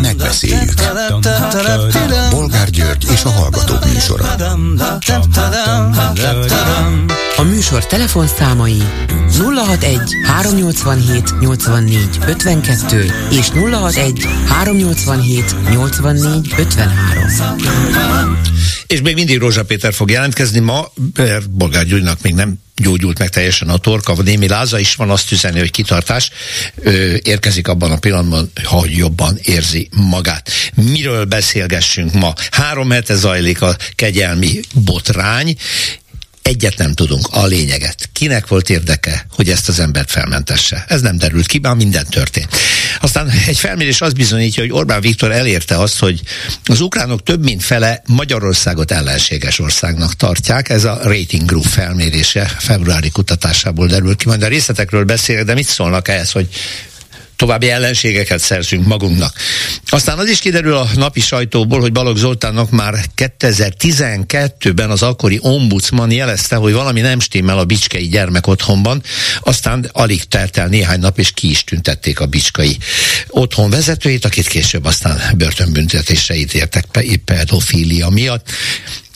Megbeszéljük. Bolgár György és a Hallgatók műsora. A műsor telefonszámai 061 387 84 52 és 061 387 84 53. És még mindig Rózsa Péter fog jelentkezni ma, mert Bolgár Gyurinak még nem gyógyult meg teljesen a torka, némi láza is van, azt üzeni, hogy kitartás ö, érkezik abban a pillanatban, ha jobban érzi magát. Miről beszélgessünk ma? Három hete zajlik a kegyelmi botrány, Egyet nem tudunk, a lényeget. Kinek volt érdeke, hogy ezt az embert felmentesse? Ez nem derült ki, már minden történt. Aztán egy felmérés azt bizonyítja, hogy Orbán Viktor elérte azt, hogy az ukránok több mint fele Magyarországot ellenséges országnak tartják. Ez a Rating Group felmérése februári kutatásából derül ki. Majd a részletekről beszélek, de mit szólnak ehhez, hogy további ellenségeket szerzünk magunknak. Aztán az is kiderül a napi sajtóból, hogy Balogh Zoltánnak már 2012-ben az akkori ombudsman jelezte, hogy valami nem stimmel a Bicskei gyermekotthonban, aztán alig telt el néhány nap, és ki is tüntették a Bicskei otthon vezetőjét, akit később aztán börtönbüntetésre ítéltek pedofília miatt.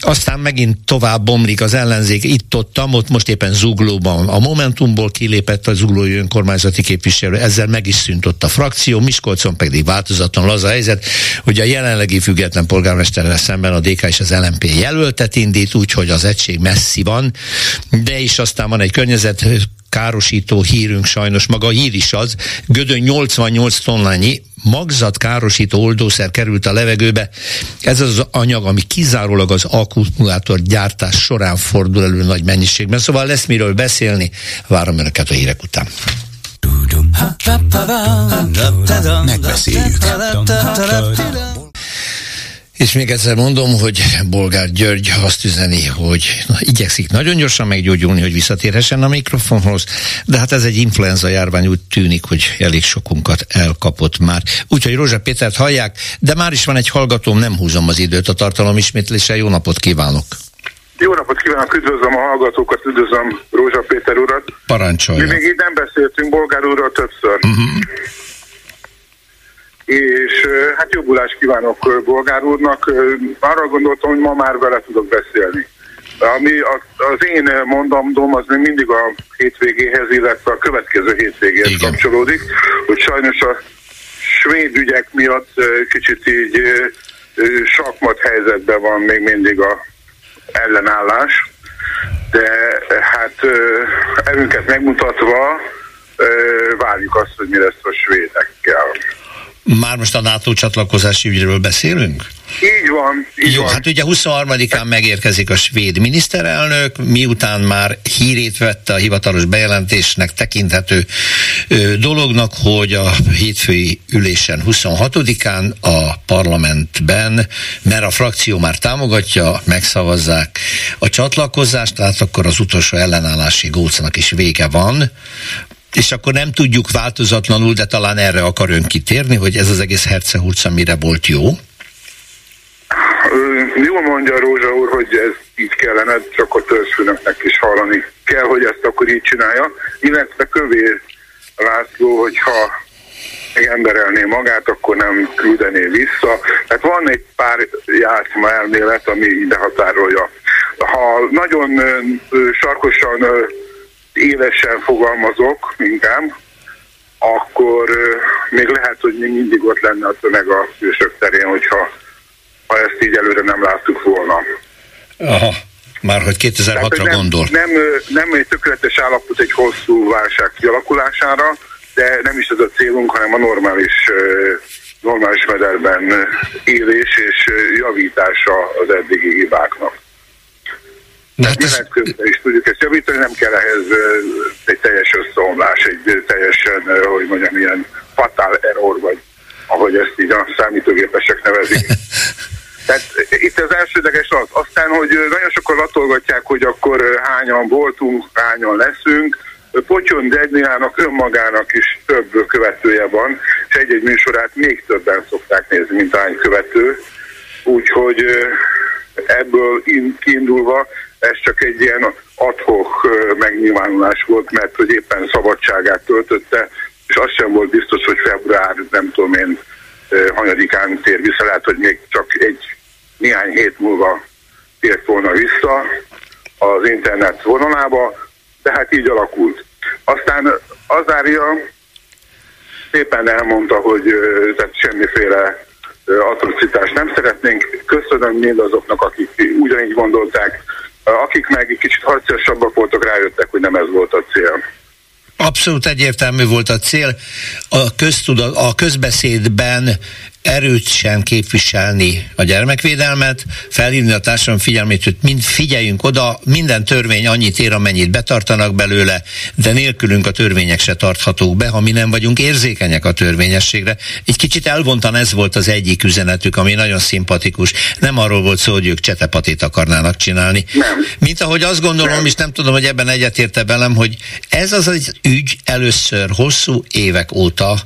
Aztán megint tovább bomlik az ellenzék, itt-ott, ott most éppen Zuglóban. A Momentumból kilépett a zuglói önkormányzati képviselő, ezzel meg is szűnt ott a frakció, Miskolcon pedig változatlan az a helyzet, hogy a jelenlegi független polgármesterrel szemben a DK és az LMP jelöltet indít, úgyhogy az egység messzi van, de is aztán van egy környezet károsító hírünk sajnos, maga a hír is az, Gödön 88 tonnányi magzat károsító oldószer került a levegőbe. Ez az anyag, ami kizárólag az akkumulátor gyártás során fordul elő nagy mennyiségben. Szóval lesz miről beszélni. Várom Önöket a hírek után. Megbeszéljük. És még egyszer mondom, hogy Bolgár György azt üzeni, hogy na, igyekszik nagyon gyorsan meggyógyulni, hogy visszatérhessen a mikrofonhoz, de hát ez egy influenza járvány úgy tűnik, hogy elég sokunkat elkapott már. Úgyhogy Rózsa Pétert hallják, de már is van egy hallgatóm, nem húzom az időt a tartalom ismétlése. Jó napot kívánok! Jó napot kívánok, üdvözlöm a hallgatókat, üdvözlöm Rózsa Péter urat. Parancsolja. Mi még így nem beszéltünk Bolgár úrral többször. Uh-huh és hát jobbulást kívánok Bolgár úrnak. Arra gondoltam, hogy ma már vele tudok beszélni. Ami az én mondandóm az még mindig a hétvégéhez, illetve a következő hétvégéhez Igen. kapcsolódik, hogy sajnos a svéd ügyek miatt kicsit így sakmat helyzetben van még mindig a ellenállás, de hát erőnket megmutatva várjuk azt, hogy mi lesz a svédekkel. Már most a NATO csatlakozási ügyről beszélünk? Így van. Így Jó, van. hát ugye 23-án megérkezik a svéd miniszterelnök, miután már hírét vette a hivatalos bejelentésnek tekinthető ö, dolognak, hogy a hétfői ülésen 26-án a parlamentben, mert a frakció már támogatja, megszavazzák a csatlakozást, tehát akkor az utolsó ellenállási gócnak is vége van és akkor nem tudjuk változatlanul, de talán erre akar ön kitérni, hogy ez az egész Hercehurca mire volt jó? Jól mondja Rózsa úr, hogy ez így kellene, csak a törzsfőnöknek is hallani kell, hogy ezt akkor így csinálja. Illetve Kövér László, hogyha emberelné magát, akkor nem küldené vissza. Tehát van egy pár játszma elmélet, ami ide határolja. Ha nagyon sarkosan élesen fogalmazok inkább, akkor még lehet, hogy még mindig ott lenne a tömeg a hősök terén, hogyha ha ezt így előre nem láttuk volna. Aha. Már hogy 2006-ra nem, gondol. Nem, nem egy tökéletes állapot egy hosszú válság kialakulására, de nem is ez a célunk, hanem a normális, normális mederben élés és javítása az eddigi hibáknak. De hát ez... közben is tudjuk ezt javítani, nem kell ehhez egy teljes összeomlás, egy teljesen, hogy mondjam, ilyen fatal error, vagy ahogy ezt így a számítógépesek nevezik. Tehát itt az elsődleges az. Aztán, hogy nagyon sokan latolgatják, hogy akkor hányan voltunk, hányan leszünk. Potyon Degniának önmagának is több követője van, és egy-egy műsorát még többen szokták nézni, mint hány követő. Úgyhogy ebből kiindulva ez csak egy ilyen adhok megnyilvánulás volt, mert hogy éppen szabadságát töltötte, és az sem volt biztos, hogy február, nem tudom én, hanyadikán tér vissza, lehet, hogy még csak egy néhány hét múlva tért volna vissza az internet vonalába, de hát így alakult. Aztán Azária szépen elmondta, hogy tehát semmiféle atrocitást nem szeretnénk. Köszönöm mindazoknak, akik ugyanígy gondolták, akik meg egy kicsit harciasabbak voltak, rájöttek, hogy nem ez volt a cél. Abszolút egyértelmű volt a cél. A, köztudat, a közbeszédben erősen képviselni a gyermekvédelmet, felhívni a társadalom figyelmét, hogy mind figyeljünk oda, minden törvény annyit ér, amennyit betartanak belőle, de nélkülünk a törvények se tarthatók be, ha mi nem vagyunk érzékenyek a törvényességre. Egy kicsit elvontan ez volt az egyik üzenetük, ami nagyon szimpatikus. Nem arról volt szó, hogy ők csetepatét akarnának csinálni. Nem. Mint ahogy azt gondolom, nem. és nem tudom, hogy ebben egyetérte velem, hogy ez az az ügy először hosszú évek óta,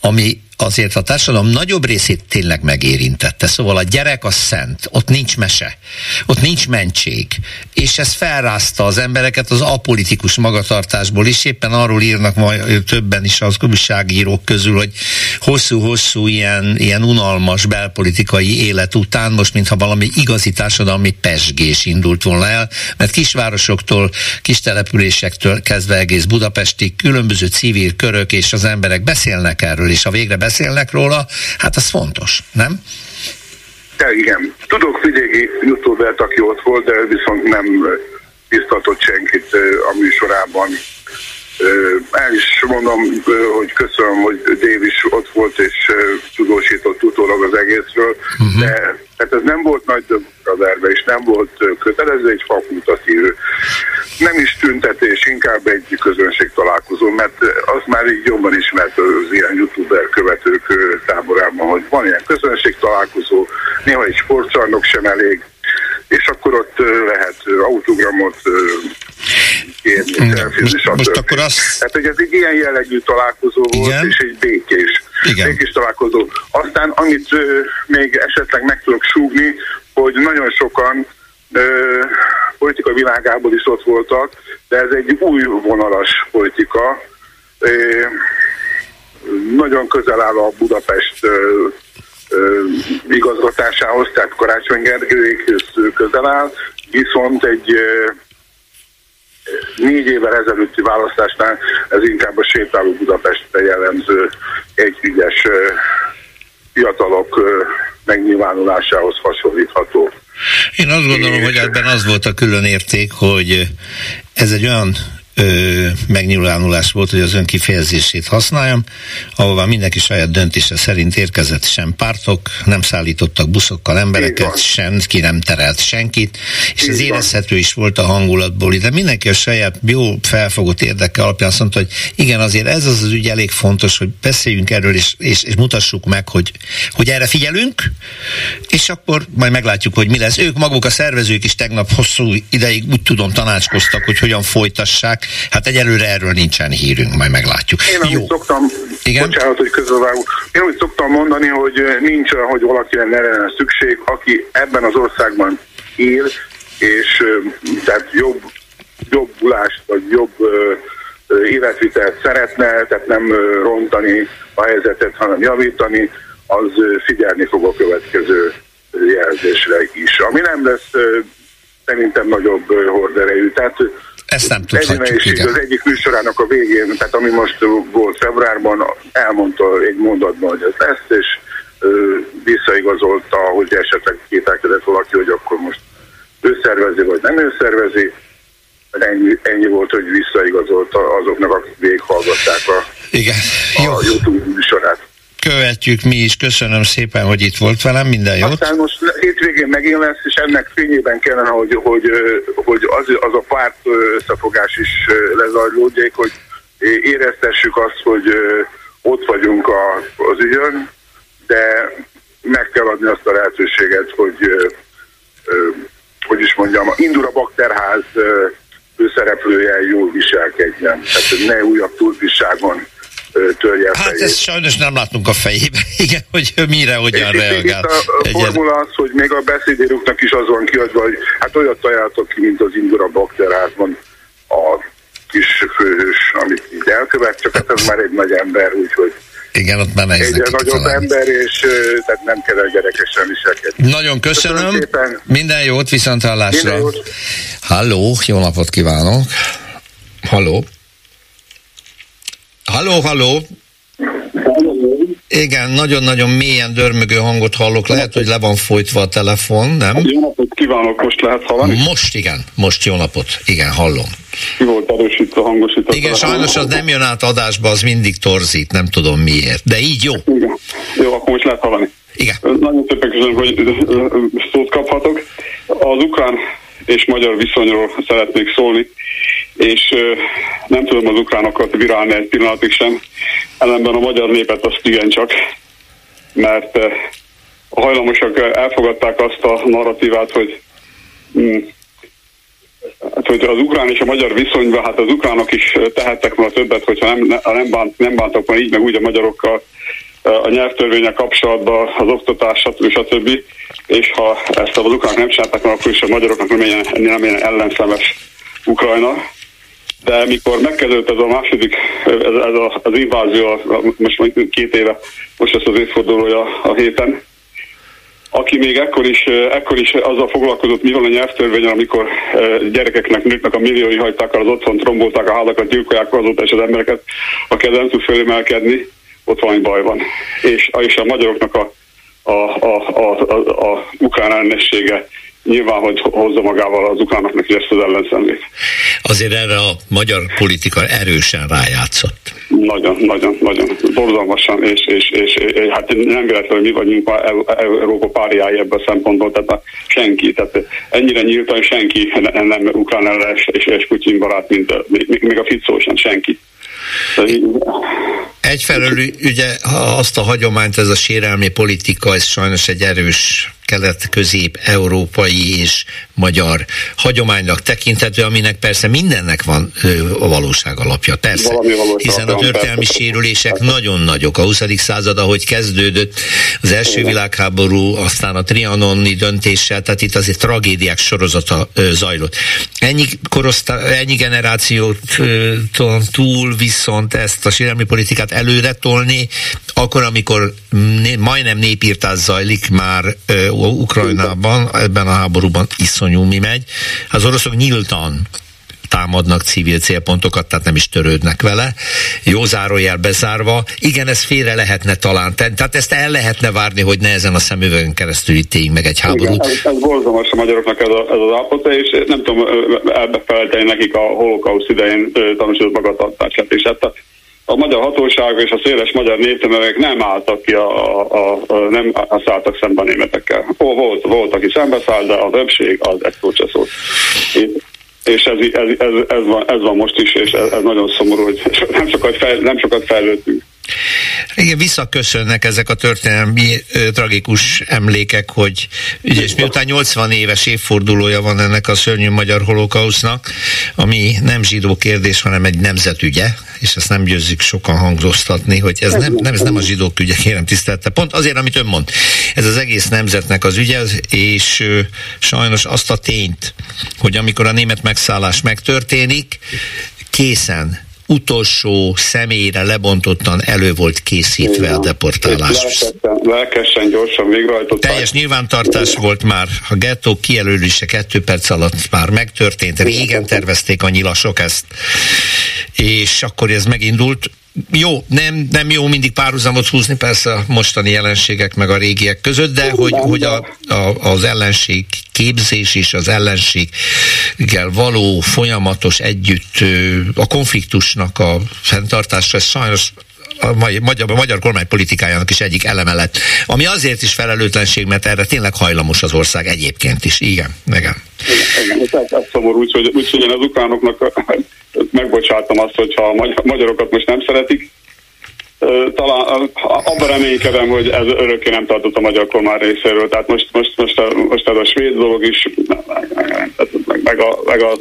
ami azért a társadalom nagyobb részét tényleg megérintette. Szóval a gyerek a szent, ott nincs mese, ott nincs mentség. És ez felrázta az embereket az apolitikus magatartásból is. Éppen arról írnak majd többen is az újságírók közül, hogy hosszú-hosszú ilyen, ilyen unalmas belpolitikai élet után most mintha valami igazi társadalmi pesgés indult volna el, mert kisvárosoktól, kis településektől kezdve egész Budapestig különböző civil körök és az emberek beszélnek erről, és a végre beszélnek róla, hát az fontos, nem? De igen. Tudok vidéki youtubert, aki ott volt, de viszont nem biztatott senkit a műsorában. El is mondom, hogy köszönöm, hogy Dave is ott volt és tudósított utólag az egészről, uh-huh. de tehát ez nem volt nagy döbbenetbe, és nem volt kötelező, egy fakultatív. Nem is tüntetés, inkább egy közönség találkozó, mert az már így jobban ismert az ilyen youtuber követők táborában, hogy van ilyen közönség találkozó, néha egy sportcsarnok sem elég, és akkor ott lehet autogramot kérni, most, most akkor az... Tehát, hogy ez egy ilyen jellegű találkozó volt, Igen? és egy békés, Igen. békés találkozó. Aztán, amit ö, még esetleg meg tudok súgni, hogy nagyon sokan ö, politika világából is ott voltak, de ez egy új vonalas politika. Ö, nagyon közel áll a Budapest ö, ö, igazgatásához, tehát Karácsony Gergőjékhöz közel áll, viszont egy ö, négy évvel ezelőtti választásnál ez inkább a sétáló Budapestre jellemző együgyes fiatalok megnyilvánulásához hasonlítható. Én azt gondolom, hogy ebben az volt a külön érték, hogy ez egy olyan ö, megnyilvánulás volt, hogy az ön kifejezését használjam, ahová mindenki saját döntése szerint érkezett sem pártok, nem szállítottak buszokkal embereket, senki nem terelt senkit, és ez érezhető is volt a hangulatból, de mindenki a saját jó felfogott érdeke alapján azt mondta, hogy igen, azért ez az az ügy elég fontos, hogy beszéljünk erről, és, és, és mutassuk meg, hogy, hogy erre figyelünk, és akkor majd meglátjuk, hogy mi lesz. Ők maguk a szervezők is tegnap hosszú ideig úgy tudom tanácskoztak, hogy hogyan folytassák, Hát egyelőre erről nincsen hírünk, majd meglátjuk. Én amit Jó. szoktam, Igen? bocsánat, hogy közölvágok, én úgy szoktam mondani, hogy nincs olyan, hogy valakire ne lenne szükség, aki ebben az országban él, és tehát jobb, jobbulást, vagy jobb életvitelt szeretne, tehát nem rontani a helyzetet, hanem javítani, az figyelni fog a következő jelzésre is. Ami nem lesz szerintem nagyobb horderejű. Tehát ezt nem tudhatjuk, igen. Az egyik műsorának a végén, tehát ami most volt februárban, elmondta egy mondatban, hogy ez lesz, és ö, visszaigazolta, hogy esetleg kételkedett valaki, hogy akkor most ő szervezi, vagy nem ő szervezi. Ennyi, ennyi volt, hogy visszaigazolta azoknak, akik végighallgatták a, Igen. a Jó. YouTube műsorát követjük mi is. Köszönöm szépen, hogy itt volt velem. Minden jót. Aztán most hétvégén megint lesz, és ennek fényében kellene, hogy, hogy, hogy az, az a párt összefogás is lezajlódjék, hogy éreztessük azt, hogy ott vagyunk a, az ügyön, de meg kell adni azt a lehetőséget, hogy hogy is mondjam, a Indura Bakterház főszereplője jól viselkedjen. Tehát ne újabb túlviságon törje Hát fejét. ezt sajnos nem látunk a fejébe, igen, hogy mire, hogyan és reagál. A, a formula az, hogy még a beszédéruknak is az van kiadva, hogy hát olyat találtok ki, mint az Indura bakterházban a kis főhős, amit így elkövet, csak hát ez már egy nagy ember, úgyhogy igen, ott már nehéz Egy nagyobb találni. ember, és tehát nem kell gyerekesen viselkedni. Nagyon köszönöm. köszönöm Minden jót, viszont hallásra. Minden jót. Halló, jó napot kívánok! Halló? Halló, halló? Igen, nagyon-nagyon mélyen dörmögő hangot hallok. Lehet, hogy le van folytva a telefon, nem? Jó napot kívánok, most lehet hallani? Most igen, most jó napot. Igen, hallom. Ki volt erősítve, hangosítva? Igen, sajnos az nem jön át adásba, az mindig torzít, nem tudom miért. De így jó. Igen. Jó, akkor most lehet hallani. Igen. Nagyon szépen köszönöm, hogy szót kaphatok. Az ukrán és magyar viszonyról szeretnék szólni, és nem tudom az ukránokat virálni egy pillanatig sem, ellenben a magyar népet azt igencsak, mert hajlamosak elfogadták azt a narratívát, hogy mm, Hát, hogy az ukrán és a magyar viszonyban, hát az ukránok is tehettek volna többet, hogyha nem, nem, bánt, nem bántak volna így, meg úgy a magyarokkal a nyelvtörvények kapcsolatban, az oktatás, stb. stb. És ha ezt az ukránok nem csinálták, akkor is a magyaroknak nem ilyen, nem ilyen ellenszemes Ukrajna. De mikor megkezdődött ez a második, ez, ez a, az invázió, most két éve, most ez az évfordulója a héten, aki még ekkor is, ekkor is azzal foglalkozott, mi van a nyelvtörvényen, amikor gyerekeknek, nőknek a milliói hagyták el az otthon, trombolták a házakat, gyilkolják azóta és az embereket, aki nem tud fölemelkedni, ott valami baj van. És, és a magyaroknak a, a, a, a, a, a ukrán ellenessége nyilván, hogy hozza magával az ukránoknak ezt az ellenszemlét. Azért erre a magyar politika erősen rájátszott. Nagyon, nagyon, nagyon. Borzalmasan, és, és, és, és hát nem véletlenül mi vagyunk a Európa páriái ebben a szempontból, tehát senki, tehát ennyire nyíltan senki nem ukrán ellenes és, és Putyin barát, mint még, még a Ficó sem, senki. Egyfelől ugye azt a hagyományt, ez a sérelmi politika, ez sajnos egy erős kelet-közép-európai és magyar hagyománynak tekinthető, aminek persze mindennek van a valóság alapja. Persze, hiszen a történelmi sérülések nagyon nagyok. A 20. század, ahogy kezdődött, az első világháború, aztán a trianoni döntéssel, tehát itt azért tragédiák sorozata zajlott. Ennyi, korosztá, ennyi generációt túl viszont ezt a sérelmi politikát előre tolni, akkor, amikor majdnem népírtás zajlik már Ukrajnában, ebben a háborúban iszonyú mi megy. Az oroszok nyíltan támadnak civil célpontokat, tehát nem is törődnek vele. Jó zárójel bezárva. Igen, ez félre lehetne talán tenni. Tehát ezt el lehetne várni, hogy ne ezen a szemüvegen keresztül ítéljünk meg egy háborút. Igen, ez, ez borzalmas a magyaroknak ez, a, ez az állapota, és nem tudom elbefelejteni nekik a holokauszt idején tanúsított magatartását. És hát a, magyar hatóság és a széles magyar néptömegek nem álltak ki, a, a, a, nem szálltak szemben a németekkel. Ó, volt, volt, aki szembeszáll, de a többség az egy szó se szólt. És ez, ez, ez, ez, van, ez van most is, és ez, ez nagyon szomorú, hogy nem sokat, fejl, nem sokat fejlődtünk. Igen, visszaköszönnek ezek a történelmi ö, tragikus emlékek, hogy ugye, és miután 80 éves évfordulója van ennek a szörnyű magyar holokausznak, ami nem zsidó kérdés, hanem egy nemzetügye, és ezt nem győzzük sokan hangzóztatni, hogy ez nem, nem, ez nem a zsidók ügye, kérem tisztelte. Pont azért, amit ön mond. Ez az egész nemzetnek az ügye, és ö, sajnos azt a tényt, hogy amikor a német megszállás megtörténik, készen utolsó személyre lebontottan elő volt készítve a deportálás. Lelkesen, lelkesen gyorsan végrehajtották. Teljes nyilvántartás volt már, a gettó kijelölése kettő perc alatt már megtörtént, régen tervezték a nyilasok ezt, és akkor ez megindult, jó, nem, nem jó mindig párhuzamot húzni persze a mostani jelenségek meg a régiek között, de hogy, hogy a, a, az ellenség képzés és az ellenséggel való folyamatos együtt a konfliktusnak a fenntartása, ez sajnos a magyar, a magyar kormány politikájának is egyik eleme lett. Ami azért is felelőtlenség, mert erre tényleg hajlamos az ország egyébként is. Igen, igen. Igen, igen ez, szomorú, úgyhogy, úgyhogy én az ukránoknak megbocsátom azt, hogyha a magyarokat most nem szeretik, talán abban reménykedem, hogy ez örökké nem tartott a magyar kormány részéről. Tehát most, most, most, a, most ez a svéd dolog is, meg, meg, a, meg a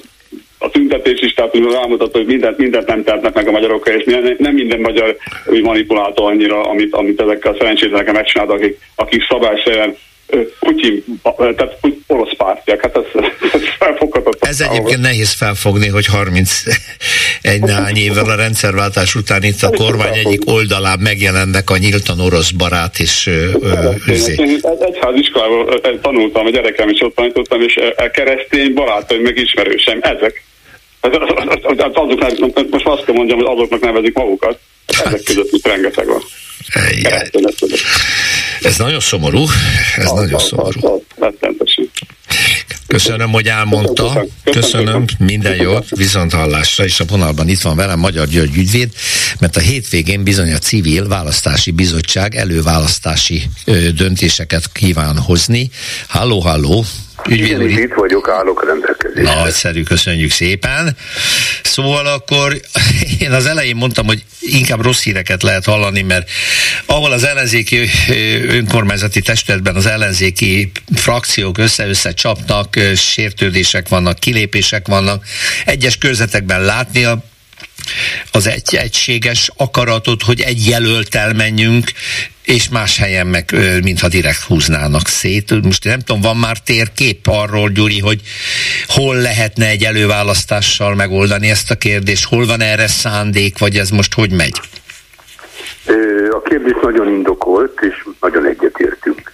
a tüntetés is, tehát rámutat, hogy mindent, mindent nem tehetnek meg a magyarokkal, és nem minden magyar úgy manipulálta annyira, amit, amit ezekkel a szerencsétlenekkel megcsináltak, akik, akik szabályszerűen Putyin, tehát orosz pártiak, hát ez, ez felfoghatatlan. Ez egyébként nehéz felfogni, hogy 31 néhány évvel a rendszerváltás után itt a kormány egyik oldalán megjelennek a nyíltan orosz barát és üzé. Én egyháziskolában tanultam, a gyerekem is ott tanítottam, és a keresztény barátaim meg ismerősem, ezek azoknak, most azt kell mondjam, hogy azoknak nevezik magukat. Ezek hát. között itt rengeteg van. Ez nagyon szomorú, ez az, nagyon az, szomorú. Az, Köszönöm, hogy elmondta. Köszönöm, minden jót, viszont hallásra, és a vonalban itt van velem Magyar György ügyvéd, mert a hétvégén bizony a civil választási bizottság előválasztási ö, döntéseket kíván hozni. Halló, halló! Ügyvéd úr, itt vagyok, állok rendelkezésre. Nagyszerű, köszönjük szépen. Szóval akkor én az elején mondtam, hogy inkább rossz híreket lehet hallani, mert ahol az ellenzéki önkormányzati testületben az ellenzéki frakciók össze-össze csapnak, sértődések vannak, kilépések vannak, egyes körzetekben látni a az egy egységes akaratot, hogy egy jelöltel menjünk, és más helyen meg, mintha direkt húznának szét. Most nem tudom, van már térkép arról, Gyuri, hogy hol lehetne egy előválasztással megoldani ezt a kérdést, hol van erre szándék, vagy ez most hogy megy? A kérdés nagyon indokolt, és nagyon egyetértünk.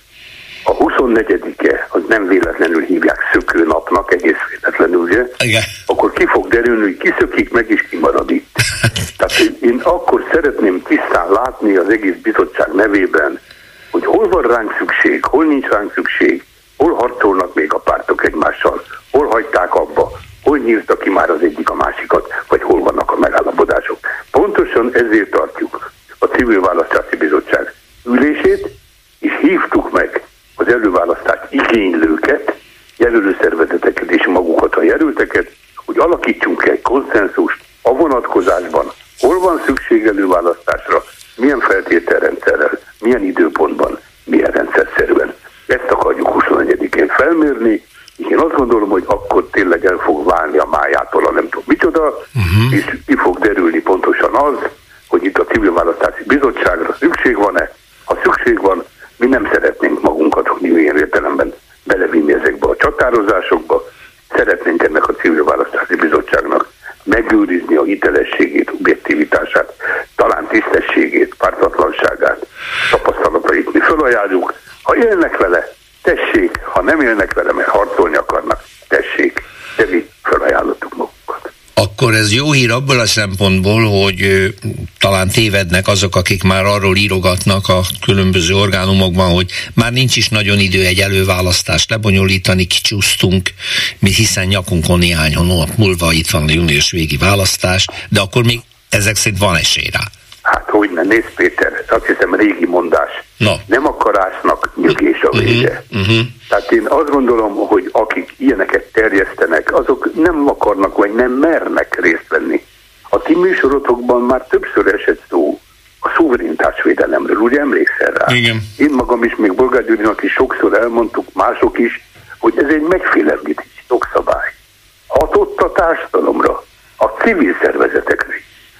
A 24-e, az nem véletlenül hívják szökőnapnak, egész véletlenül, ugye? Igen. Akkor ki fog derülni, hogy ki szökik meg, és ki marad itt. Tehát én akkor szeretném tisztán látni az egész bizottság nevében, hogy hol van ránk szükség, hol nincs ránk szükség, hol harcolnak még a pártok egymással, hol hagyták abba, hol nyírta ki már az egyik a másikat, vagy hol vannak a megállapodások. Pontosan ezért tartjuk a Civil Választási Bizottság ülését, és hívtuk meg az előválasztás igénylőket, jelölőszervezeteket és magukat a jelölteket, hogy alakítsunk egy konszenzust a vonatkozásban, hol van szükség előválasztásra, milyen feltételrendszerrel, milyen időpontban, milyen rendszerszerűen. Ezt akarjuk 21-én felmérni, és én azt gondolom, hogy akkor tényleg el fog válni a májától a nem tudom micsoda, uh-huh. és ki fog derülni pontosan az, hogy itt a civil választási bizottságra szükség van-e. Ha szükség van, mi nem szeretnénk magunkat, hogy ilyen értelemben belevinni ezekbe a csatározásokba. Szeretnénk ennek a civil választási bizottságnak megőrizni a hitelességét, objektivitását, talán tisztességét, pártatlanságát, tapasztalatait mi felajánljuk. Ha élnek vele, tessék, ha nem élnek vele, mert harcolni akarnak, tessék, de mi felajánlottuk magunkat akkor ez jó hír abból a szempontból, hogy talán tévednek azok, akik már arról írogatnak a különböző orgánumokban, hogy már nincs is nagyon idő egy előválasztást lebonyolítani, kicsúsztunk, mi hiszen nyakunkon néhány hónap múlva itt van a június végi választás, de akkor még ezek szerint van esély rá. Hát hogy ne, nézd Péter, azt hiszem régi mondás. No. Nem akarásnak nyögés a vége. Uh-huh. Uh-huh. Tehát én azt gondolom, hogy akik ilyeneket terjesztenek, azok nem akarnak vagy nem mernek részt venni. A ti műsorotokban már többször esett szó a szuverenitásvédelemről, ugye emlékszel rá? Igen. Én magam is, még Bolgár Gyurinak is sokszor elmondtuk, mások is, hogy ez egy megfélemlítés jogszabály. Hatott a társadalomra, a civil szervezetekre,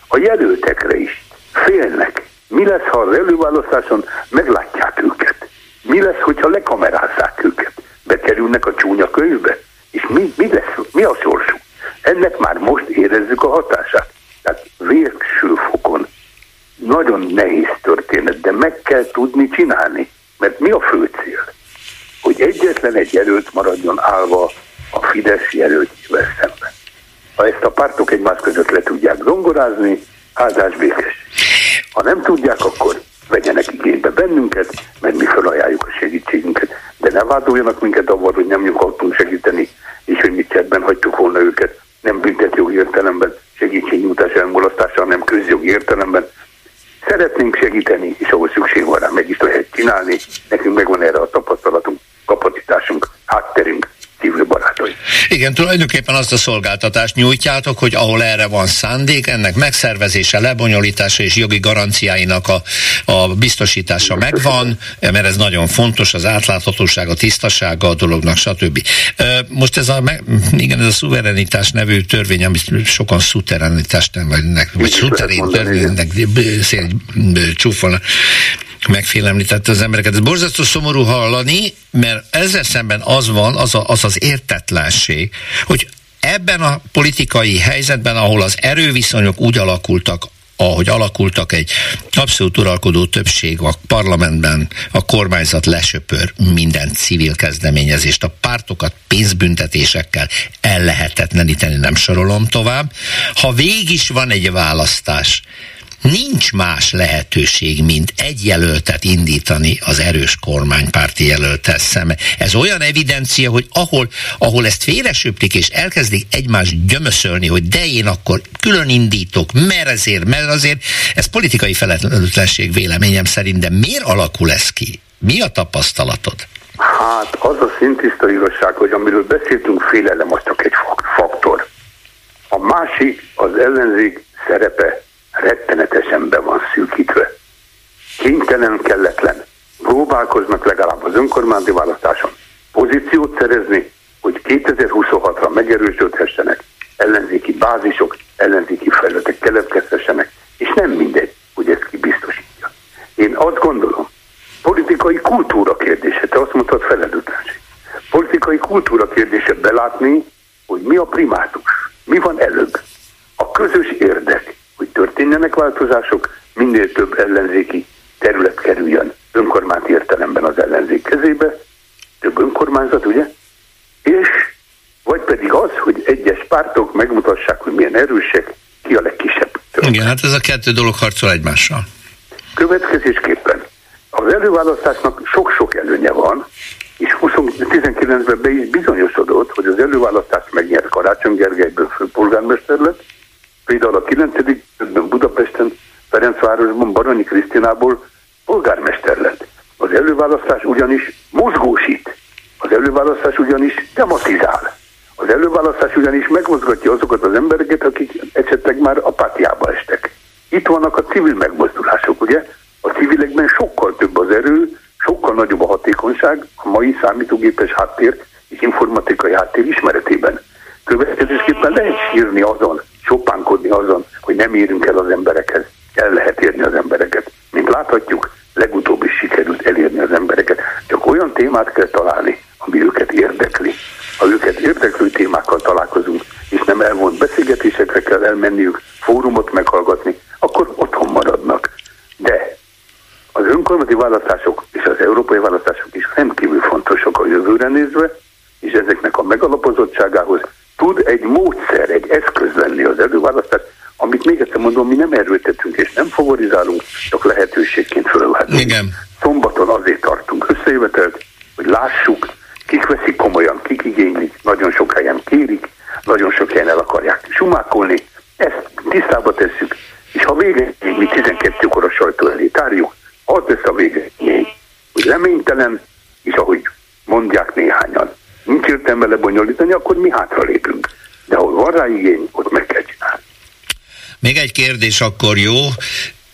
a jelöltekre is félnek. Mi lesz, ha az előválasztáson meglátják őket? Mi lesz, hogyha lekamerázzák őket? Bekerülnek a csúnya könyvbe? És mi, mi lesz? Mi a sorsuk? Ennek már most érezzük a hatását. Tehát végső fokon nagyon nehéz történet, de meg kell tudni csinálni. Mert mi a fő cél? Hogy egyetlen egy jelölt maradjon állva a Fidesz jelöltjével szemben. Ha ezt a pártok egymás között le tudják zongorázni, áldás békés. Ha nem tudják, akkor vegyenek igénybe bennünket, mert mi felajánljuk a segítségünket. De ne vádoljanak minket avval, hogy nem nyugodtunk segíteni, és hogy mit csetben hagytuk volna őket. Nem büntetjogi értelemben, segítségnyújtás elmulasztása, hanem közjogi értelemben. Szeretnénk segíteni, és ahol szükség van rá, meg is lehet csinálni. Nekünk megvan erre a tapasztalatunk, kapacitásunk, hátterünk, civil barátai. Igen, tulajdonképpen azt a szolgáltatást nyújtjátok, hogy ahol erre van szándék, ennek megszervezése, lebonyolítása és jogi garanciáinak a, a biztosítása megvan, mert ez nagyon fontos, az átláthatóság, a tisztasága a dolognak, stb. Most ez a, igen, ez a szuverenitás nevű törvény, amit sokan szuterenitást nem, vagy, vagy szuterén törvénynek csúfolnak megfélemlítette az embereket. Ez borzasztó szomorú hallani, mert ezzel szemben az van, az, a, az az értetlenség, hogy ebben a politikai helyzetben, ahol az erőviszonyok úgy alakultak, ahogy alakultak, egy abszolút uralkodó többség a parlamentben, a kormányzat lesöpör minden civil kezdeményezést, a pártokat pénzbüntetésekkel ellehetetleníteni, nem sorolom tovább. Ha végig is van egy választás, nincs más lehetőség, mint egy jelöltet indítani az erős kormánypárti jelöltel szembe. Ez olyan evidencia, hogy ahol, ahol ezt félresöplik és elkezdik egymást gyömöszölni, hogy de én akkor külön indítok, mert ezért, mert azért, ez politikai felelőtlenség véleményem szerint, de miért alakul ez ki? Mi a tapasztalatod? Hát az a szintiszta igazság, hogy amiről beszéltünk, félelem az csak egy faktor. A másik az ellenzék szerepe rettenetesen be van szűkítve. Kénytelen, kelletlen. Próbálkoznak legalább az önkormányzati választáson pozíciót szerezni, hogy 2026-ra megerősödhessenek, ellenzéki bázisok, ellenzéki felületek keletkezhessenek, és nem mindegy, hogy ezt ki biztosítja. Én azt gondolom, politikai kultúra kérdése, te azt mondtad felelőtlenség. Politikai kultúra kérdése belátni, hogy mi a primátus, mi van előbb. A közös érdek, hogy történjenek változások, minél több ellenzéki terület kerüljön önkormányzati értelemben az ellenzék kezébe, több önkormányzat, ugye? És vagy pedig az, hogy egyes pártok megmutassák, hogy milyen erősek, ki a legkisebb. Török. Igen, hát ez a kettő dolog harcol egymással. Következésképpen az előválasztásnak sok-sok előnye van, és 2019-ben be is bizonyosodott, hogy az előválasztást megnyert Karácsony Gergelyből főpolgármester lett, Például a 9. Budapesten, Ferencvárosban Baranyi Krisztinából polgármester lett. Az előválasztás ugyanis mozgósít. Az előválasztás ugyanis tematizál. Az előválasztás ugyanis megmozgatja azokat az embereket, akik esetleg már apátiába estek. Itt vannak a civil megmozdulások, ugye? A civilekben sokkal több az erő, sokkal nagyobb a hatékonyság a mai számítógépes háttér és informatikai háttér ismeretében. Következésképpen lehet sírni azon, sopánkodni azon, hogy nem érünk el az emberekhez. El lehet érni az embereket. Mint láthatjuk, legutóbb is sikerült elérni az embereket. Csak olyan témát kell találni, ami őket érdekli. Ha őket érdeklő témákkal találkozunk, és nem elvont beszélgetésekre kell elmenniük, fórumot meghallgatni, akkor otthon maradnak. De az önkormányzati választások és az európai választások is rendkívül fontosak a jövőre nézve, és ezeknek a megalapozottságához tud egy módszer, egy eszköz lenni az előválasztás, amit még egyszer mondom, mi nem erőltetünk és nem favorizálunk, csak lehetőségként fölvehetünk. Igen. Szombaton azért tartunk összejövetelt, hogy lássuk, kik veszik komolyan, kik igénylik, nagyon sok helyen kérik, nagyon sok helyen el akarják sumákolni, ezt tisztába tesszük, és ha vége, mi 12-kor a sajtó elé tárjuk, az lesz a vége, hogy reménytelen, és ahogy mondják néhányan, nincs értelme lebonyolítani, akkor mi hátra lépünk. De ahol van rá igény, ott meg kell csinálni. Még egy kérdés akkor jó,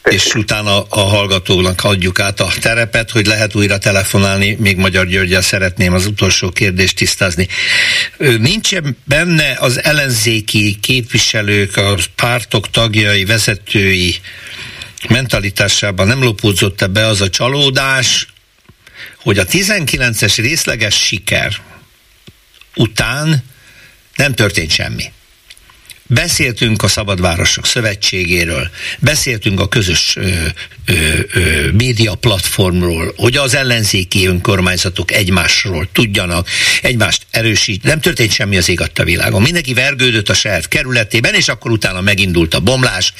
és utána a hallgatónak adjuk át a terepet, hogy lehet újra telefonálni, még Magyar Györgyel szeretném az utolsó kérdést tisztázni. Nincs benne az ellenzéki képviselők, a pártok tagjai, vezetői mentalitásában nem lopódzott be az a csalódás, hogy a 19-es részleges siker, után nem történt semmi. Beszéltünk a Szabadvárosok Szövetségéről, beszéltünk a közös ö, ö, ö, média platformról, hogy az ellenzéki önkormányzatok egymásról tudjanak, egymást erősít. Nem történt semmi az ég a világon. Mindenki vergődött a saját kerületében, és akkor utána megindult a bomlás.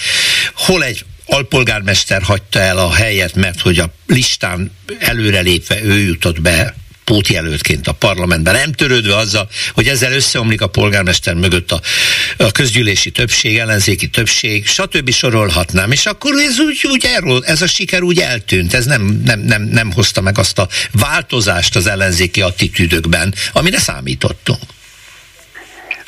Hol egy alpolgármester hagyta el a helyet, mert hogy a listán előrelépve ő jutott be pótjelöltként a parlamentben, nem törődve azzal, hogy ezzel összeomlik a polgármester mögött a, a közgyűlési többség, ellenzéki többség, stb. sorolhatnám, és akkor ez úgy, úgy erről, ez a siker úgy eltűnt, ez nem, nem, nem, nem hozta meg azt a változást az ellenzéki attitűdökben, amire számítottunk.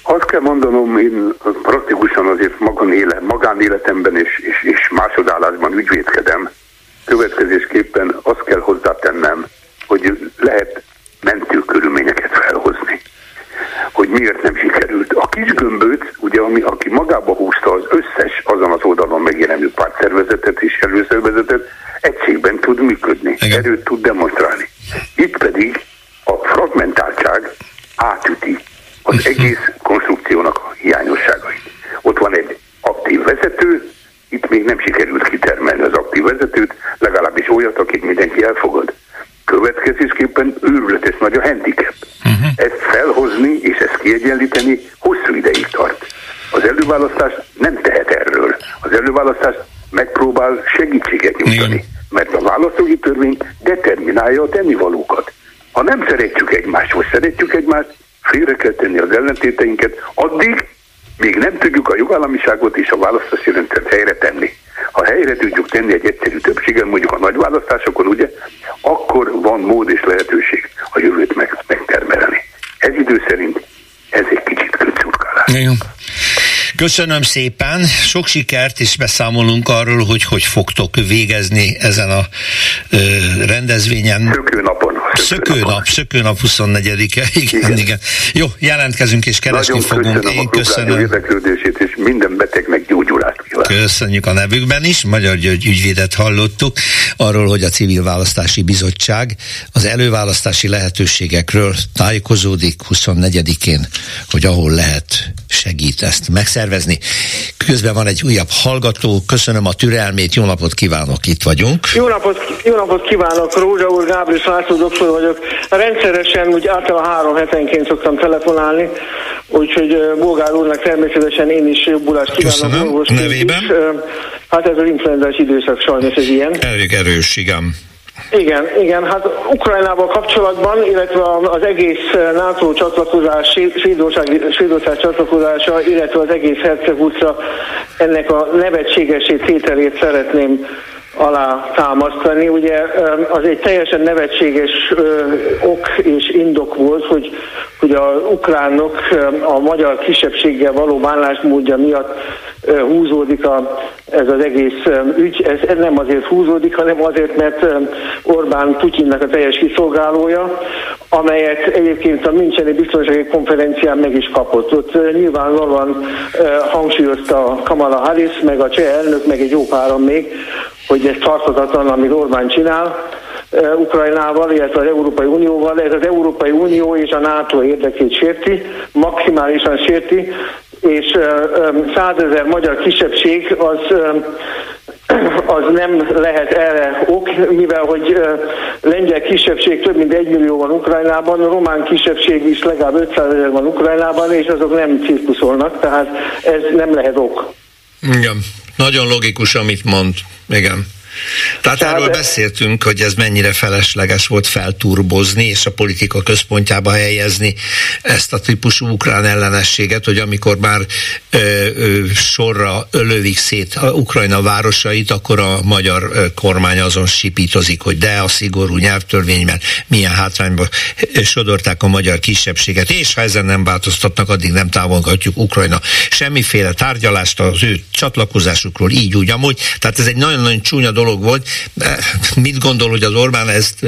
Azt kell mondanom, én praktikusan azért magánélet, magánéletemben és, és, és másodállásban ügyvédkedem. Következésképpen azt kell hozzátennem, hogy lehet mentő körülményeket felhozni. Hogy miért nem sikerült. A kis gömböt, ugye, ami, aki magába húzta az összes azon az oldalon megjelenő pártszervezetet és előszervezetet, egységben tud működni, Igen. erőt tud demonstrálni. Itt pedig a fragmentáltság átüti az egész konstrukciónak a hiányosságait. Ott van egy aktív vezető, itt még nem mindenki elfogad. Következésképpen őrületes nagy a handicap. Uh-huh. Ezt felhozni és ezt kiegyenlíteni hosszú ideig tart. Az előválasztás nem tehet erről. Az előválasztás megpróbál segítséget nyújtani, mert a választói törvény determinálja a tennivalókat. Ha nem szeretjük egymást, vagy szeretjük egymást, félre kell tenni az ellentéteinket, addig még nem tudjuk a jogállamiságot és a választási rendszert helyre tenni. Ha helyre tudjuk tenni egy egyszerű többséggel, mondjuk a nagy választásokon, ugye, akkor van mód és lehetőség a jövőt meg, megtermelni. Ez idő szerint ez egy kicsit kötszurkálás. Köszönöm szépen, sok sikert, és beszámolunk arról, hogy hogy fogtok végezni ezen a ö, rendezvényen. Szökőnapon. Szökőnap, szökőnap 24-e, igen, igen, igen. Jó, jelentkezünk és keresni Nagyon fogunk. Köszönöm Én a köszönöm. érdeklődését, és minden betegnek gyógyulást kívánok. Köszönjük a nevükben is. Magyar György ügyvédet hallottuk arról, hogy a Civil Választási Bizottság az előválasztási lehetőségekről tájékozódik 24-én, hogy ahol lehet segít ezt megszervezni. Közben van egy újabb hallgató, köszönöm a türelmét, jó napot kívánok, itt vagyunk. Jó napot, jó napot kívánok, Rózsa úr, Gábor László doktor vagyok. Rendszeresen, úgy általában három hetenként szoktam telefonálni, úgyhogy Bolgár úrnak természetesen én is jobbulást kívánok. Köszönöm. Nevében? Is. Hát ez az influenzás időszak sajnos ez ilyen. Elég erős, igen. Igen, igen, hát Ukrajnával kapcsolatban, illetve az egész NATO csatlakozás, Svédország, Svédország csatlakozása, illetve az egész Herceg ennek a nevetségesé tételét szeretném alá támasztani. Ugye az egy teljesen nevetséges ok és indok volt, hogy, hogy a ukránok a magyar kisebbséggel való bánásmódja miatt húzódik a, ez az egész ügy. Ez nem azért húzódik, hanem azért, mert Orbán Putyinnak a teljes kiszolgálója, amelyet egyébként a Müncheni Biztonsági Konferencián meg is kapott. Ott nyilvánvalóan hangsúlyozta Kamala Harris, meg a cseh elnök, meg egy jó páran még, hogy ez tarthatatlan, amit Orbán csinál, Ukrajnával, illetve az Európai Unióval. Ez az Európai Unió és a NATO érdekét sérti, maximálisan sérti, és százezer magyar kisebbség az az nem lehet erre ok, mivel hogy lengyel kisebbség több mint egy millió van Ukrajnában, román kisebbség is legalább 500 ezer van Ukrajnában, és azok nem cirkuszolnak, tehát ez nem lehet ok. Igen, nagyon logikus, amit mond. Igen. Tehát, erről beszéltünk, hogy ez mennyire felesleges volt felturbozni, és a politika központjába helyezni ezt a típusú ukrán ellenességet, hogy amikor már ö, ö, sorra lövik szét a Ukrajna városait, akkor a magyar kormány azon sipítozik, hogy de a szigorú nyelvtörvényben milyen hátrányba sodorták a magyar kisebbséget, és ha ezen nem változtatnak, addig nem távolgatjuk Ukrajna semmiféle tárgyalást az ő csatlakozásukról, így úgy amúgy. Tehát ez egy nagyon-nagyon csúnya dolog volt. Mit gondol, hogy az Orbán ezt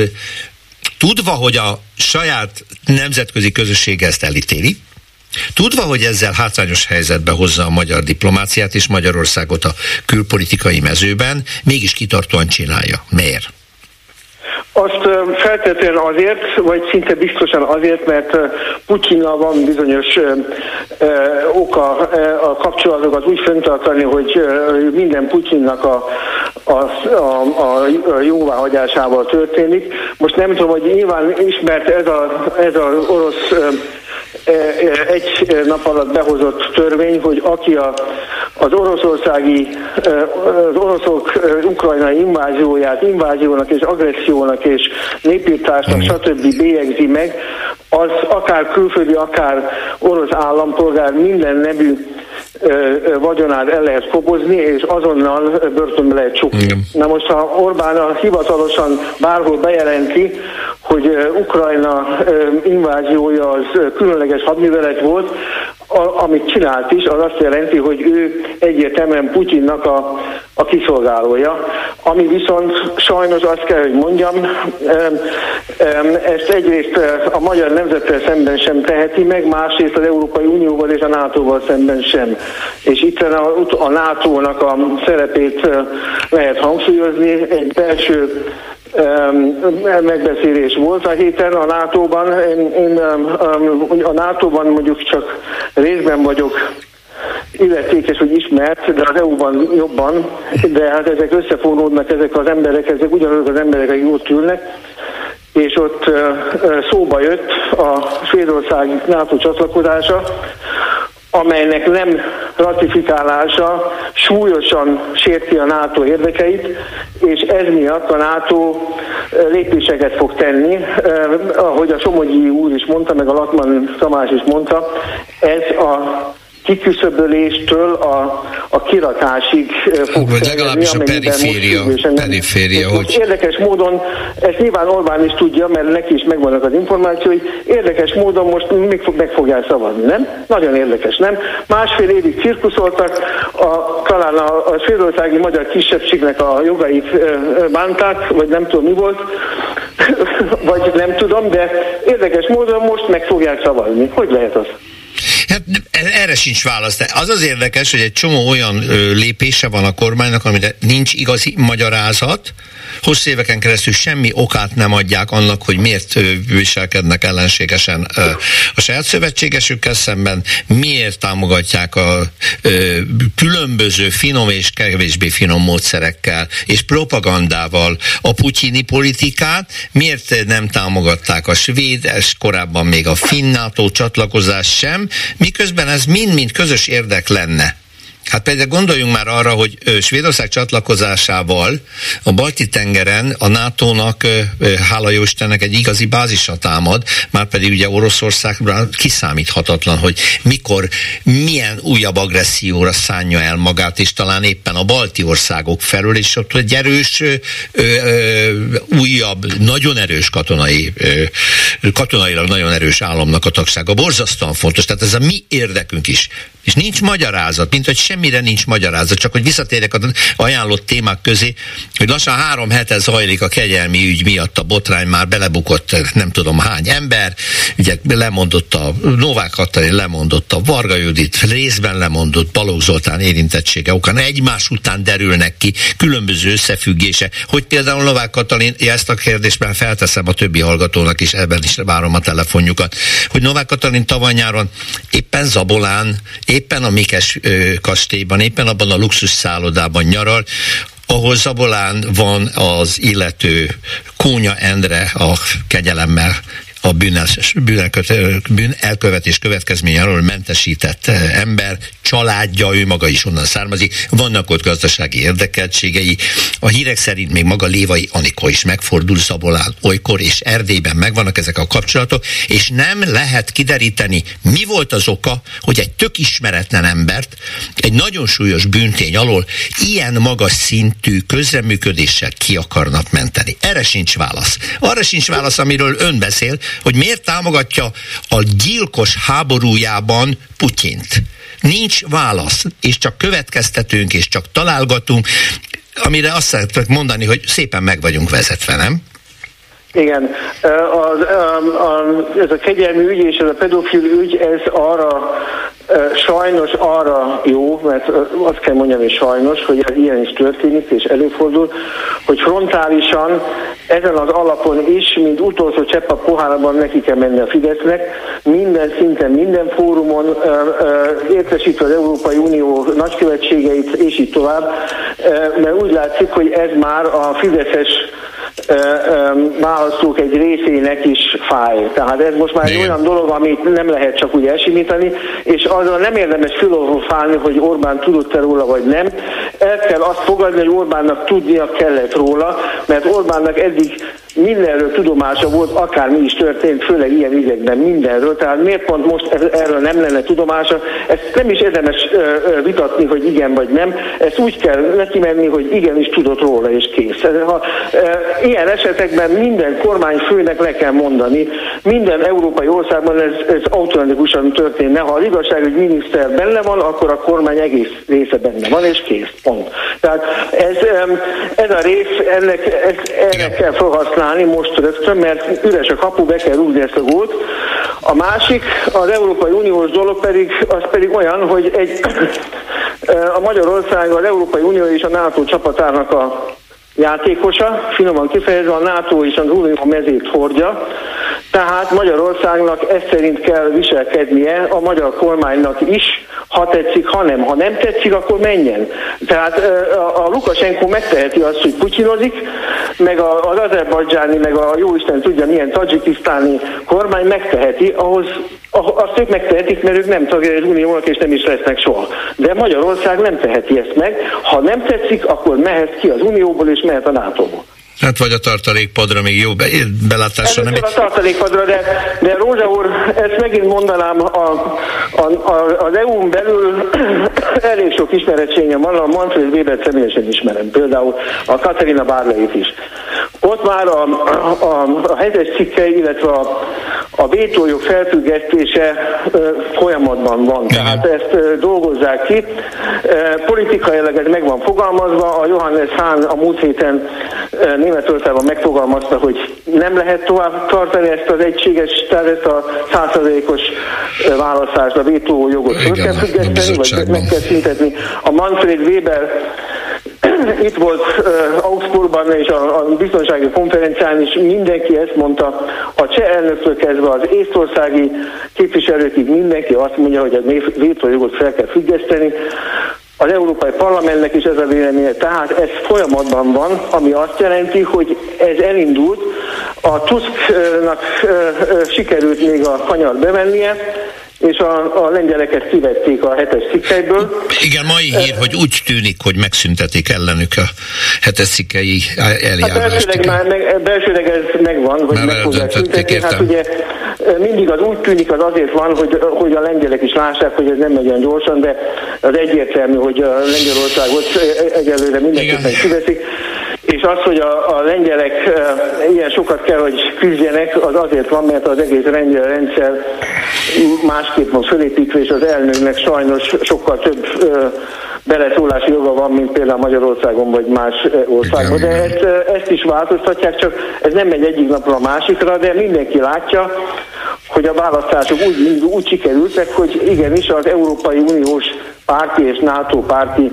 tudva, hogy a saját nemzetközi közösség ezt elítéli, Tudva, hogy ezzel hátrányos helyzetbe hozza a magyar diplomáciát és Magyarországot a külpolitikai mezőben, mégis kitartóan csinálja. Miért? Azt feltétlenül azért, vagy szinte biztosan azért, mert Putyinnal van bizonyos oka a kapcsolatokat úgy fenntartani, hogy minden Putyinnak a, a, a, a jóváhagyásával történik. Most nem tudom, hogy nyilván ismert ez az ez a orosz egy nap alatt behozott törvény, hogy aki a, az oroszországi, az oroszok ukrajnai invázióját inváziónak és agressziónak és népírtásnak stb. bélyegzi meg, az akár külföldi, akár orosz állampolgár minden nevű vagyonát el lehet kobozni, és azonnal börtönbe lehet csukni. Na most, ha Orbán a hivatalosan bárhol bejelenti, hogy Ukrajna inváziója az különleges hadművelet volt, a, amit csinált is, az azt jelenti, hogy ő egyértelműen Putyinnak a, a kiszolgálója, ami viszont sajnos azt kell, hogy mondjam, ezt egyrészt a magyar nemzettel szemben sem teheti meg, másrészt az Európai Unióval és a NATO-val szemben sem. És itt a, a NATO-nak a szerepét lehet hangsúlyozni, egy belső megbeszélés volt a héten a NATO-ban. Én, én a NATO-ban mondjuk csak részben vagyok illetékes, hogy ismert, de az EU-ban jobban, de hát ezek összefonódnak, ezek az emberek, ezek ugyanazok az emberek, akik ott ülnek, és ott szóba jött a Svédország NATO csatlakozása, amelynek nem ratifikálása súlyosan sérti a NATO érdekeit, és ez miatt a NATO lépéseket fog tenni. Ahogy a Somogyi úr is mondta, meg a Latman Tamás is mondta, ez a kiküszöböléstől a, a kirakásig fog Vagy legalábbis a periféria, periféria hogy... Érdekes módon, ezt nyilván Orbán is tudja, mert neki is megvannak az információi, érdekes módon most még fog, meg fogják szavazni, nem? Nagyon érdekes, nem? Másfél évig cirkuszoltak, a, talán a, a svédországi magyar kisebbségnek a jogait bánták, vagy nem tudom mi volt, vagy nem tudom, de érdekes módon most meg fogják szavazni. Hogy lehet az? Hát erre sincs válasz. De az az érdekes, hogy egy csomó olyan lépése van a kormánynak, amire nincs igazi magyarázat, hosszú éveken keresztül semmi okát nem adják annak, hogy miért viselkednek ellenségesen a saját szövetségesükkel szemben, miért támogatják a különböző finom és kevésbé finom módszerekkel és propagandával a putyini politikát, miért nem támogatták a svéd, és korábban még a finn NATO csatlakozás sem, miközben ez mind-mind közös érdek lenne. Hát például gondoljunk már arra, hogy Svédország csatlakozásával a balti tengeren a NATO-nak, hála jó Istennek, egy igazi bázisa támad, már pedig ugye Oroszországra kiszámíthatatlan, hogy mikor, milyen újabb agresszióra szánja el magát, és talán éppen a balti országok felől, és ott egy erős, ö, ö, újabb, nagyon erős katonai, ö, katonailag nagyon erős államnak a tagsága. Borzasztóan fontos, tehát ez a mi érdekünk is. És nincs magyarázat, mint hogy semmire nincs magyarázat, csak hogy visszatérek az ajánlott témák közé, hogy lassan három hete zajlik a kegyelmi ügy miatt a botrány, már belebukott nem tudom hány ember, ugye lemondott a Novák Katalin, lemondott a Varga Judit, részben lemondott Balogh Zoltán érintettsége okán, egymás után derülnek ki különböző összefüggése, hogy például Novák Katalin, ezt a kérdést már felteszem a többi hallgatónak is, ebben is várom a telefonjukat, hogy Novák Katalin tavaly nyáron éppen Zabolán, éppen a Mikes kastélyban, éppen abban a luxus szállodában nyaral, ahol Zabolán van az illető Kónya Endre a kegyelemmel a bűn elkövetés következményéről mentesített ember, családja, ő maga is onnan származik, vannak ott gazdasági érdekeltségei. A hírek szerint még maga Lévai Anikó is megfordul Szabolán olykor, és Erdélyben megvannak ezek a kapcsolatok, és nem lehet kideríteni, mi volt az oka, hogy egy tök ismeretlen embert egy nagyon súlyos bűntény alól ilyen magas szintű közreműködéssel ki akarnak menteni. Erre sincs válasz. Arra sincs válasz, amiről ön beszél, hogy miért támogatja a gyilkos háborújában Putyint. Nincs válasz, és csak következtetünk, és csak találgatunk, amire azt szeretnék mondani, hogy szépen meg vagyunk vezetve, nem? Igen, az, a, a, ez a kegyelmi ügy és ez a pedofil ügy, ez arra Sajnos arra jó, mert azt kell mondjam, hogy sajnos, hogy ez ilyen is történik és előfordul, hogy frontálisan ezen az alapon is, mint utolsó csepp a pohárban neki kell menni a Fidesznek, minden szinten, minden fórumon értesítve az Európai Unió nagykövetségeit, és így tovább, mert úgy látszik, hogy ez már a Fideszes választók egy részének is fáj. Tehát ez most már egy olyan dolog, amit nem lehet csak úgy elsimítani, és azon nem érdemes filozofálni, hogy Orbán tudott-e róla, vagy nem. El kell azt fogadni, hogy Orbánnak tudnia kellett róla, mert Orbánnak eddig mindenről tudomása volt, akár mi is történt, főleg ilyen ügyekben mindenről, tehát miért pont most erről nem lenne tudomása, ezt nem is érdemes vitatni, hogy igen vagy nem, ezt úgy kell neki menni, hogy igenis tudott róla, és kész. Ha, ilyen esetekben minden kormányfőnek le kell mondani, minden európai országban ez, ez automatikusan történne. Ha az igazságügyi miniszter benne van, akkor a kormány egész része benne van, és kész. Pont. Tehát ez, ez a rész, ennek, ez, ennek kell felhasználni használni most rögtön, mert üres a kapu, be kell rúgni ezt a gólt. A másik, az Európai Uniós dolog pedig, az pedig olyan, hogy egy, a Magyarország az Európai Unió és a NATO csapatának a játékosa, finoman kifejezve a NATO és az Unió mezét hordja, tehát Magyarországnak ezt szerint kell viselkednie a magyar kormánynak is, ha tetszik, ha nem. Ha nem tetszik, akkor menjen. Tehát a, Lukasenko megteheti azt, hogy putyinozik, meg az azerbajdzsáni, meg a jóisten tudja milyen tajikisztáni kormány megteheti, ahhoz azt ők megtehetik, mert ők nem tagja az uniónak, és nem is lesznek soha. De Magyarország nem teheti ezt meg. Ha nem tetszik, akkor mehet ki az unióból, és mehet a NATO-ból. Hát vagy a tartalékpadra még jó be, belátásra nem. a tartalékpadra, de, de Rózsa úr, ezt megint mondanám, a, a, a, az EU-n belül elég sok ismeretségem van, a Manfred Weber személyesen ismerem, például a Katerina Bárleit is. Ott már a, a, a, hetes cikkei, illetve a, a vétójog felfüggesztése folyamatban van, tehát ezt dolgozzák ki. Politikailag ez meg van fogalmazva, a Johannes Hahn a múlt héten Németországban megfogalmazta, hogy nem lehet tovább tartani ezt az egységes, tehát ezt a százszerzékos választást, a vétójogot föl kell függeszteni, vagy meg kell szüntetni. A Manfred Weber itt volt uh, Augsburgban és a, a biztonsági konferencián is mindenki ezt mondta, a cseh elnöktől kezdve az észtországi képviselőkig mindenki azt mondja, hogy a vétójogot fel kell függeszteni. Az Európai Parlamentnek is ez a véleménye, tehát ez folyamatban van, ami azt jelenti, hogy ez elindult, a Tusknak sikerült még a kanyar bevennie, és a, a lengyeleket kivették a hetes cikkeiből. Igen, mai hír, hogy úgy tűnik, hogy megszüntetik ellenük a hetes cikkei eljárást. Hát belsőleg, már meg, belsőleg ez megvan, hogy meg fogják szüntetni. Hát ugye mindig az úgy tűnik, az azért van, hogy, hogy a lengyelek is lássák, hogy ez nem megy olyan gyorsan, de az egyértelmű, hogy a Lengyelországot egyelőre mindenképpen kiveszik. És az, hogy a, a lengyelek e, ilyen sokat kell, hogy küzdjenek, az azért van, mert az egész lengyel rendszer másképp van fölépítve, és az elnöknek sajnos sokkal több e, beleszólási joga van, mint például Magyarországon vagy más országban. De ezt, ezt is változtatják, csak ez nem megy egyik napra a másikra, de mindenki látja, hogy a választások úgy, úgy sikerültek, hogy igenis az Európai Uniós párti és NATO párti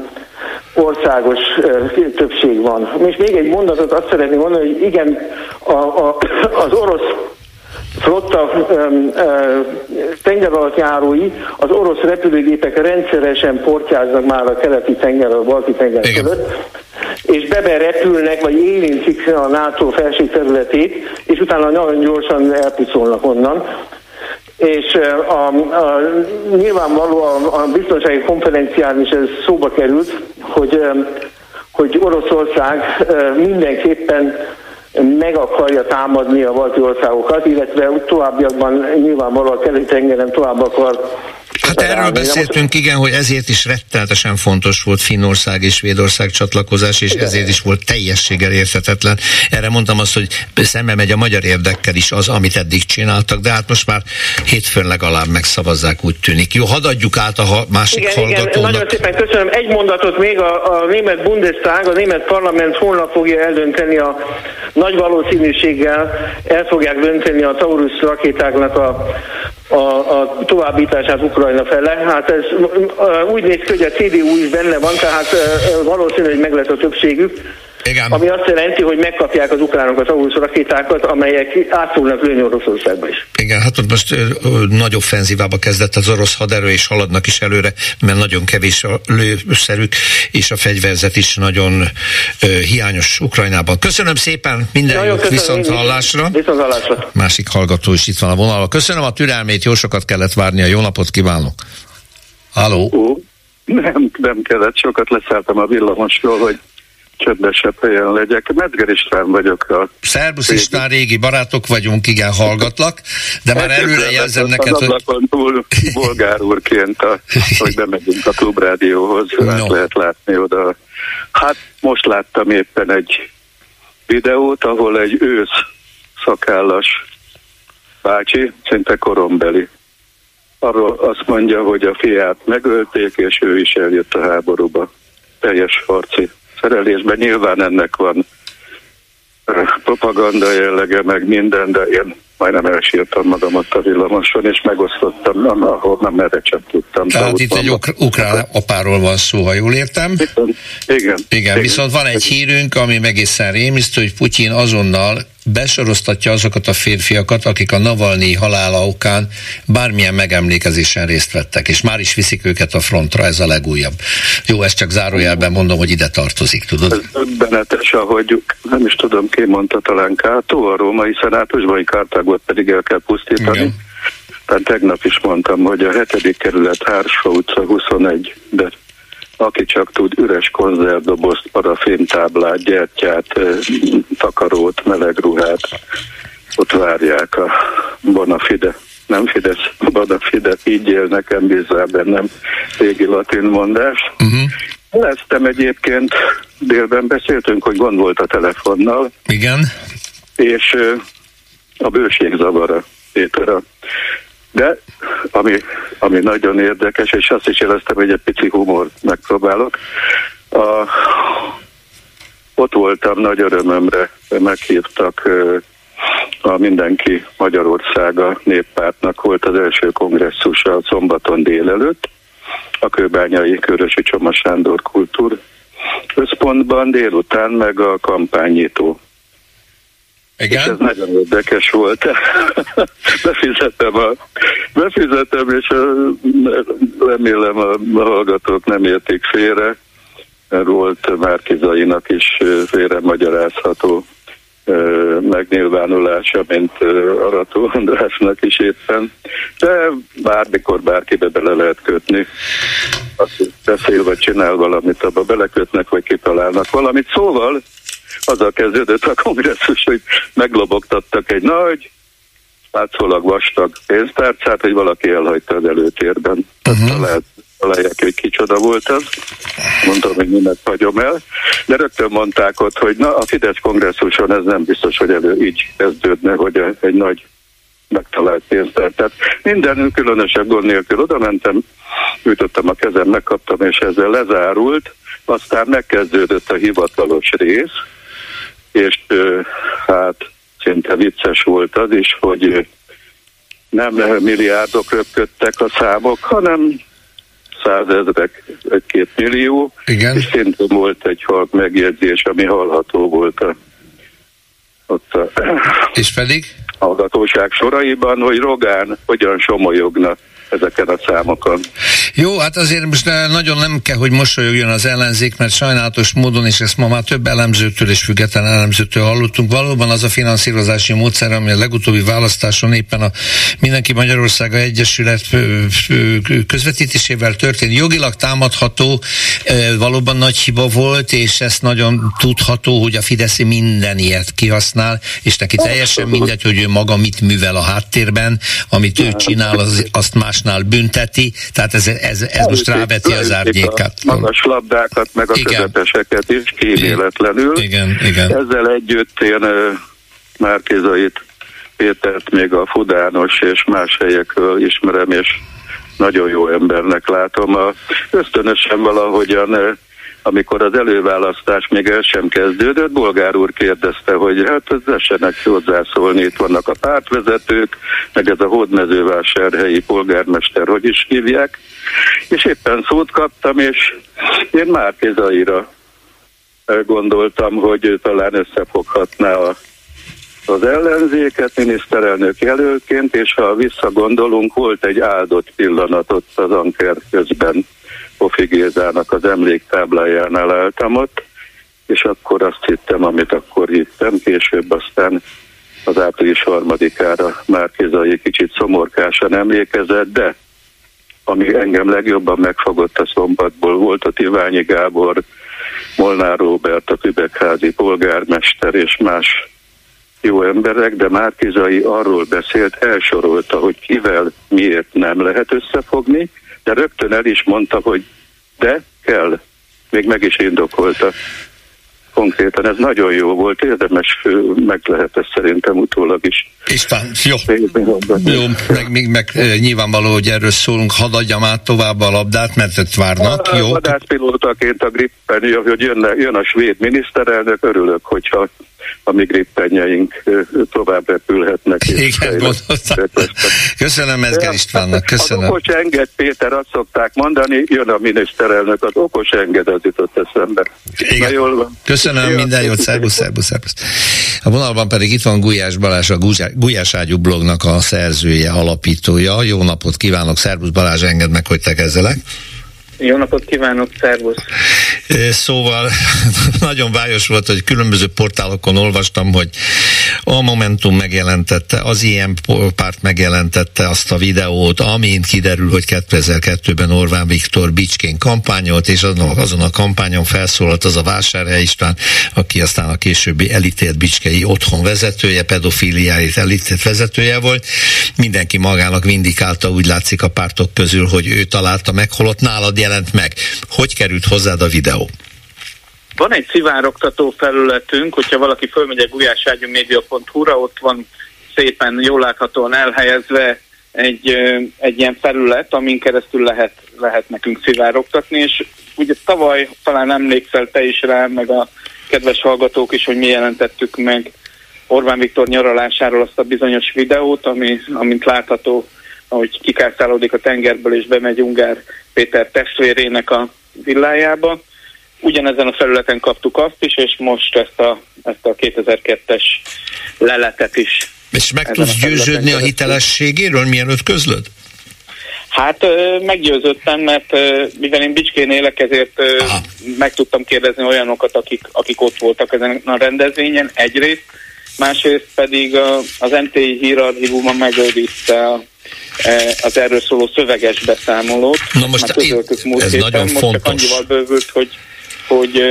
országos többség van. És még egy mondatot azt szeretném mondani, hogy igen, a, a, az orosz flotta tenger alatt járói, az orosz repülőgépek rendszeresen portyáznak már a keleti tenger, a balti tenger Igen. között, és bebe repülnek, vagy érintik a NATO felső területét, és utána nagyon gyorsan elpucolnak onnan és a, a, nyilvánvaló a, biztonsági konferencián is ez szóba került, hogy, hogy Oroszország mindenképpen meg akarja támadni a balti országokat, illetve továbbiakban nyilvánvalóan a keleti tengeren tovább akar Hát erről beszéltünk, igen, hogy ezért is rettenetesen fontos volt Finnország és Svédország csatlakozás, és ezért is volt teljességgel érthetetlen. Erre mondtam azt, hogy szembe megy a magyar érdekkel is az, amit eddig csináltak, de hát most már hétfőn legalább megszavazzák, úgy tűnik. Jó, hadd adjuk át a másik igen, hallgatónak. Igen, nagyon szépen köszönöm. Egy mondatot még a, a német Bundestag, a német parlament holnap fogja eldönteni a nagy valószínűséggel el fogják dönteni a Taurus rakétáknak a a, a továbbítását Ukrajna fele. Hát ez úgy néz ki, hogy a CDU is benne van, tehát valószínű, hogy meg lesz a többségük. Igen. Ami azt jelenti, hogy megkapják az ukránok az Taurus rakétákat, amelyek át fognak lőni Oroszországba is. Igen, hát ott most ö, ö, nagy offenzívába kezdett az orosz haderő, és haladnak is előre, mert nagyon kevés a lőszerük, és a fegyverzet is nagyon ö, hiányos Ukrajnában. Köszönöm szépen, minden jót, viszont hallásra. Viszont hallásra. Másik hallgató is itt van a vonalban. Köszönöm a türelmét, jó sokat kellett várni, a jó napot kívánok. Halló? Nem, nem kellett, sokat leszálltam a villamosról, hogy csöndesebb helyen legyek. Medger István vagyok. A Szerbusz István, régi barátok vagyunk, igen, hallgatlak, de már előre jelzem neked, hogy... túl bolgár úrként, a, hogy bemegyünk a klubrádióhoz, no. lehet látni oda. Hát most láttam éppen egy videót, ahol egy ősz szakállas bácsi, szinte korombeli, arról azt mondja, hogy a fiát megölték, és ő is eljött a háborúba. Teljes harci szerelésben. Nyilván ennek van propaganda jellege, meg minden, de én majdnem elsírtam magamat a villamoson, és megosztottam, ahol nem erre csak tudtam. Tehát itt egy uk- ukrán apáról van szó, ha jól értem. Igen. Igen, Igen, viszont van egy hírünk, ami egészen rémisztő, hogy Putyin azonnal besoroztatja azokat a férfiakat, akik a Navalnyi halála okán bármilyen megemlékezésen részt vettek, és már is viszik őket a frontra, ez a legújabb. Jó, ezt csak zárójelben mondom, hogy ide tartozik, tudod? Ez döbbenetes, ahogy nem is tudom, ki mondta talán Kátó, a római szenátusban, hogy Kártágot pedig el kell pusztítani. Igen. Tehát tegnap is mondtam, hogy a hetedik kerület Hársfa utca 21, de aki csak tud üres konzervdobozt, paraféntáblát, gyertyát, takarót, meleg ruhát, ott várják a Bonafide. Nem Fidesz, Bonafide, így él nekem, bízzál bennem, régi latin mondás. Uh-huh. Lesztem egyébként, délben beszéltünk, hogy gond volt a telefonnal. Igen. És a bőség zavara, Péter, a de ami, ami nagyon érdekes, és azt is jeleztem, hogy egy pici humor megpróbálok. A, ott voltam nagy örömömre, meghívtak a Mindenki Magyarországa néppártnak volt az első kongresszusa a szombaton délelőtt, a Kőbányai Körösi Csoma Sándor Kultúr Központban, délután meg a kampányító igen? És ez nagyon érdekes volt. befizetem, a, befizetem, és remélem a, a hallgatók nem értik félre. Volt Márkizainak is félre magyarázható megnyilvánulása, mint Arató Andrásnak is éppen. De bármikor bárkibe bele lehet kötni. Azt beszél, vagy csinál valamit, abba belekötnek, vagy kitalálnak valamit. Szóval azzal kezdődött a kongresszus, hogy meglobogtattak egy nagy, látszólag vastag pénztárcát, hogy valaki elhagyta az előtérben. Uh-huh. Talált, találják, hogy kicsoda volt az. Mondtam, hogy mindent hagyom el. De rögtön mondták ott, hogy na, a Fidesz kongresszuson ez nem biztos, hogy elő így kezdődne, hogy egy nagy megtalált pénztár. Tehát minden különösebb gond nélkül oda mentem, nyújtottam a kezem, megkaptam, és ezzel lezárult. Aztán megkezdődött a hivatalos rész, és hát szinte vicces volt az is, hogy nem milliárdok röpködtek a számok, hanem százezrek, egy-két millió, Igen. és szintén volt egy halk megjegyzés, ami hallható volt a, ott a, és pedig? hallgatóság soraiban, hogy Rogán hogyan somolyogna ezeken a számokon. Jó, hát azért most nagyon nem kell, hogy mosolyogjon az ellenzék, mert sajnálatos módon, és ezt ma már több elemzőtől és független elemzőtől hallottunk, valóban az a finanszírozási módszer, ami a legutóbbi választáson éppen a Mindenki Magyarországa Egyesület közvetítésével történt, jogilag támadható, valóban nagy hiba volt, és ezt nagyon tudható, hogy a Fidesz minden ilyet kihasznál, és neki teljesen mindegy, hogy ő maga mit művel a háttérben, amit ő csinál, az, azt más másnál bünteti, tehát ez, ez, ez most ráveti az árnyékát. A magas labdákat, meg a igen. közepeseket is kíméletlenül. Igen, igen. Ezzel együtt én Márkézait Pétert még a Fudános és más helyekről ismerem, és nagyon jó embernek látom. A ösztönösen valahogyan amikor az előválasztás még el sem kezdődött, Bolgár úr kérdezte, hogy hát essenek hozzászólni, itt vannak a pártvezetők, meg ez a hódmezővásárhelyi polgármester, hogy is hívják, és éppen szót kaptam, és én már Zaira gondoltam, hogy talán összefoghatná a az ellenzéket miniszterelnök jelölként, és ha visszagondolunk, volt egy áldott pillanat ott az Anker közben Pofi Gézának az emléktáblájánál álltam ott, és akkor azt hittem, amit akkor hittem, később aztán az április harmadikára Márkizai kicsit szomorkásan emlékezett, de ami engem legjobban megfogott a szombatból, volt a Tiványi Gábor, Molnár Róbert, a Tübekházi polgármester és más jó emberek, de Márkizai arról beszélt, elsorolta, hogy kivel miért nem lehet összefogni, de rögtön el is mondta, hogy de kell. Még meg is indokolta. Konkrétan ez nagyon jó volt, érdemes, meg lehet ezt szerintem utólag is. István, jó. Jó, meg, meg, meg nyilvánvaló, hogy erről szólunk, hadd adjam át tovább a labdát, mert ezt várnak. A, jó. Vadászpilótaként a Grippen, hogy jön, jön a svéd miniszterelnök, örülök, hogyha a a mi grippenyeink tovább repülhetnek. Igen, Köszönöm Mezger Istvánnak, köszönöm. Az okos enged, Péter, azt szokták mondani, jön a miniszterelnök, az okos enged, az jutott eszembe. Igen. Na, jól van. Köszönöm, minden jót, szervusz, szervusz, szervusz. A vonalban pedig itt van Gulyás Balázs, a Gulyás Ágyú blognak a szerzője, alapítója. Jó napot kívánok, szervusz Balázs, engedd meg, hogy tegezzelek. Jó napot kívánok, szervusz! Szóval nagyon vágyos volt, hogy különböző portálokon olvastam, hogy a Momentum megjelentette, az ilyen párt megjelentette azt a videót, amint kiderül, hogy 2002-ben Orbán Viktor Bicskén kampányolt, és azon, a kampányon felszólalt az a Vásárhely István, aki aztán a későbbi elítélt Bicskei otthon vezetője, pedofiliáit elítélt vezetője volt. Mindenki magának vindikálta, úgy látszik a pártok közül, hogy ő találta meg, holott nálad jelent meg. Hogy került hozzád a videó? Van egy szivároktató felületünk, hogyha valaki fölmegy a gulyáságyúmédia.hu-ra, ott van szépen jól láthatóan elhelyezve egy, egy ilyen felület, amin keresztül lehet, lehet nekünk szivároktatni, és ugye tavaly talán emlékszel te is rá, meg a kedves hallgatók is, hogy mi jelentettük meg Orbán Viktor nyaralásáról azt a bizonyos videót, ami, amint látható, ahogy kikászálódik a tengerből és bemegy Ungár Péter testvérének a villájába. Ugyanezen a felületen kaptuk azt is, és most ezt a, ezt a 2002-es leletet is. És meg tudsz győződni a hitelességéről, mielőtt közlöd? Hát meggyőződtem, mert mivel én Bicskén élek, ezért Aha. meg tudtam kérdezni olyanokat, akik, akik ott voltak ezen a rendezvényen egyrészt, másrészt pedig az NTI hírarchívuma megőrizte az erről szóló szöveges beszámolót. Na most itt, múlt ez héten. nagyon most fontos. Csak annyival bővült, hogy, hogy,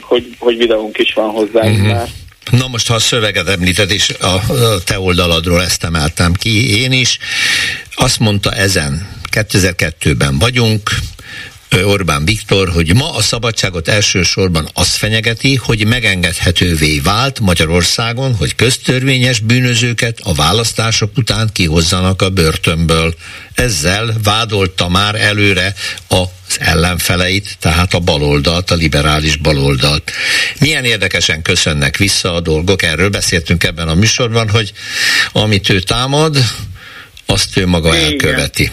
hogy, hogy videónk is van hozzá uh-huh. már. Na most, ha a szöveget említed, és a, te oldaladról ezt emeltem ki, én is, azt mondta ezen, 2002-ben vagyunk, Orbán Viktor, hogy ma a szabadságot elsősorban azt fenyegeti, hogy megengedhetővé vált Magyarországon, hogy köztörvényes bűnözőket a választások után kihozzanak a börtönből. Ezzel vádolta már előre az ellenfeleit, tehát a baloldalt, a liberális baloldalt. Milyen érdekesen köszönnek vissza a dolgok, erről beszéltünk ebben a műsorban, hogy amit ő támad, azt ő maga Igen. elköveti.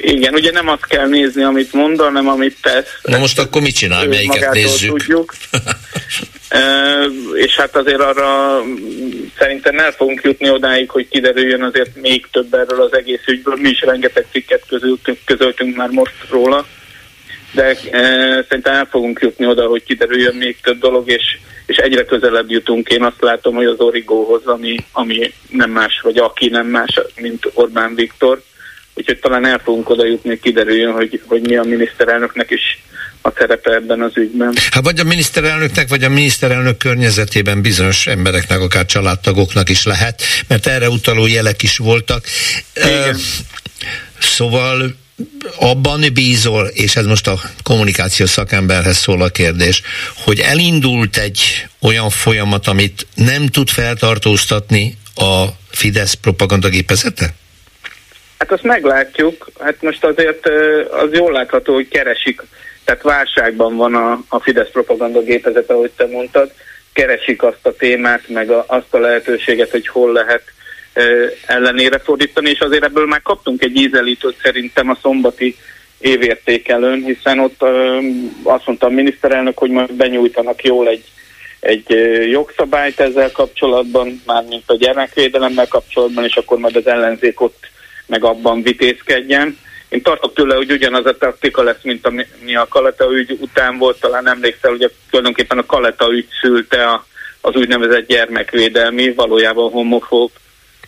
Igen, ugye nem azt kell nézni, amit mond, hanem amit tesz. Na most akkor mit csinál, melyiket nézzük? Tudjuk. e, és hát azért arra szerintem el fogunk jutni odáig, hogy kiderüljön azért még több erről az egész ügyből. Mi is rengeteg cikket közöltünk, közöltünk már most róla, de e, szerintem el fogunk jutni oda, hogy kiderüljön még több dolog, és, és egyre közelebb jutunk. Én azt látom, hogy az origóhoz, ami, ami nem más, vagy aki nem más, mint Orbán Viktor úgyhogy talán el fogunk oda jutni, hogy kiderüljön, hogy, hogy mi a miniszterelnöknek is a szerepe ebben az ügyben. Hát vagy a miniszterelnöknek, vagy a miniszterelnök környezetében bizonyos embereknek, akár családtagoknak is lehet, mert erre utaló jelek is voltak. Igen. Uh, szóval abban bízol, és ez most a kommunikáció szakemberhez szól a kérdés, hogy elindult egy olyan folyamat, amit nem tud feltartóztatni a Fidesz propagandagépezete? Hát azt meglátjuk. Hát most azért az jól látható, hogy keresik, tehát válságban van a, a Fidesz propaganda gépezet, ahogy te mondtad, keresik azt a témát, meg a, azt a lehetőséget, hogy hol lehet ellenére fordítani, és azért ebből már kaptunk egy ízelítőt szerintem a szombati évértékelőn, hiszen ott azt mondta a miniszterelnök, hogy majd benyújtanak jól egy, egy jogszabályt ezzel kapcsolatban, mármint a gyermekvédelemmel kapcsolatban, és akkor majd az ellenzék ott meg abban vitézkedjen. Én tartok tőle, hogy ugyanaz a taktika lesz, mint ami a Kaleta ügy után volt, talán emlékszel, hogy a, tulajdonképpen a Kaleta ügy szülte a, az úgynevezett gyermekvédelmi, valójában homofób,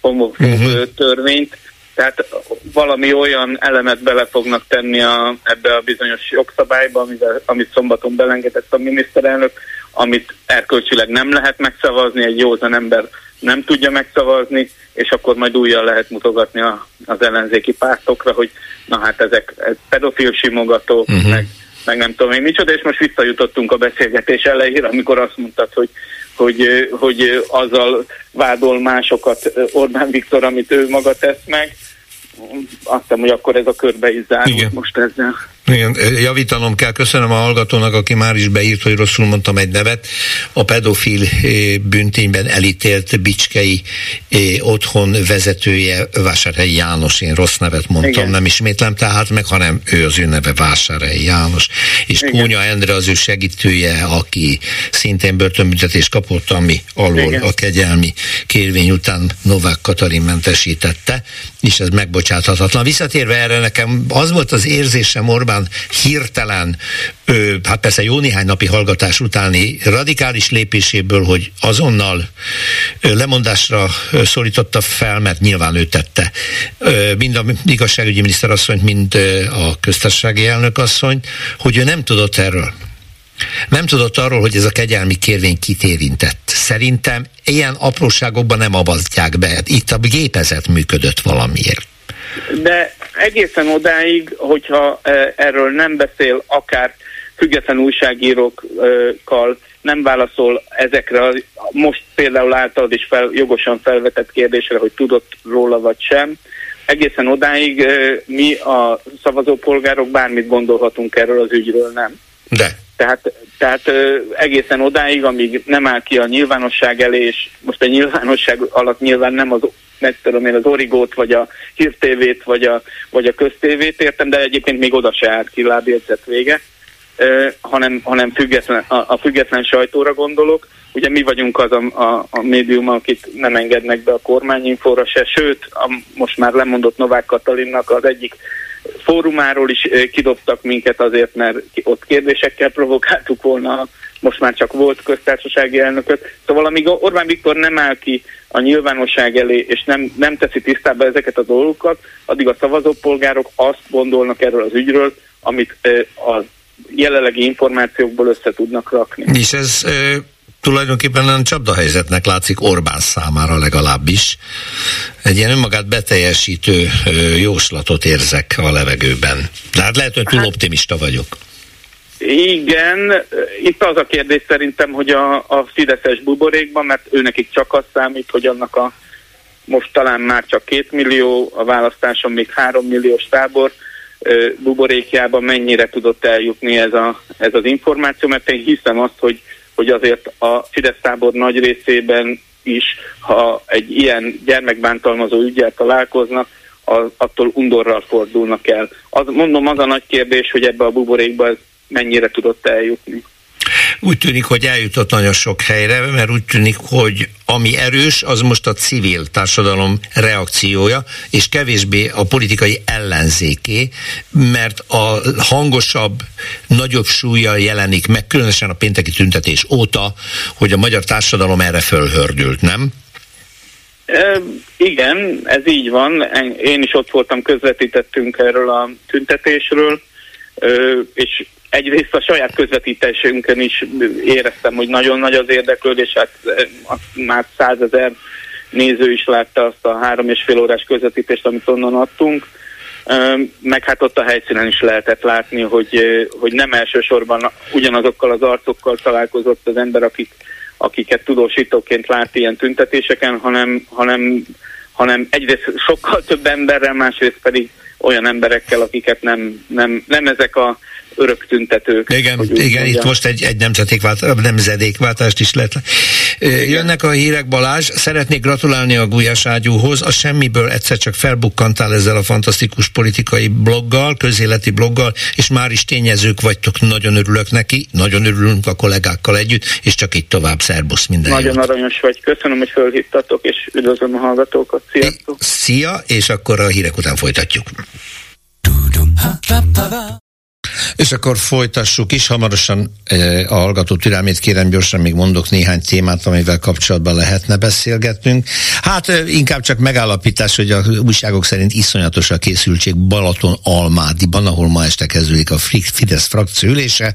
homofób uh-huh. törvényt. Tehát valami olyan elemet bele fognak tenni a, ebbe a bizonyos jogszabályba, amivel, amit szombaton belengedett a miniszterelnök, amit erkölcsileg nem lehet megszavazni, egy józan ember nem tudja megszavazni, és akkor majd újjal lehet mutogatni a, az ellenzéki pártokra, hogy na hát ezek ez pedofil simogatók, uh-huh. meg, meg nem tudom én micsoda, és most visszajutottunk a beszélgetés elejére, amikor azt mondtad, hogy, hogy, hogy azzal vádol másokat Orbán Viktor, amit ő maga tesz meg, azt hiszem, hogy akkor ez a körbe is zárult most ezzel. Igen, javítanom kell, köszönöm a hallgatónak, aki már is beírt, hogy rosszul mondtam egy nevet. A pedofil büntényben elítélt Bicskei otthon vezetője Vásárhelyi János, én rossz nevet mondtam, Igen. nem ismétlem tehát meg, hanem ő az ő neve Vásárhelyi János. És Igen. Kónya Endre az ő segítője, aki szintén börtönbüntetést kapott, ami alól Igen. a kegyelmi kérvény után Novák Katalin mentesítette, és ez megbocsáthatatlan. Visszatérve erre nekem az volt az érzésem Orbán hirtelen, ö, hát persze jó néhány napi hallgatás utáni radikális lépéséből, hogy azonnal ö, lemondásra ö, szólította fel, mert nyilván ő tette. Ö, mind a igazságügyi miniszterasszonyt, mind ö, a köztársasági elnök asszonyt, hogy ő nem tudott erről. Nem tudott arról, hogy ez a kegyelmi kérvény kit érintett. Szerintem ilyen apróságokban nem avatják be. Itt a gépezet működött valamiért. De egészen odáig, hogyha e, erről nem beszél akár független újságírókkal, nem válaszol ezekre a most például általad is fel, jogosan felvetett kérdésre, hogy tudott róla vagy sem. Egészen odáig e, mi a szavazópolgárok bármit gondolhatunk erről az ügyről, nem? De. Tehát, tehát egészen odáig, amíg nem áll ki a nyilvánosság elé, és most a nyilvánosság alatt nyilván nem az meg tudom én az Origót, vagy a hírtévét, vagy a, vagy a köztévét értem, de egyébként még oda se állt ki lábjegyzet vége, uh, hanem, hanem független, a, a független sajtóra gondolok. Ugye mi vagyunk az a, a, a médium, akit nem engednek be a kormányinfóra se, sőt, a most már lemondott Novák Katalinnak az egyik fórumáról is kidobtak minket azért, mert ott kérdésekkel provokáltuk volna, most már csak volt köztársasági elnököt. Szóval amíg Orbán Viktor nem áll ki a nyilvánosság elé, és nem, nem teszi tisztába ezeket a dolgokat, addig a szavazópolgárok azt gondolnak erről az ügyről, amit a jelenlegi információkból össze tudnak rakni. És ez tulajdonképpen olyan csapdahelyzetnek látszik Orbán számára legalábbis. Egy ilyen önmagát beteljesítő jóslatot érzek a levegőben. De hát lehet, hogy túl hát, optimista vagyok. Igen, itt az a kérdés szerintem, hogy a, a Fideszes buborékban, mert őnekik csak az számít, hogy annak a most talán már csak két millió, a választáson még három milliós tábor buborékjában mennyire tudott eljutni ez, a, ez az információ, mert én hiszem azt, hogy hogy azért a Fidesz tábor nagy részében is, ha egy ilyen gyermekbántalmazó ügyel találkoznak, az, attól undorral fordulnak el. Az, mondom, az a nagy kérdés, hogy ebbe a buborékba ez mennyire tudott eljutni. Úgy tűnik, hogy eljutott nagyon sok helyre, mert úgy tűnik, hogy ami erős, az most a civil társadalom reakciója, és kevésbé a politikai ellenzéké, mert a hangosabb, nagyobb súlya jelenik meg, különösen a pénteki tüntetés óta, hogy a magyar társadalom erre fölhördült, nem? E, igen, ez így van. Én is ott voltam, közvetítettünk erről a tüntetésről, és egyrészt a saját közvetítésünkön is éreztem, hogy nagyon nagy az érdeklődés, hát már százezer néző is látta azt a három és fél órás közvetítést, amit onnan adtunk, meg hát ott a helyszínen is lehetett látni, hogy, hogy nem elsősorban ugyanazokkal az arcokkal találkozott az ember, akik, akiket tudósítóként lát ilyen tüntetéseken, hanem, hanem, hanem egyrészt sokkal több emberrel, másrészt pedig olyan emberekkel, akiket nem, nem, nem ezek a örök tüntetők. Igen, igen itt most egy, egy nemzedékváltást is lehet. Jönnek a hírek, Balázs, szeretnék gratulálni a Gulyás Ágyúhoz, a semmiből egyszer csak felbukkantál ezzel a fantasztikus politikai bloggal, közéleti bloggal, és már is tényezők vagytok, nagyon örülök neki, nagyon örülünk a kollégákkal együtt, és csak itt tovább, szerbusz minden Nagyon jót. aranyos vagy, köszönöm, hogy fölhívtatok, és üdvözlöm a hallgatókat, sziasztok! Szia, és akkor a hírek után folytatjuk. És akkor folytassuk is, hamarosan eh, a hallgató türelmét kérem, gyorsan még mondok néhány témát, amivel kapcsolatban lehetne beszélgetnünk. Hát eh, inkább csak megállapítás, hogy a újságok szerint iszonyatos a készültség Balaton Almádiban, ahol ma este kezdődik a Fidesz frakcióülése.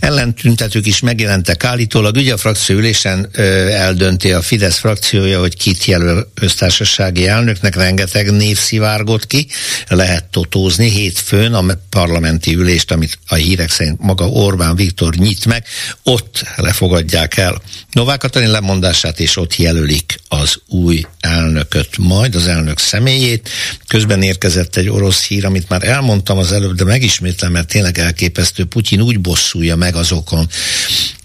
Ellentüntetők is megjelentek állítólag. Ugye a frakcióülésen eh, eldönti a Fidesz frakciója, hogy kit jelöl köztársasági elnöknek, rengeteg név szivárgott ki, lehet totózni hétfőn a parlamenti ülést, amit a hírek szerint maga Orbán Viktor nyit meg, ott lefogadják el Novák Katalin lemondását, és ott jelölik az új elnök elnököt, majd az elnök személyét. Közben érkezett egy orosz hír, amit már elmondtam az előbb, de megismétlem, mert tényleg elképesztő. Putyin úgy bosszulja meg azokon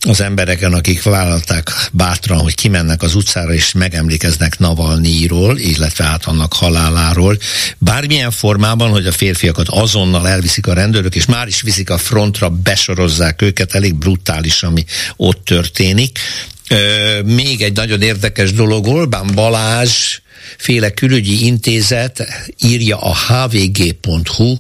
az embereken, akik vállalták bátran, hogy kimennek az utcára és megemlékeznek Navalnyiról, illetve hát annak haláláról. Bármilyen formában, hogy a férfiakat azonnal elviszik a rendőrök, és már is viszik a frontra, besorozzák őket, elég brutális, ami ott történik. Még egy nagyon érdekes dolog, Orbán Balázs féle külügyi intézet írja a hvg.hu,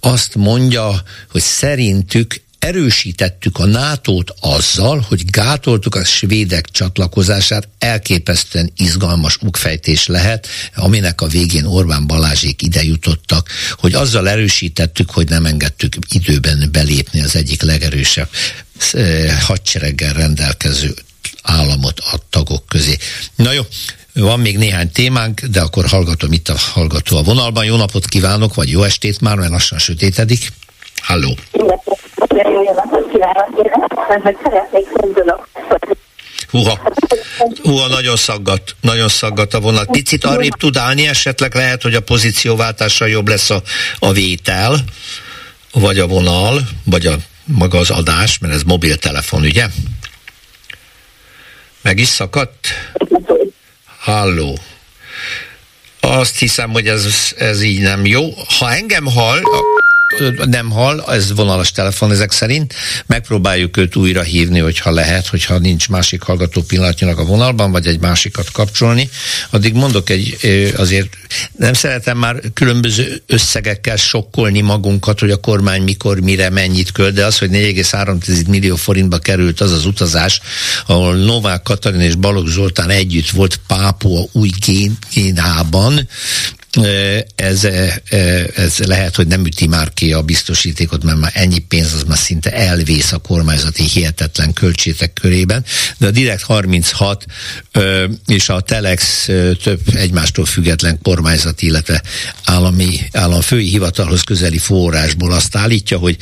azt mondja, hogy szerintük erősítettük a NATO-t azzal, hogy gátoltuk a svédek csatlakozását, elképesztően izgalmas ukfejtés lehet, aminek a végén Orbán Balázsék ide jutottak, hogy azzal erősítettük, hogy nem engedtük időben belépni az egyik legerősebb hadsereggel rendelkező államot a tagok közé. Na jó, van még néhány témánk, de akkor hallgatom itt a hallgató a vonalban. Jó napot kívánok, vagy jó estét már, mert lassan sötétedik. Halló! Húha, húha, nagyon szaggat, nagyon szaggat a vonat. Picit arrébb tud állni, esetleg lehet, hogy a pozícióváltással jobb lesz a, a vétel, vagy a vonal, vagy a maga az adás, mert ez mobiltelefon, ugye? Meg is szakadt? Halló. Azt hiszem, hogy ez, ez így nem jó. Ha engem hall, nem hall, ez vonalas telefon ezek szerint. Megpróbáljuk őt újra hívni, hogyha lehet, hogyha nincs másik hallgató pillanatnyilag a vonalban, vagy egy másikat kapcsolni. Addig mondok egy, azért nem szeretem már különböző összegekkel sokkolni magunkat, hogy a kormány mikor, mire, mennyit költ, de az, hogy 4,3 millió forintba került az az utazás, ahol Novák Katalin és Balogh Zoltán együtt volt Pápua új Génában, ez, ez lehet, hogy nem üti már ki a biztosítékot, mert már ennyi pénz az már szinte elvész a kormányzati hihetetlen költségek körében, de a Direkt 36 és a Telex több egymástól független kormányzati, illetve állami, államfői hivatalhoz közeli forrásból azt állítja, hogy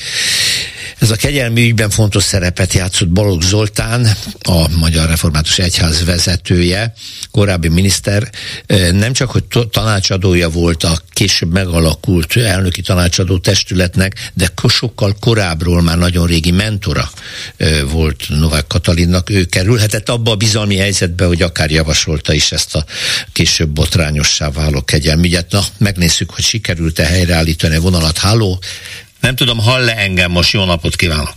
ez a kegyelmi ügyben fontos szerepet játszott Balogh Zoltán, a Magyar Református Egyház vezetője, korábbi miniszter, nem csak, hogy tanácsadója volt a később megalakult elnöki tanácsadó testületnek, de sokkal korábbról már nagyon régi mentora volt Novák Katalinnak. Ő kerülhetett abba a bizalmi helyzetbe, hogy akár javasolta is ezt a később botrányossá váló kegyelmügyet. Na, megnézzük, hogy sikerült-e helyreállítani a vonalat. Háló, nem tudom, hall-e engem most? Jó napot kívánok!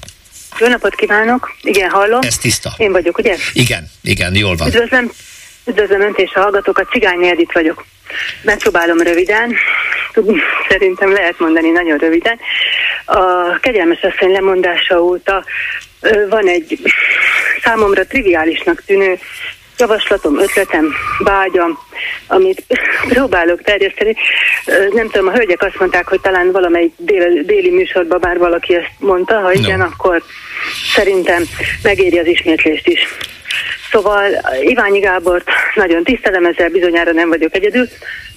Jó napot kívánok! Igen, hallom. Ez tiszta. Én vagyok, ugye? Igen, igen, jól van. Üdvözlöm, üdvözlöm Önt és a hallgatókat, Cigány Edit vagyok. Megpróbálom röviden, szerintem lehet mondani nagyon röviden. A kegyelmes asszony lemondása óta van egy számomra triviálisnak tűnő javaslatom, ötletem, vágyam, amit próbálok terjeszteni. Nem tudom, a hölgyek azt mondták, hogy talán valamelyik dél, déli műsorban bár valaki ezt mondta, ha igen, no. akkor szerintem megéri az ismétlést is. Szóval Iványi Gábort nagyon tisztelem, ezzel bizonyára nem vagyok egyedül.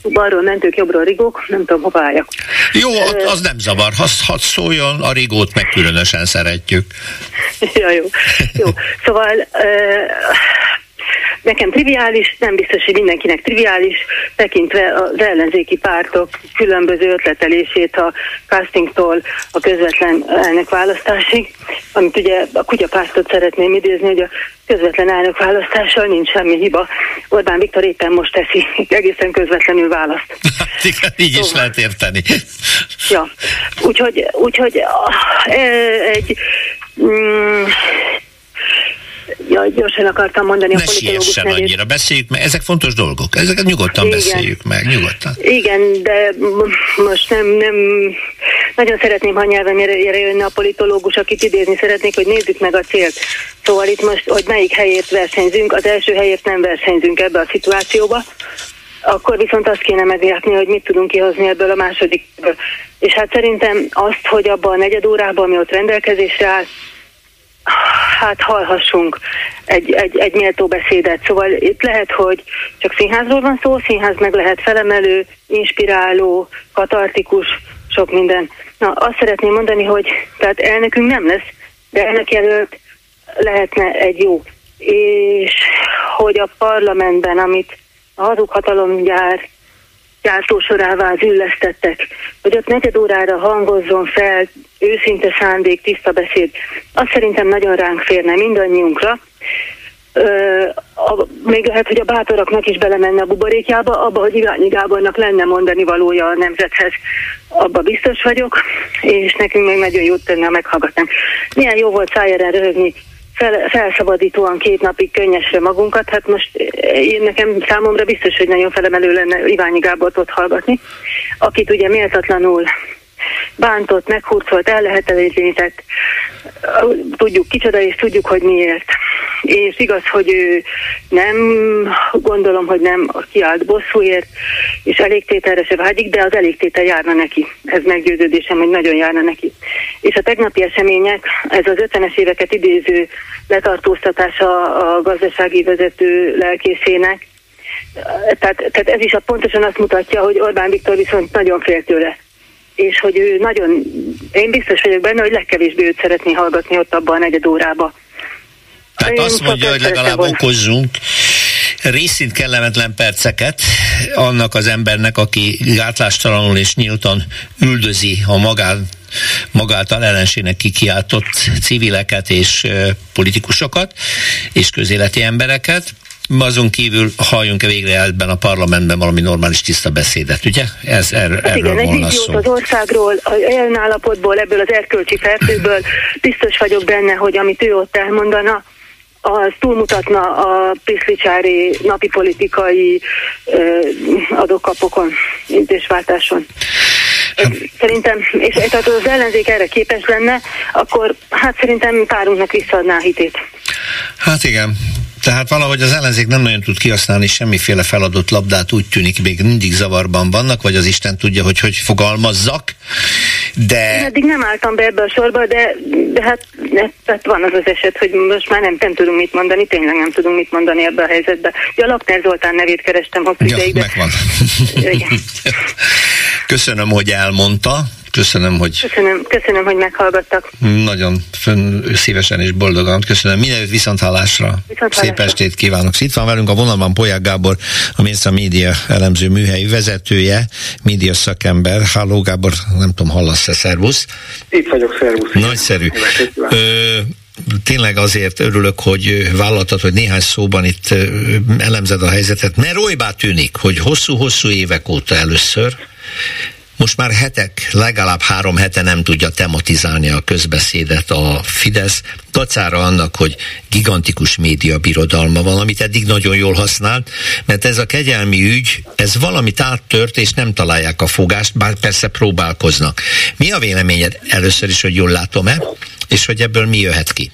Balról mentők, jobbról rigók, nem tudom, hova álljak. Jó, az nem zavar. Ha, ha szóljon, a rigót meg különösen szeretjük. ja, jó. jó. Szóval Nekem triviális, nem biztos, hogy mindenkinek triviális, tekintve az ellenzéki pártok különböző ötletelését a castingtól a közvetlen elnökválasztásig, amit ugye a kutyapártot szeretném idézni, hogy a közvetlen elnökválasztással nincs semmi hiba. Orbán Viktor éppen most teszi egészen közvetlenül választ. Hát igen, így szóval. is lehet érteni. Ja, úgyhogy, úgyhogy e, egy mm, Ja, gyorsan akartam mondani ne a politológus nevét. annyira, beszéljük meg, ezek fontos dolgok, ezeket nyugodtan Igen. beszéljük meg, nyugodtan. Igen, de most nem, nem nagyon szeretném, ha nyelvemére jönne a politológus, akit idézni szeretnék, hogy nézzük meg a célt. Szóval itt most, hogy melyik helyért versenyzünk, az első helyért nem versenyzünk ebbe a szituációba, akkor viszont azt kéne meglátni, hogy mit tudunk kihozni ebből a második. És hát szerintem azt, hogy abban a negyed órában, ami ott rendelkezésre áll, hát hallhassunk egy, egy, egy méltó beszédet. Szóval itt lehet, hogy csak színházról van szó, színház meg lehet felemelő, inspiráló, katartikus, sok minden. Na, azt szeretném mondani, hogy tehát elnökünk nem lesz, de elnök jelölt lehetne egy jó. És hogy a parlamentben, amit a hazughatalomgyár gyártósorává züllesztettek, hogy ott negyed órára hangozzon fel őszinte szándék, tiszta beszéd, az szerintem nagyon ránk férne mindannyiunkra. Ö, a, még lehet, hogy a bátoraknak is belemenne a buborékjába, abba, hogy Iványi Gábornak lenne mondani valója a nemzethez, abba biztos vagyok, és nekünk még nagyon jót tenne, ha meghallgatnánk. Milyen jó volt szájára röhögni fel, felszabadítóan két napig könnyesre magunkat. Hát most én nekem számomra biztos, hogy nagyon felemelő lenne Iványi Gábort ott hallgatni, akit ugye méltatlanul bántott, meghurcolt, ellehetetlenített. Tudjuk kicsoda, és tudjuk, hogy miért. És igaz, hogy ő nem, gondolom, hogy nem kiállt bosszúért, és elégtételre se vágyik, de az elégtétel járna neki. Ez meggyőződésem, hogy nagyon járna neki. És a tegnapi események, ez az 50-es éveket idéző letartóztatása a gazdasági vezető lelkészének, tehát, tehát ez is a pontosan azt mutatja, hogy Orbán Viktor viszont nagyon fél tőle és hogy ő nagyon, én biztos vagyok benne, hogy legkevésbé őt szeretné hallgatni ott abban a negyed órába. Tehát én azt mondja, hogy legalább volna. okozzunk részint kellemetlen perceket annak az embernek, aki gátlástalanul és nyíltan üldözi a magán, magáltal ellensének kikiáltott civileket és politikusokat és közéleti embereket, azon kívül halljunk-e végre ebben a parlamentben valami normális tiszta beszédet, ugye? Ez er, hát erről igen, volna egy szó. az országról, a jelen állapotból, ebből az erkölcsi fertőből biztos vagyok benne, hogy amit ő ott elmondana, az túlmutatna a piszlicsári napi politikai adókapokon, intézváltáson. Hát- szerintem, és tehát az ellenzék erre képes lenne, akkor hát szerintem párunknak visszaadná a hitét. Hát igen, tehát valahogy az ellenzék nem nagyon tud kihasználni semmiféle feladott labdát, úgy tűnik, még mindig zavarban vannak, vagy az Isten tudja, hogy hogy fogalmazzak, de... Én eddig nem álltam be ebbe a sorba, de, de hát, de, hát van az az eset, hogy most már nem, nem tudunk mit mondani, tényleg nem tudunk mit mondani ebbe a helyzetbe. Ja, Lakner Zoltán nevét kerestem hosszú ja, ideig. Megvan. Köszönöm, hogy elmondta. Köszönöm, hogy... Köszönöm, köszönöm, hogy meghallgattak. Nagyon fönn, szívesen és boldogan. Köszönöm. Mindenütt viszonthallásra. viszonthallásra. Szép estét kívánok. Itt van velünk a vonalban Polyák Gábor, a Ménza Média elemző műhelyi vezetője, média szakember. Halló Gábor, nem tudom, hallasz-e, szervusz? Itt vagyok, szervusz. Nagyszerű. Ö, tényleg azért örülök, hogy vállaltad, hogy néhány szóban itt elemzed a helyzetet, mert olybá tűnik, hogy hosszú-hosszú évek óta először most már hetek, legalább három hete nem tudja tematizálni a közbeszédet a Fidesz, dacára annak, hogy gigantikus média birodalma van, amit eddig nagyon jól használt, mert ez a kegyelmi ügy, ez valamit áttört, és nem találják a fogást, bár persze próbálkoznak. Mi a véleményed először is, hogy jól látom-e, és hogy ebből mi jöhet ki?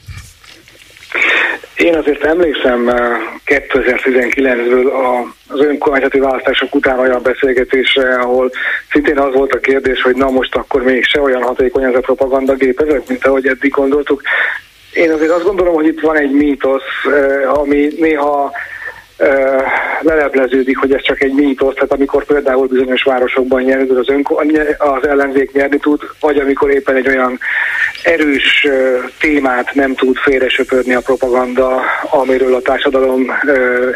Én azért emlékszem 2019-ből eh, az önkormányzati választások után olyan beszélgetésre, ahol szintén az volt a kérdés, hogy na most akkor még se olyan hatékony ez a propagandagépezet, mint ahogy eddig gondoltuk. Én azért azt gondolom, hogy itt van egy mítosz, eh, ami néha lelepleződik, hogy ez csak egy mítosz, tehát amikor például bizonyos városokban nyerni az, önko, az ellenzék nyerni tud, vagy amikor éppen egy olyan erős témát nem tud félresöpörni a propaganda, amiről a társadalom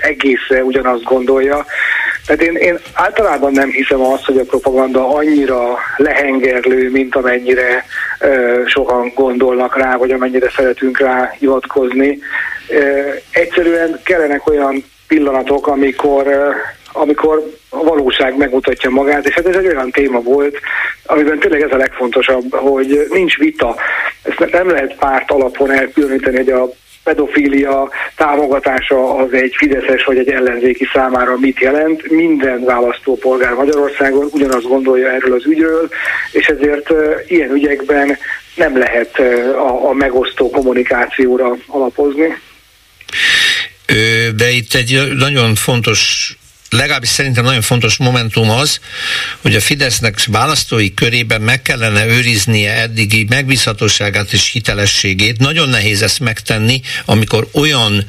egésze ugyanazt gondolja. Tehát én, én általában nem hiszem azt, hogy a propaganda annyira lehengerlő, mint amennyire sokan gondolnak rá, vagy amennyire szeretünk rá hivatkozni. Egyszerűen kellenek olyan pillanatok, amikor amikor a valóság megmutatja magát, és hát ez egy olyan téma volt, amiben tényleg ez a legfontosabb, hogy nincs vita. Ezt nem lehet párt alapon elkülöníteni, hogy a pedofília támogatása az egy fideszes vagy egy ellenzéki számára mit jelent. Minden választópolgár Magyarországon ugyanazt gondolja erről az ügyről, és ezért ilyen ügyekben nem lehet a, a megosztó kommunikációra alapozni. De itt egy nagyon fontos legalábbis szerintem nagyon fontos momentum az, hogy a Fidesznek választói körében meg kellene őriznie eddigi megbízhatóságát és hitelességét. Nagyon nehéz ezt megtenni, amikor olyan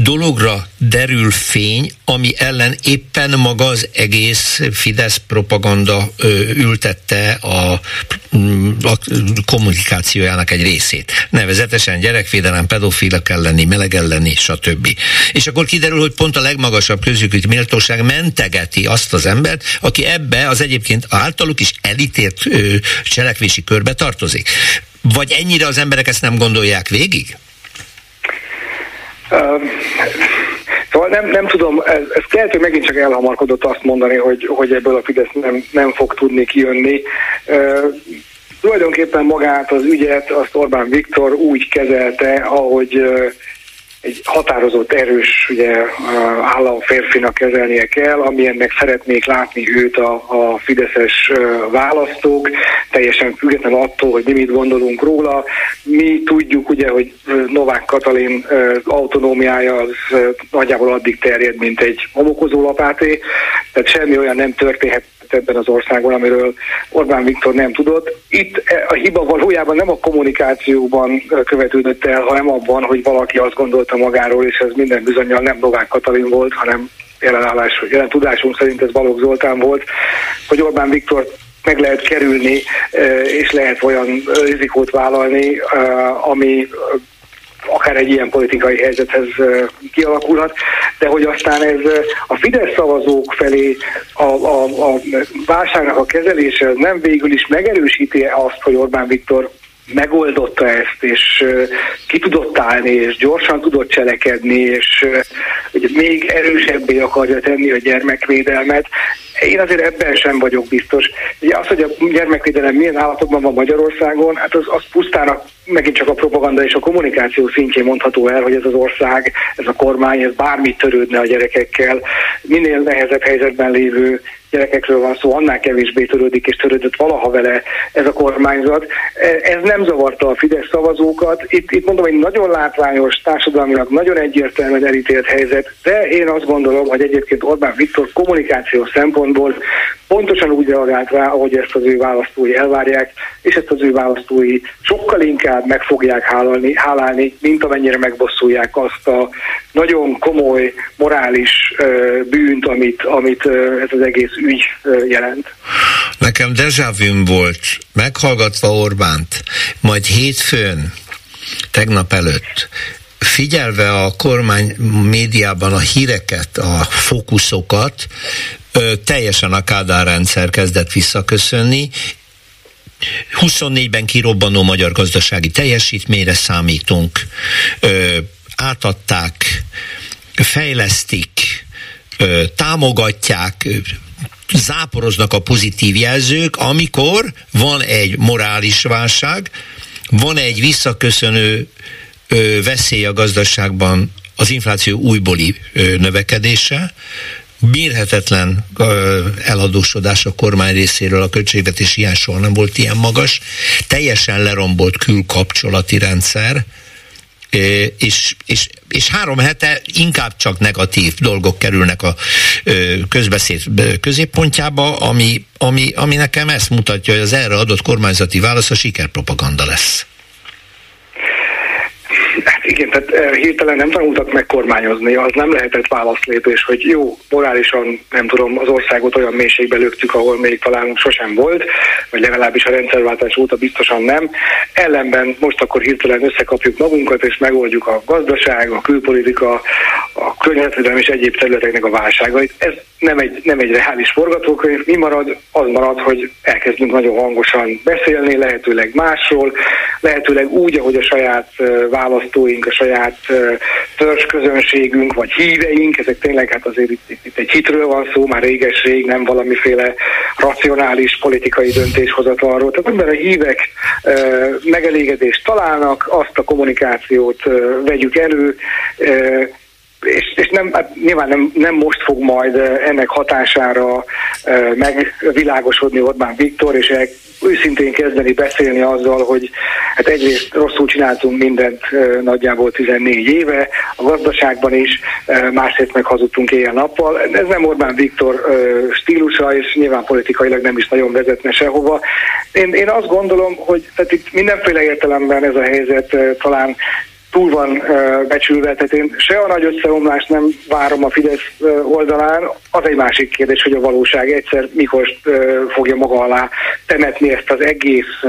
dologra derül fény, ami ellen éppen maga az egész Fidesz propaganda ültette a, a kommunikációjának egy részét. Nevezetesen gyerekvédelem, pedofilak elleni, meleg elleni, stb. És akkor kiderül, hogy pont a legmagasabb közükült méltóság mentegeti azt az embert, aki ebbe az egyébként általuk is elítélt cselekvési körbe tartozik. Vagy ennyire az emberek ezt nem gondolják végig? Szóval nem, nem tudom, ez, ez lehet, hogy megint csak elhamarkodott azt mondani, hogy, hogy ebből a Fidesz nem, nem fog tudni kijönni. Tulajdonképpen magát az ügyet azt Orbán Viktor úgy kezelte, ahogy egy határozott, erős ugye, államférfinak kezelnie kell, amilyennek szeretnék látni őt a, a fideszes választók, teljesen független attól, hogy mi mit gondolunk róla. Mi tudjuk ugye, hogy Novák Katalin autonómiája az nagyjából addig terjed, mint egy homokozó lapáté, tehát semmi olyan nem történhet ebben az országban, amiről Orbán Viktor nem tudott. Itt a hiba valójában nem a kommunikációban követődött el, hanem abban, hogy valaki azt gondolta magáról, és ez minden bizonyal nem Novák Katalin volt, hanem jelenállás, jelen tudásunk szerint ez Balogh Zoltán volt, hogy Orbán Viktor meg lehet kerülni, és lehet olyan rizikót vállalni, ami akár egy ilyen politikai helyzethez kialakulhat, de hogy aztán ez a Fidesz szavazók felé a, a, a válságnak a kezelése nem végül is megerősíti azt, hogy Orbán Viktor megoldotta ezt, és ki tudott állni, és gyorsan tudott cselekedni, és még erősebbé akarja tenni a gyermekvédelmet. Én azért ebben sem vagyok biztos. Ugye az, hogy a gyermekvédelem milyen állapotban van Magyarországon, hát az, az pusztán megint csak a propaganda és a kommunikáció szintjén mondható el, hogy ez az ország, ez a kormány, ez bármit törődne a gyerekekkel. Minél nehezebb helyzetben lévő gyerekekről van szó, annál kevésbé törődik és törődött valaha vele ez a kormányzat. Ez nem zavarta a Fidesz szavazókat. Itt, itt mondom, egy nagyon látványos, társadalmilag nagyon egyértelműen elítélt helyzet, de én azt gondolom, hogy egyébként Orbán Viktor kommunikáció szempontból pontosan úgy reagált rá, ahogy ezt az ő választói elvárják, és ezt az ő választói sokkal inkább meg fogják hálálni, hálálni mint amennyire megbosszulják azt a nagyon komoly morális bűnt, amit, amit ez az egész ügy jelent. Nekem dejavüm volt, meghallgatva Orbánt, majd hétfőn, tegnap előtt, figyelve a kormány médiában a híreket, a fókuszokat, teljesen a Kádár rendszer kezdett visszaköszönni, 24-ben kirobbanó magyar gazdasági teljesítményre számítunk, ö, átadták, fejlesztik, ö, támogatják, záporoznak a pozitív jelzők, amikor van egy morális válság, van egy visszaköszönő ö, veszély a gazdaságban az infláció újbóli növekedése, mérhetetlen eladósodás a kormány részéről, a költségvetés ilyen soha nem volt ilyen magas, teljesen lerombolt külkapcsolati rendszer, és, és, és három hete inkább csak negatív dolgok kerülnek a közbeszéd középpontjába, ami, ami, ami nekem ezt mutatja, hogy az erre adott kormányzati válasz a sikerpropaganda lesz. Igen, tehát eh, hirtelen nem tanultak meg kormányozni, az nem lehetett válaszlépés, hogy jó, morálisan nem tudom, az országot olyan mélységbe löktük, ahol még talán sosem volt, vagy legalábbis a rendszerváltás óta biztosan nem. Ellenben most akkor hirtelen összekapjuk magunkat, és megoldjuk a gazdaság, a külpolitika, a környezetvédelem és egyéb területeknek a válságait. Ez nem egy, nem egy reális forgatókönyv. Mi marad? Az marad, hogy elkezdünk nagyon hangosan beszélni, lehetőleg másról, lehetőleg úgy, ahogy a saját eh, választóink a saját törzsközönségünk, vagy híveink, ezek tényleg hát azért itt, itt, itt egy hitről van szó, már réges-rég, nem valamiféle racionális politikai döntéshozatalról. Tehát amiben a hívek megelégedést találnak, azt a kommunikációt vegyük elő, és, és nem, hát nyilván nem, nem most fog majd ennek hatására megvilágosodni Orbán Viktor, és őszintén kezdeni beszélni azzal, hogy hát egyrészt rosszul csináltunk mindent nagyjából 14 éve, a gazdaságban is, másrészt meg hazudtunk éjjel-nappal. Ez nem Orbán Viktor stílusa, és nyilván politikailag nem is nagyon vezetne sehova. Én, én azt gondolom, hogy tehát itt mindenféle értelemben ez a helyzet talán túl van becsülve, tehát én se a nagy összeomlást nem várom a Fidesz oldalán, az egy másik kérdés, hogy a valóság egyszer mikor fogja maga alá temetni ezt az egész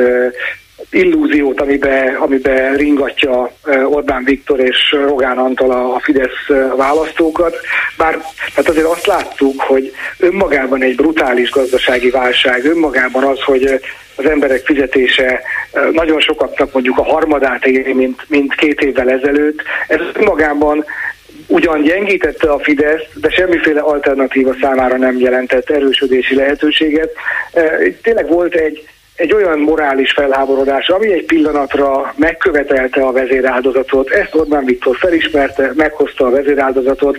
illúziót, amiben, amiben ringatja Orbán Viktor és Rogán Antal a Fidesz választókat. Bár tehát azért azt láttuk, hogy önmagában egy brutális gazdasági válság, önmagában az, hogy az emberek fizetése nagyon sokaknak mondjuk a harmadát éri, mint, mint két évvel ezelőtt, ez önmagában ugyan gyengítette a Fidesz, de semmiféle alternatíva számára nem jelentett erősödési lehetőséget. Tényleg volt egy egy olyan morális felháborodás, ami egy pillanatra megkövetelte a vezéráldozatot. Ezt Orbán Viktor felismerte, meghozta a vezéráldozatot,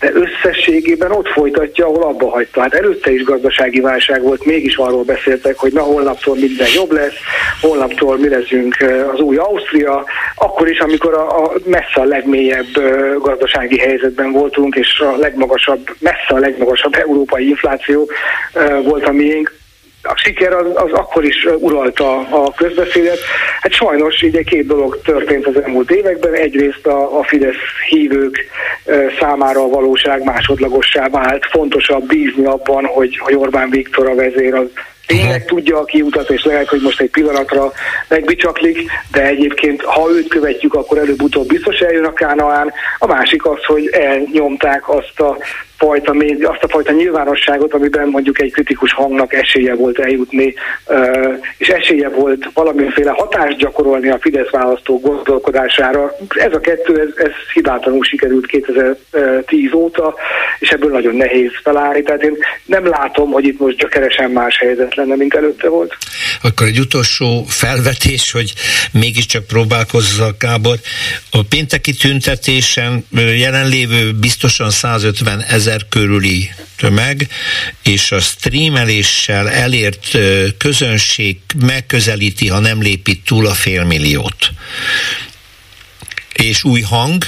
de összességében ott folytatja, ahol abba hagyta. Hát előtte is gazdasági válság volt, mégis arról beszéltek, hogy na holnaptól minden jobb lesz, holnaptól mi leszünk az új Ausztria, akkor is, amikor a, a messze a legmélyebb gazdasági helyzetben voltunk, és a legmagasabb, messze a legmagasabb európai infláció volt a miénk, a siker az, az akkor is uralta a közbeszédet. Hát sajnos így két dolog történt az elmúlt években. Egyrészt a, a Fidesz hívők számára a valóság másodlagossá vált. Fontosabb bízni abban, hogy, hogy Orbán Viktor a vezér az tényleg tudja a kiutat, és lehet, hogy most egy pillanatra megbicsaklik, de egyébként, ha őt követjük, akkor előbb-utóbb biztos eljön a Kánaán. A másik az, hogy elnyomták azt a fajta, azt a fajta nyilvánosságot, amiben mondjuk egy kritikus hangnak esélye volt eljutni, és esélye volt valamiféle hatást gyakorolni a Fidesz választó gondolkodására. Ez a kettő, ez, ez hibátlanul sikerült 2010 óta, és ebből nagyon nehéz felállni. Tehát én nem látom, hogy itt most gyökeresen más helyzet lenne, mint előtte volt. Akkor egy utolsó felvetés, hogy mégiscsak próbálkozzak, Gábor. A pénteki tüntetésen jelenlévő biztosan 150 ezer körüli tömeg, és a streameléssel elért közönség megközelíti, ha nem lépi túl a félmilliót. És új hang,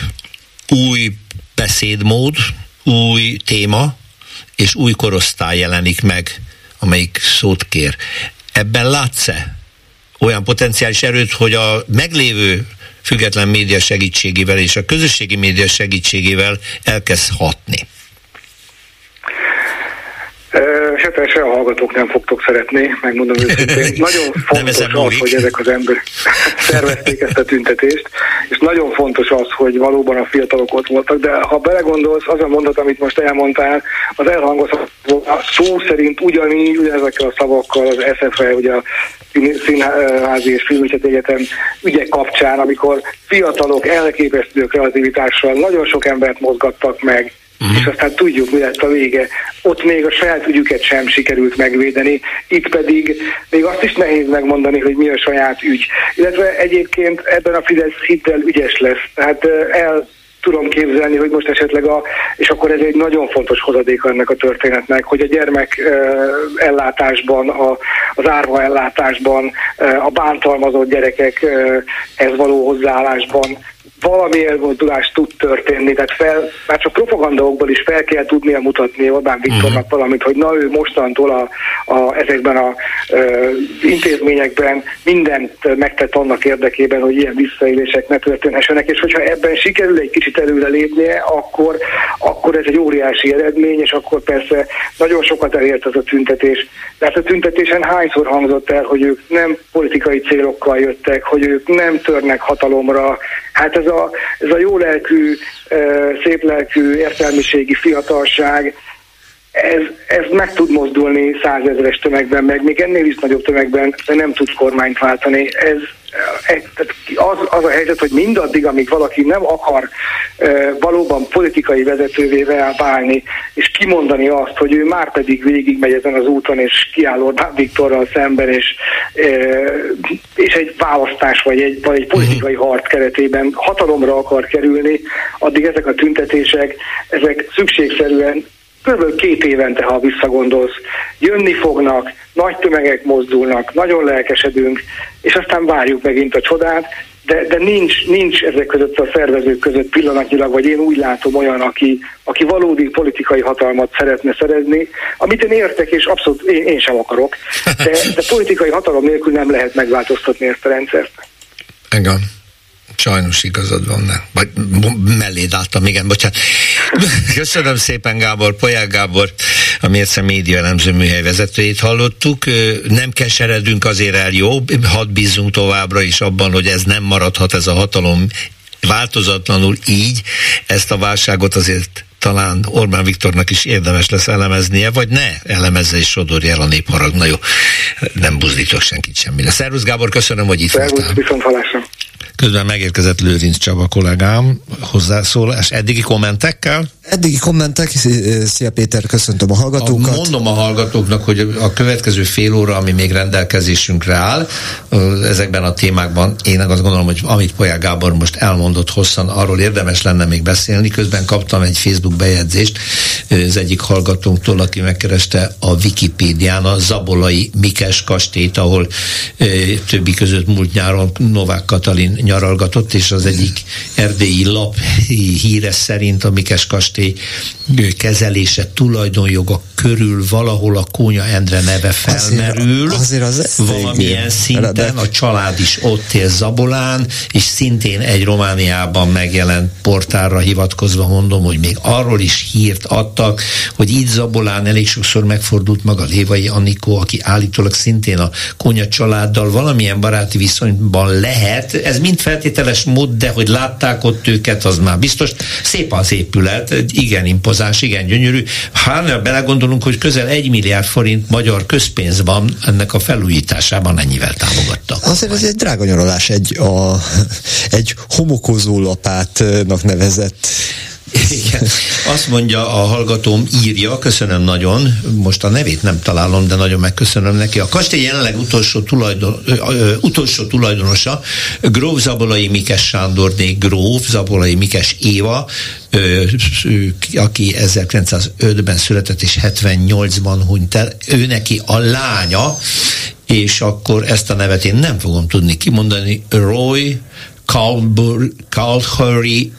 új beszédmód, új téma, és új korosztály jelenik meg, amelyik szót kér. Ebben látsz-e olyan potenciális erőt, hogy a meglévő független média segítségével és a közösségi média segítségével elkezd hatni? Se persze a hallgatók nem fogtok szeretni, megmondom őszintén. Nagyon fontos az, hogy ezek az emberek szervezték ezt a tüntetést, és nagyon fontos az, hogy valóban a fiatalok ott voltak, de ha belegondolsz, az a mondat, amit most elmondtál, az elhangozhat szó szerint ugyanígy, ugyanezekkel a szavakkal az SFE, ugye a Színházi és Filmügyet Egyetem ügyek kapcsán, amikor fiatalok elképesztő kreativitással nagyon sok embert mozgattak meg, Uh-huh. És aztán tudjuk, mi lett a vége. Ott még a saját ügyüket sem sikerült megvédeni, itt pedig még azt is nehéz megmondani, hogy mi a saját ügy. Illetve egyébként ebben a Fidesz hitel ügyes lesz. Tehát el tudom képzelni, hogy most esetleg a, és akkor ez egy nagyon fontos hozadék ennek a történetnek, hogy a gyermek ellátásban, a, az árva ellátásban, a bántalmazott gyerekekhez való hozzáállásban valami elmozdulás tud történni, tehát fel, már csak propagandaokból is fel kell tudnia mutatni Orbán Viktornak uh-huh. valamit, hogy na ő mostantól a, a, ezekben a ö, intézményekben mindent megtett annak érdekében, hogy ilyen visszaélések ne történhessenek, és hogyha ebben sikerül egy kicsit előre lépnie, akkor, akkor ez egy óriási eredmény, és akkor persze nagyon sokat elért az a tüntetés. De hát a tüntetésen hányszor hangzott el, hogy ők nem politikai célokkal jöttek, hogy ők nem törnek hatalomra, Hát ez a, ez a jó lelkű, szép lelkű, értelmiségi fiatalság, ez, ez meg tud mozdulni százezeres tömegben, meg még ennél is nagyobb tömegben, de nem tud kormányt váltani. Ez, az, az a helyzet, hogy mindaddig, amíg valaki nem akar e, valóban politikai vezetővé válni, és kimondani azt, hogy ő már pedig végigmegy ezen az úton, és kiáll Orbán Viktorral szemben, és, e, és egy választás, vagy egy, vagy egy politikai mhm. harc keretében hatalomra akar kerülni, addig ezek a tüntetések, ezek szükségszerűen kb. két évente, ha visszagondolsz, jönni fognak, nagy tömegek mozdulnak, nagyon lelkesedünk, és aztán várjuk megint a csodát, de, de nincs, nincs ezek között a szervezők között pillanatnyilag, vagy én úgy látom olyan, aki, aki valódi politikai hatalmat szeretne szerezni, amit én értek, és abszolút én, én sem akarok, de, de politikai hatalom nélkül nem lehet megváltoztatni ezt a rendszert. Igen. Sajnos igazad van, ne. Vagy melléd álltam, igen, bocsánat. Köszönöm szépen Gábor, Poják Gábor, a Mérce Média elemző műhely vezetőjét hallottuk. Nem keseredünk azért el, jó? Hadd bízunk továbbra is abban, hogy ez nem maradhat ez a hatalom változatlanul így. Ezt a válságot azért talán Orbán Viktornak is érdemes lesz elemeznie, vagy ne elemezze és sodorja el a népharag. Na jó, nem buzdítok senkit semmire. Szervusz Gábor, köszönöm, hogy itt Szervusz, voltál. viszont hallásra. Közben megérkezett Lőrinc Csaba kollégám hozzászólás. Eddigi kommentekkel? Eddigi kommentek, szia Péter, köszöntöm a hallgatókat. Mondom a hallgatóknak, hogy a következő fél óra, ami még rendelkezésünkre áll, ezekben a témákban én azt gondolom, hogy amit Polyák Gábor most elmondott hosszan, arról érdemes lenne még beszélni. Közben kaptam egy Facebook bejegyzést az egyik hallgatónktól, aki megkereste a Wikipédián a Zabolai Mikes kastélyt, ahol többi között múlt nyáron Novák Katalin nyaralgatott, és az egyik erdélyi lap híre szerint a Mikes kastély kezelése, tulajdonjoga körül valahol a Kónya Endre neve felmerül. Azért, azért az valamilyen szinten a család is ott él Zabolán, és szintén egy Romániában megjelent portárra hivatkozva mondom, hogy még arról is hírt adtak, hogy itt Zabolán elég sokszor megfordult maga Lévai Anikó, aki állítólag szintén a Kónya családdal valamilyen baráti viszonyban lehet. Ez mind feltételes mód, de hogy látták ott őket, az már biztos. Szép az épület, igen impozás, igen gyönyörű. Hát belegondolunk, hogy közel egy milliárd forint magyar közpénz van ennek a felújításában, ennyivel támogattak. Azért ez egy drága nyaralás, egy, a, egy homokozó lapátnak nevezett igen. Azt mondja a hallgatóm, írja, köszönöm nagyon, most a nevét nem találom, de nagyon megköszönöm neki. A kastély jelenleg utolsó, tulajdon, ö, ö, utolsó tulajdonosa, Gróf Zabolai Mikes Sándor, de Gróf Zabolai Mikes Éva, ö, aki 1905-ben született és 78-ban hunyt el. Ő neki a lánya, és akkor ezt a nevet én nem fogom tudni kimondani, Roy Calhurry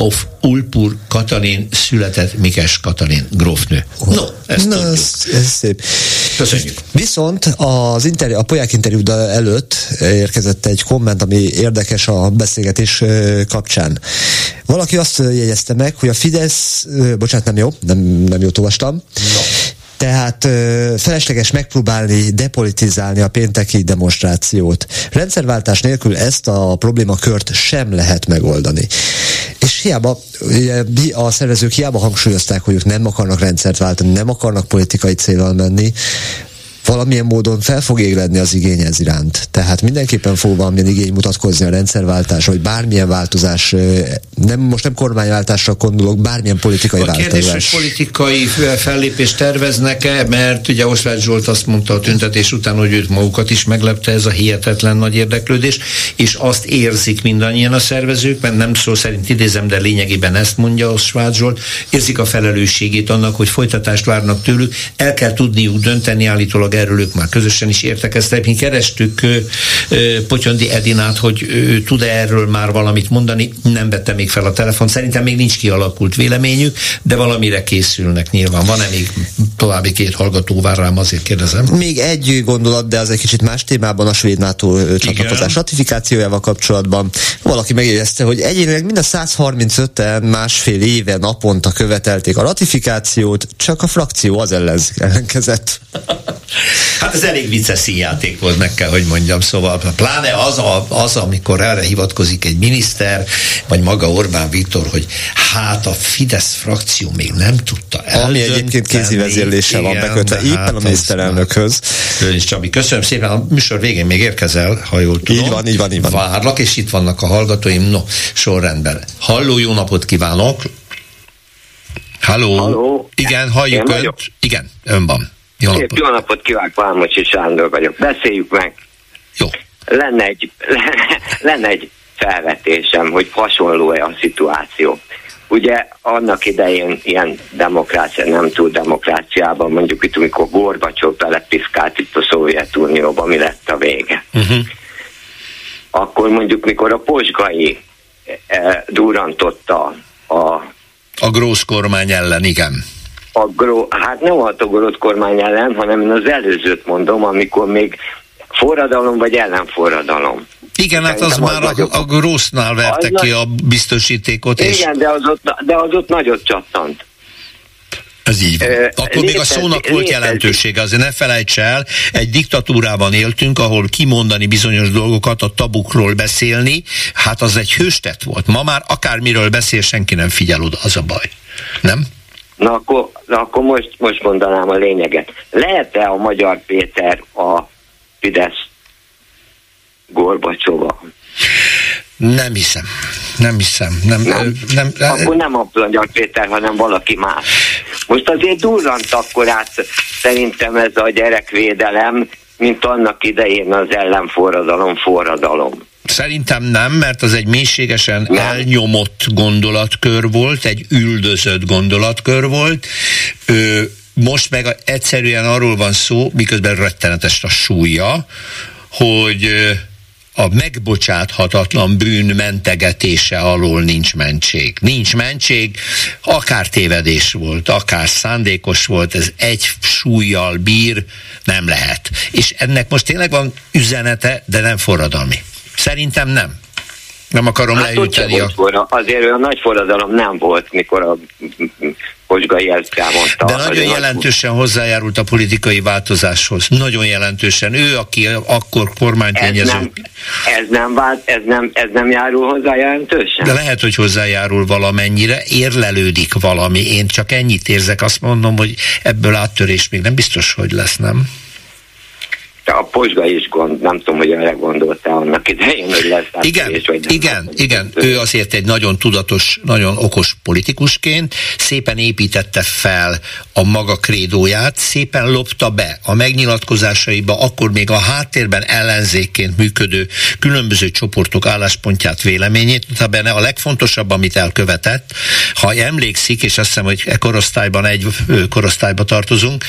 of Ulpur Katalin született Mikes Katalin grófnő. No, ezt Na, ez, ez szép. Köszönjük. Viszont az interjú, a Polyák interjú előtt érkezett egy komment, ami érdekes a beszélgetés kapcsán. Valaki azt jegyezte meg, hogy a Fidesz, bocsánat, nem jó, nem, nem jót olvastam, no. Tehát ö, felesleges megpróbálni depolitizálni a pénteki demonstrációt. Rendszerváltás nélkül ezt a problémakört sem lehet megoldani. És hiába, a szervezők hiába hangsúlyozták, hogy ők nem akarnak rendszert váltani, nem akarnak politikai célral menni, valamilyen módon fel fog égledni az igény ez iránt. Tehát mindenképpen fog valamilyen igény mutatkozni a rendszerváltás, vagy bármilyen változás, nem, most nem kormányváltásra gondolok, bármilyen politikai a változás. A kérdés, hogy politikai fellépést terveznek-e, mert ugye Osvágy Zsolt azt mondta a tüntetés után, hogy őt magukat is meglepte ez a hihetetlen nagy érdeklődés, és azt érzik mindannyian a szervezők, mert nem szó szerint idézem, de lényegében ezt mondja Osvágy Zsolt, érzik a felelősségét annak, hogy folytatást várnak tőlük, el kell tudniuk dönteni állítólag erről ők már közösen is értekeztek. Mi kerestük Potyondi Edinát, hogy ő tud erről már valamit mondani, nem vette még fel a telefon. Szerintem még nincs kialakult véleményük, de valamire készülnek nyilván. Van-e még további két hallgató vár rám, azért kérdezem. Még egy gondolat, de az egy kicsit más témában a svéd NATO csatlakozás ratifikációjával kapcsolatban. Valaki megjegyezte, hogy egyébként mind a 135-en másfél éve naponta követelték a ratifikációt, csak a frakció az ellenkezett. Hát ez elég vicces színjáték volt, meg kell, hogy mondjam. Szóval pláne az, a, az, amikor erre hivatkozik egy miniszter, vagy maga Orbán Viktor, hogy hát a Fidesz frakció még nem tudta el. Ami egyébként kézi vezérlése van bekötve hát éppen a miniszterelnökhöz. És Csabi, köszönöm szépen. A műsor végén még érkezel, ha jól tudom. Így van, így van, így van. Várlak, és itt vannak a hallgatóim. No, sorrendben. Halló, jó napot kívánok! Halló! Halló. Igen, halljuk önt. Igen, ön van. Jó napot, Jó napot kívánok, Pálmocsi Sándor vagyok. Beszéljük meg. Jó. Lenne egy, lenne egy felvetésem, hogy hasonló-e a szituáció. Ugye annak idején ilyen demokrácia, nem túl demokráciában, mondjuk itt, amikor Gorbacsov belepiszkált itt a Szovjetunióba, mi lett a vége. Uh-huh. Akkor mondjuk, mikor a posgai e, durantotta a... A grósz kormány ellen, igen agro, hát nem a togorott kormány ellen, hanem én az előzőt mondom, amikor még forradalom vagy ellenforradalom. Igen, hát az már a, a Grossnál verte ki a biztosítékot. Igen, és... de, az ott, de az ott nagyot csattant. Ez így van. Akkor még a szónak volt jelentősége, azért ne felejts el, egy diktatúrában éltünk, ahol kimondani bizonyos dolgokat, a tabukról beszélni, hát az egy hőstet volt. Ma már akármiről beszél, senki nem figyel oda, az a baj. Nem? Na akkor, na akkor most, most mondanám a lényeget. Lehet-e a Magyar Péter a Fidesz Gorbacsova? Nem hiszem. Nem hiszem. Nem, nem, nem, nem, akkor nem a Magyar Péter, hanem valaki más. Most azért durrant akkor át szerintem ez a gyerekvédelem, mint annak idején az ellenforradalom forradalom. Szerintem nem, mert az egy mélységesen nem. elnyomott gondolatkör volt, egy üldözött gondolatkör volt. Ö, most meg egyszerűen arról van szó, miközben rettenetes a súlya, hogy a megbocsáthatatlan bűn mentegetése alól nincs mentség. Nincs mentség, akár tévedés volt, akár szándékos volt, ez egy súlyjal bír, nem lehet. És ennek most tényleg van üzenete, de nem forradalmi. Szerintem nem. Nem akarom hát leüteni. A... Azért olyan nagy forradalom nem volt, mikor a Kocsgai ezt elmondta. De nagyon jelentősen hozzájárult a politikai változáshoz. Nagyon jelentősen. Ő, aki akkor kormánytényező. Ez nem, ez nem, vált, ez nem, ez nem járul hozzá jelentősen? De lehet, hogy hozzájárul valamennyire, érlelődik valami. Én csak ennyit érzek, azt mondom, hogy ebből áttörés még nem biztos, hogy lesz, nem? A Posga is gond, nem tudom, hogy erre gondoltál annak idején, hogy lesz Igen, és, vagy igen, nem igen. Ő azért egy nagyon tudatos, nagyon okos politikusként szépen építette fel a maga krédóját, szépen lopta be a megnyilatkozásaiba, akkor még a háttérben ellenzékként működő különböző csoportok álláspontját, véleményét, benne a legfontosabb, amit elkövetett, ha emlékszik, és azt hiszem, hogy e korosztályban egy korosztályba tartozunk,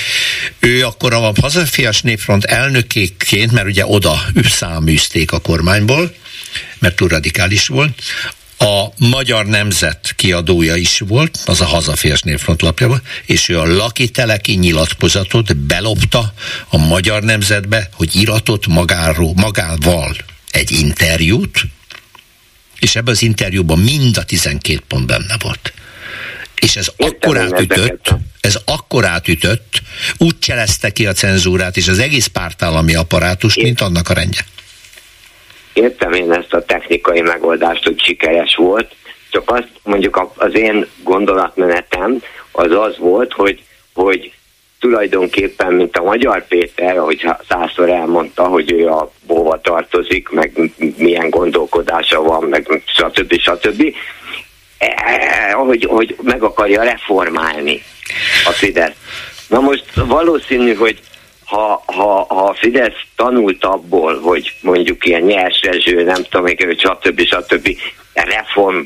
ő akkor a hazafias népfront elnök elnökéként, mert ugye oda száműzték a kormányból, mert túl radikális volt, a Magyar Nemzet kiadója is volt, az a Hazaférs Népfront lapjában, és ő a Laki Teleki nyilatkozatot belopta a Magyar Nemzetbe, hogy iratott magáról, magával egy interjút, és ebben az interjúban mind a 12 pont benne volt. És ez akkor átütött, ez akkor átütött, úgy cselezte ki a cenzúrát és az egész pártállami apparátus, mint annak a rendje. Értem én ezt a technikai megoldást, hogy sikeres volt, csak azt mondjuk az én gondolatmenetem az az volt, hogy, hogy tulajdonképpen, mint a Magyar Péter, ahogy százszor elmondta, hogy ő a bóva tartozik, meg milyen gondolkodása van, meg stb. stb hogy, hogy meg akarja reformálni a Fidesz. Na most valószínű, hogy ha, ha, ha a Fidesz tanult abból, hogy mondjuk ilyen nyersező, nem tudom, még, stb. stb. reform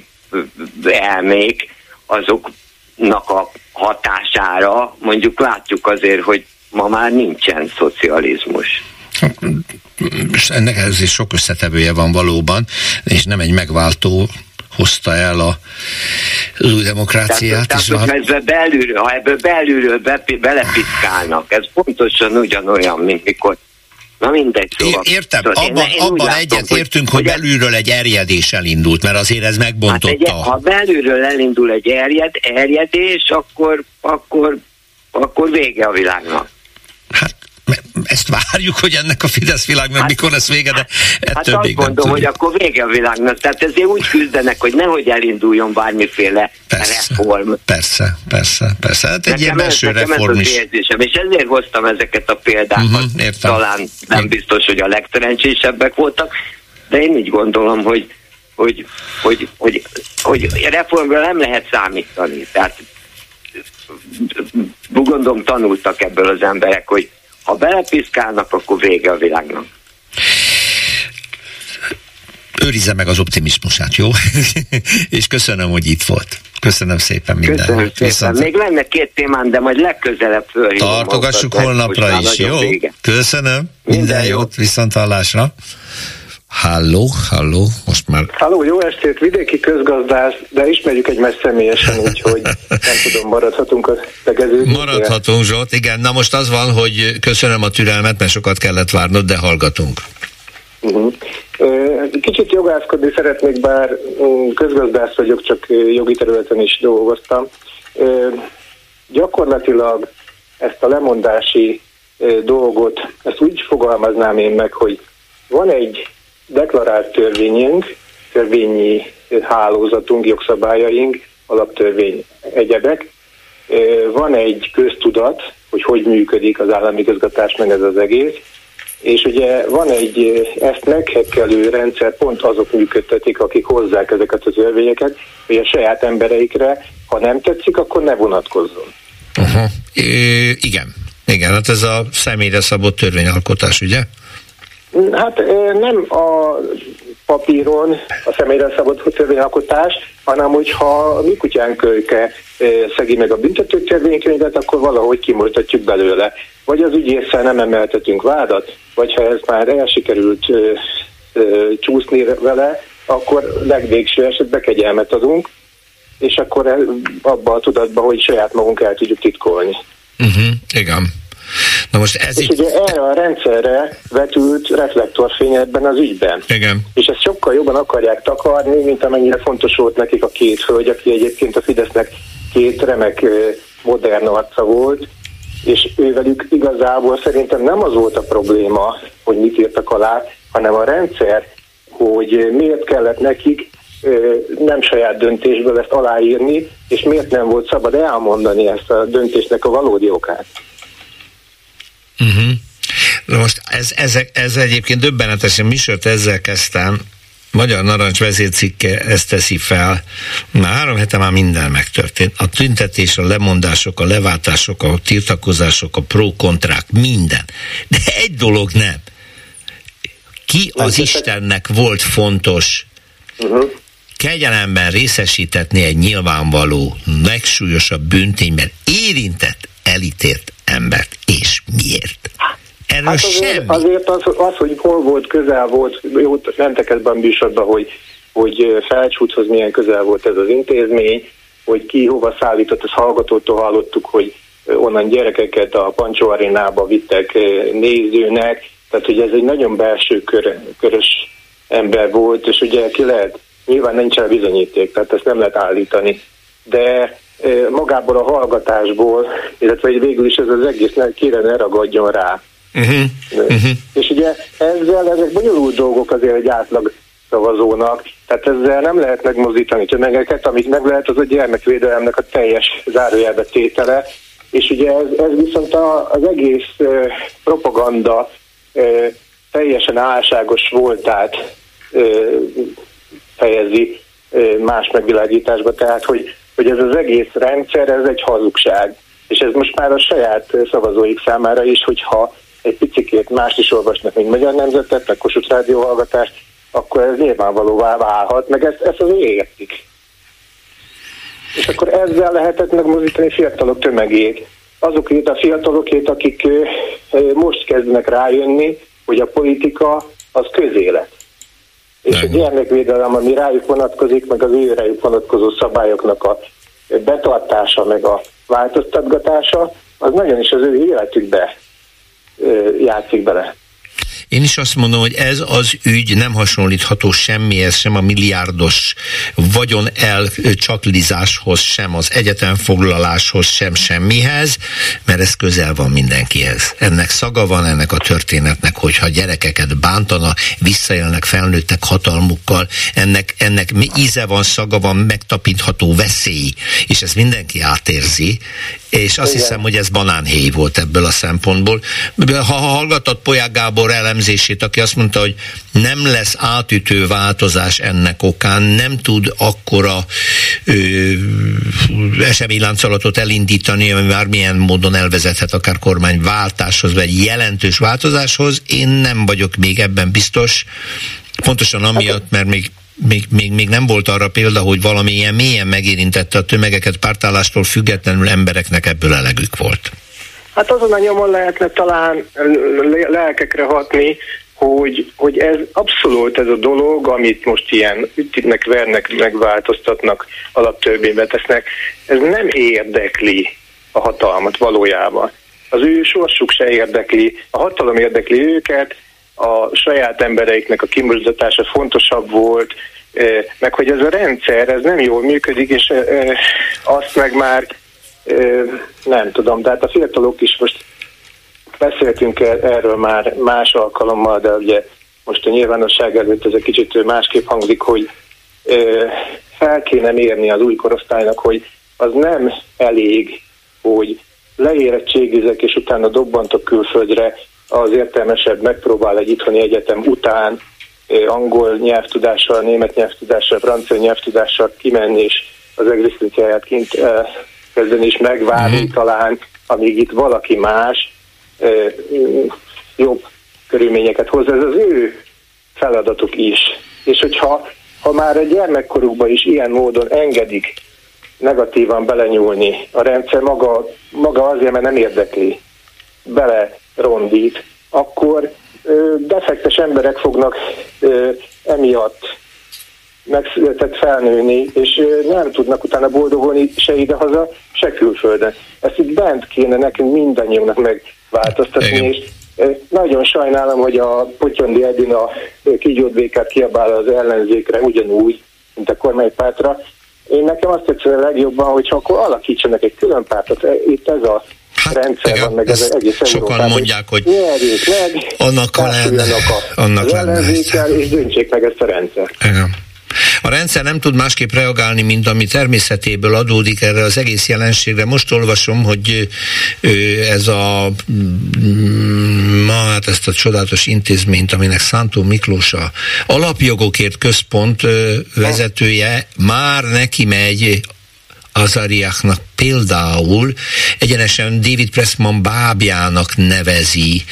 elmék, azoknak a hatására mondjuk látjuk azért, hogy ma már nincsen szocializmus. Ennek ez is sok összetevője van valóban, és nem egy megváltó hozta el a új demokráciát. Tehát, tehát ha ebből belülről, ha ebből belülről be, belepiszkálnak, ez pontosan ugyanolyan, mint mikor Na mindegy, szóval. Értem, szóval abban, én, én abban látom, egyet hogy, értünk, hogy, hogy belülről egy erjedés elindult, mert azért ez megbontotta. Hát egy, ha belülről elindul egy erjed, erjedés, akkor, akkor, akkor vége a világnak. Hát ezt várjuk, hogy ennek a Fidesz világnak hát, mikor lesz vége, de ettől hát még azt mondom, hogy akkor vége a világnak. Tehát ezért úgy küzdenek, hogy nehogy elinduljon bármiféle persze, reform. Persze, persze, persze. Hát egy nekem ilyen belső reform is. Érzésem, és ezért hoztam ezeket a példákat. Uh-huh, értem. Talán nem biztos, hogy a legterencsésebbek voltak, de én így gondolom, hogy hogy, hogy, hogy, hogy reformra nem lehet számítani. Tehát gondolom tanultak ebből az emberek, hogy ha belepiszkálnak, akkor vége a világnak. Őrizze meg az optimizmusát, jó? és köszönöm, hogy itt volt. Köszönöm szépen minden. Köszönöm szépen. Viszont... Még lenne két témán, de majd legközelebb fölhívom. Tartogassuk holnapra is, jó? Vége. Köszönöm. Minden, minden jót, viszont hallásra. Halló, halló, most már... Halló, jó estét, vidéki közgazdász, de ismerjük egy személyesen, úgyhogy nem tudom, maradhatunk a tegeződésnél. Maradhatunk, Zsolt, igen. Na most az van, hogy köszönöm a türelmet, mert sokat kellett várnod, de hallgatunk. Uh-huh. Kicsit jogászkodni szeretnék, bár közgazdász vagyok, csak jogi területen is dolgoztam. Gyakorlatilag ezt a lemondási dolgot, ezt úgy fogalmaznám én meg, hogy van egy deklarált törvényünk, törvényi hálózatunk, jogszabályaink, alaptörvény egyebek. Van egy köztudat, hogy hogy működik az állami közgatás, meg ez az egész, és ugye van egy ezt meghekkelő rendszer, pont azok működtetik, akik hozzák ezeket az törvényeket, hogy a saját embereikre, ha nem tetszik, akkor ne vonatkozzon. Uh-huh. É, igen. Igen, hát ez a személyre szabott törvényalkotás, ugye? Hát nem a papíron a személyre szabott törvényalkotás, hanem hogyha a mi kutyánk szegi meg a büntető törvénykönyvet, akkor valahogy kimoltatjuk belőle. Vagy az ügyészsel nem emeltetünk vádat, vagy ha ez már elsikerült ö, ö, csúszni vele, akkor legvégső esetben kegyelmet adunk, és akkor abba a tudatba, hogy saját magunk el tudjuk titkolni. Uh-huh, igen. Na most ez és itt... ugye erre a rendszerre vetült reflektorfény ebben az ügyben. Igen. És ezt sokkal jobban akarják takarni, mint amennyire fontos volt nekik a két hölgy, aki egyébként a Fidesznek két remek modern arca volt, és ővelük igazából szerintem nem az volt a probléma, hogy mit írtak alá, hanem a rendszer, hogy miért kellett nekik nem saját döntésből ezt aláírni, és miért nem volt szabad elmondani ezt a döntésnek a valódi okát. Uh-huh. Na most ez, ez, ez egyébként döbbenetes, én műsort ezzel kezdtem, Magyar Narancs vezércikke ezt teszi fel. Már három hete már minden megtörtént. A tüntetés, a lemondások, a leváltások, a tiltakozások, a pro-kontrák, minden. De egy dolog nem. Ki az Istennek volt fontos uh-huh. kegyelemben részesítetni egy nyilvánvaló, legsúlyosabb bűntényben érintett, elítélt embert. És miért? Erről hát azért, semmi. azért az, az, hogy hol volt, közel volt, jó, mentek ebben a műsorban, hogy, hogy felcsúthoz milyen közel volt ez az intézmény, hogy ki hova szállított, ezt hallgatótól hallottuk, hogy onnan gyerekeket a Pancsó Arénába vittek nézőnek, tehát hogy ez egy nagyon belső kör, körös ember volt, és ugye ki lehet, nyilván nincs el bizonyíték, tehát ezt nem lehet állítani, de magából a hallgatásból, illetve végül is ez az egész kéne ne ragadjon rá. Uh-huh. Uh-huh. És ugye ezzel ezek bonyolult dolgok azért egy átlag szavazónak, tehát ezzel nem lehet megmozdítani tömegeket, amit meg lehet, az a gyermekvédelemnek a teljes zárójelbe tétele, és ugye ez, ez viszont a, az egész uh, propaganda uh, teljesen álságos voltát uh, fejezi uh, más megvilágításba, tehát hogy hogy ez az egész rendszer, ez egy hazugság. És ez most már a saját szavazóik számára is, hogyha egy picikét mást is olvasnak, mint Magyar Nemzetet, meg Kossuth Rádió hallgatást, akkor ez nyilvánvalóvá válhat, meg ezt, ezt az értik. És akkor ezzel lehetett megmozdítani fiatalok tömegét. Azokét a fiatalokét, akik most kezdnek rájönni, hogy a politika az közélet. És a gyermekvédelem, ami rájuk vonatkozik, meg az ő rájuk vonatkozó szabályoknak a betartása, meg a változtatgatása, az nagyon is az ő életükbe játszik bele. Én is azt mondom, hogy ez az ügy nem hasonlítható semmihez, sem a milliárdos vagyon elcsaklizáshoz, sem az egyetemfoglaláshoz, sem semmihez, mert ez közel van mindenkihez. Ennek szaga van ennek a történetnek, hogyha gyerekeket bántana, visszaélnek felnőttek hatalmukkal, ennek, ennek íze van, szaga van, megtapintható veszély, és ezt mindenki átérzi, és azt Igen. hiszem, hogy ez banánhéj volt ebből a szempontból. Ha hallgatott Polyák Gábor elemzését, aki azt mondta, hogy nem lesz átütő változás ennek okán, nem tud akkora ö, eseményláncolatot elindítani, ami már milyen módon elvezethet akár kormányváltáshoz, vagy jelentős változáshoz. Én nem vagyok még ebben biztos, pontosan amiatt, mert még még, még, még nem volt arra példa, hogy valami ilyen mélyen megérintette a tömegeket pártállástól függetlenül embereknek ebből elegük volt. Hát azon a nyomon lehetne talán lelkekre hatni, hogy, hogy ez abszolút ez a dolog, amit most ilyen ütnek, vernek, megváltoztatnak, alaptörvénybe tesznek, ez nem érdekli a hatalmat valójában. Az ő sorsuk se érdekli, a hatalom érdekli őket, a saját embereiknek a kimozdatása fontosabb volt, meg hogy ez a rendszer, ez nem jól működik, és azt meg már nem tudom, tehát a fiatalok is most beszéltünk erről már más alkalommal, de ugye most a nyilvánosság előtt ez egy kicsit másképp hangzik, hogy fel kéne mérni az új korosztálynak, hogy az nem elég, hogy leérettségizek, és utána dobbantok külföldre, az értelmesebb megpróbál egy itthoni egyetem után angol nyelvtudással, német nyelvtudással, francia nyelvtudással kimenni, és az egzisztenciáját kint kezdeni is megvárni mm-hmm. talán, amíg itt valaki más jobb körülményeket hoz. Ez az ő feladatuk is. És hogyha ha már egy gyermekkorukban is ilyen módon engedik negatívan belenyúlni, a rendszer maga, maga azért, mert nem érdekli, bele rondít, akkor defektes emberek fognak emiatt megszületett felnőni, és nem tudnak utána boldogulni se idehaza, se külföldön. Ezt itt bent kéne nekünk mindannyiunknak megváltoztatni, Igen. és nagyon sajnálom, hogy a Potyondi Edina kígyódvékát kiabál az ellenzékre ugyanúgy, mint a kormánypártra. Én nekem azt tetszett a legjobban, hogy akkor alakítsanak egy külön pártot. Itt ez a hát, rendszer igen, van, meg ez egész Sokan Európában, mondják, hogy, hogy meg, annak lenne, a, annak lenne. és döntsék meg ezt a rendszert. Igen. A rendszer nem tud másképp reagálni, mint ami természetéből adódik erre az egész jelenségre. Most olvasom, hogy ez a ma hát ezt a csodálatos intézményt, aminek Szántó Miklós a alapjogokért központ vezetője, már neki megy Azariáknak például egyenesen David Pressman bábjának nevezi,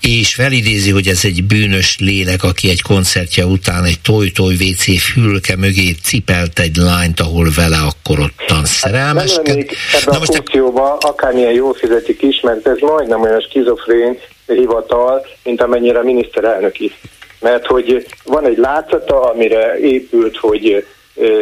és felidézi, hogy ez egy bűnös lélek, aki egy koncertje után egy toj-toj WC fülke mögé cipelt egy lányt, ahol vele akkor ottan szerelmeskedett. Nem ebben a most funkcióba, akármilyen jól fizetik is, mert ez majdnem olyan skizofrén hivatal, mint amennyire a miniszterelnöki. Mert hogy van egy látszata, amire épült, hogy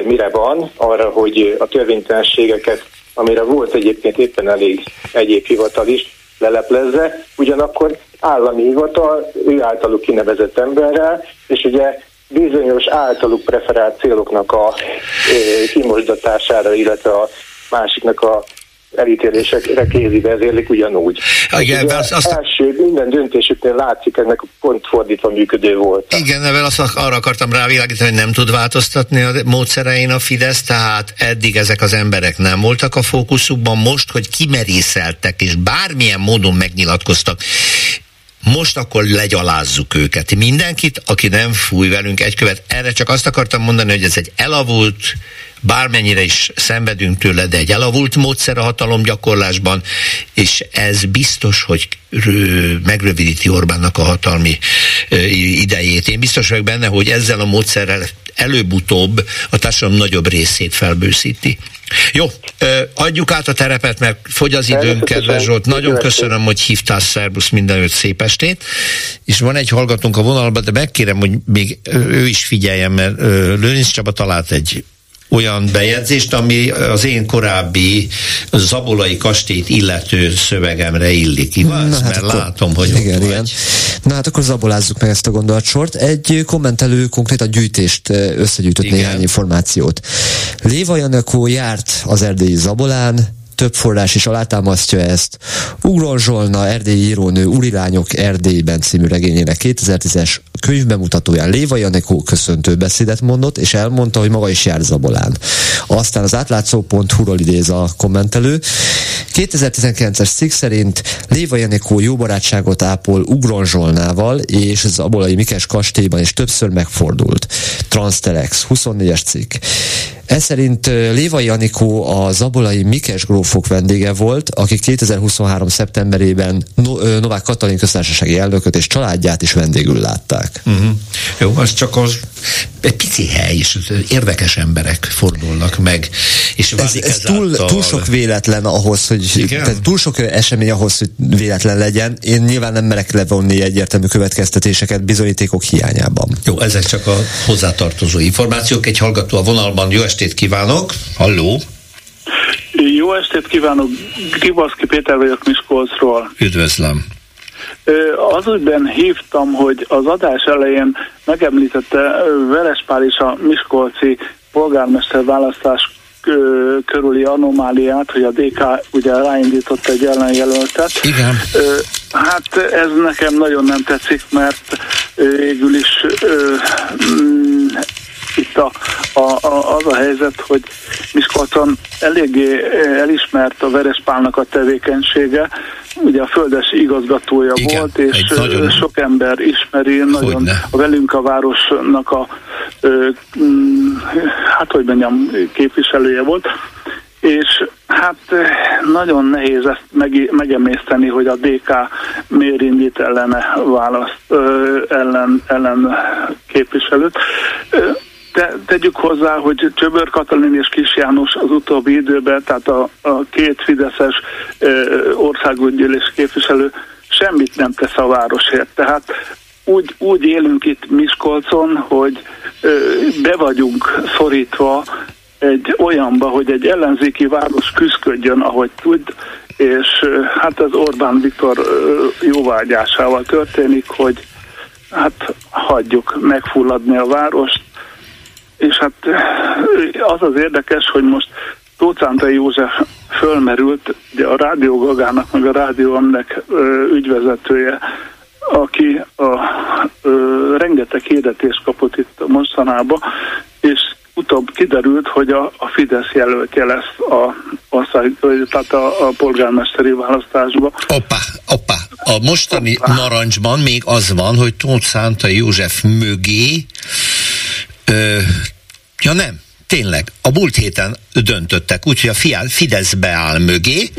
mire van, arra, hogy a törvénytelenségeket, amire volt egyébként éppen elég egyéb hivatal is, leleplezze, ugyanakkor állami hivatal, ő általuk kinevezett emberrel, és ugye bizonyos általuk preferált céloknak a kimosdatására, illetve a másiknak a elítélésekre kézi vezérlik ugyanúgy. Igen, az, azt... első minden döntésüknél látszik, ennek pont fordítva működő volt. Igen, mert azt arra akartam rávilágítani, hogy nem tud változtatni a módszerein a Fidesz, tehát eddig ezek az emberek nem voltak a fókuszukban, most, hogy kimerészeltek és bármilyen módon megnyilatkoztak, most akkor legyalázzuk őket. Mindenkit, aki nem fúj velünk egy követ. Erre csak azt akartam mondani, hogy ez egy elavult, bármennyire is szenvedünk tőle, de egy elavult módszer a hatalomgyakorlásban, és ez biztos, hogy megrövidíti Orbánnak a hatalmi idejét. Én biztos vagyok benne, hogy ezzel a módszerrel előbb-utóbb a társadalom nagyobb részét felbőszíti. Jó, adjuk át a terepet, mert fogy az időm, kedves Zsolt. Nagyon köszönöm, hogy hívtál, szervusz, mindenütt szép estét. És van egy hallgatónk a vonalban, de megkérem, hogy még ő is figyeljen, mert Lőninc Csaba talált egy olyan bejegyzést, ami az én korábbi zabolai kastélyt illető szövegemre illik. Na, hát Mert akkor, látom, hogy igen, ott igen. Na hát akkor zabolázzuk meg ezt a gondolatsort. Egy kommentelő konkrétan gyűjtést összegyűjtött igen. néhány információt. Léva Janekó járt az erdélyi zabolán, több forrás is alátámasztja ezt. Ugron Zsolna, erdélyi írónő Urilányok Erdélyben című regényének 2010-es könyvbemutatóján Léva Janekó köszöntő beszédet mondott, és elmondta, hogy maga is jár Zabolán. Aztán az átlátszó.hu-ról idéz a kommentelő. 2019-es cikk szerint Léva Janekó jó barátságot ápol Ugron Zsolnával, és az abolai Mikes kastélyban is többször megfordult. Transtelex, 24-es cikk. Ez szerint Lévai Anikó a zabolai Mikes grófok vendége volt, aki 2023. szeptemberében no- Novák Katalin köztársasági elnököt és családját is vendégül látták. Uh-huh. Jó, az csak az egy pici hely, és érdekes emberek fordulnak meg. És ez, ez túl, túl sok véletlen ahhoz, hogy tehát túl sok esemény ahhoz, hogy véletlen legyen. Én nyilván nem merek levonni egyértelmű következtetéseket bizonyítékok hiányában. Jó, ezek csak a hozzátartozó információk. Egy hallgató a vonalban. Jó estét kívánok! Halló! Jó estét kívánok! Gribaszki Péter vagyok Miskolcról. Üdvözlöm! Az ügyben hívtam, hogy az adás elején megemlítette Verespál is a Miskolci polgármester választás körüli anomáliát, hogy a DK ugye ráindított egy ellenjelöltet. Igen. Hát ez nekem nagyon nem tetszik, mert végül is mm, itt a, a, a, az a helyzet, hogy Miskolcon eléggé elismert a Verespálnak a tevékenysége, ugye a földesi igazgatója Igen, volt, és nagyon... sok ember ismeri, Hogyne. nagyon a velünk a városnak a mm, hát hogy mondjam, képviselője volt, és hát nagyon nehéz ezt meg, megemészteni, hogy a DK miért indít ellene választ, ö, ellen, ellen képviselőt. Te, tegyük hozzá, hogy Csöbör Katalin és Kis János az utóbbi időben, tehát a, a két Fideszes országúgygyűlés képviselő semmit nem tesz a városért. Tehát úgy, úgy élünk itt Miskolcon, hogy ö, be vagyunk szorítva egy olyanba, hogy egy ellenzéki város küzdködjön, ahogy tud, és ö, hát az Orbán Viktor ö, jóvágyásával történik, hogy hát hagyjuk megfulladni a várost, és hát az az érdekes, hogy most Tócántai József fölmerült, ugye a Rádió Gagának, meg a Rádió Amnek ügyvezetője, aki a, ö, rengeteg hirdetést kapott itt a mostanába, és utóbb kiderült, hogy a, a Fidesz jelöltje lesz a, ország, tehát a, a polgármesteri választásba. Opa, opa. A mostani opa. narancsban még az van, hogy Tóth Szánta József mögé Ö, ja nem, tényleg, a múlt héten döntöttek, úgyhogy a Fidesz beáll mögé,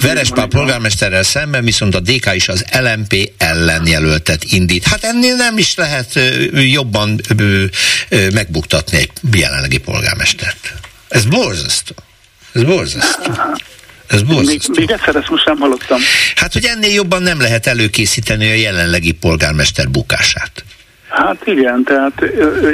Verespál polgármesterrel szemben viszont a DK is az LMP ellenjelöltet indít. Hát ennél nem is lehet jobban megbuktatni egy jelenlegi polgármestert. Ez borzasztó. Ez borzasztó. Ez borzasztó. Még, még egyszer ezt most nem hallottam. Hát, hogy ennél jobban nem lehet előkészíteni a jelenlegi polgármester bukását. Hát igen, tehát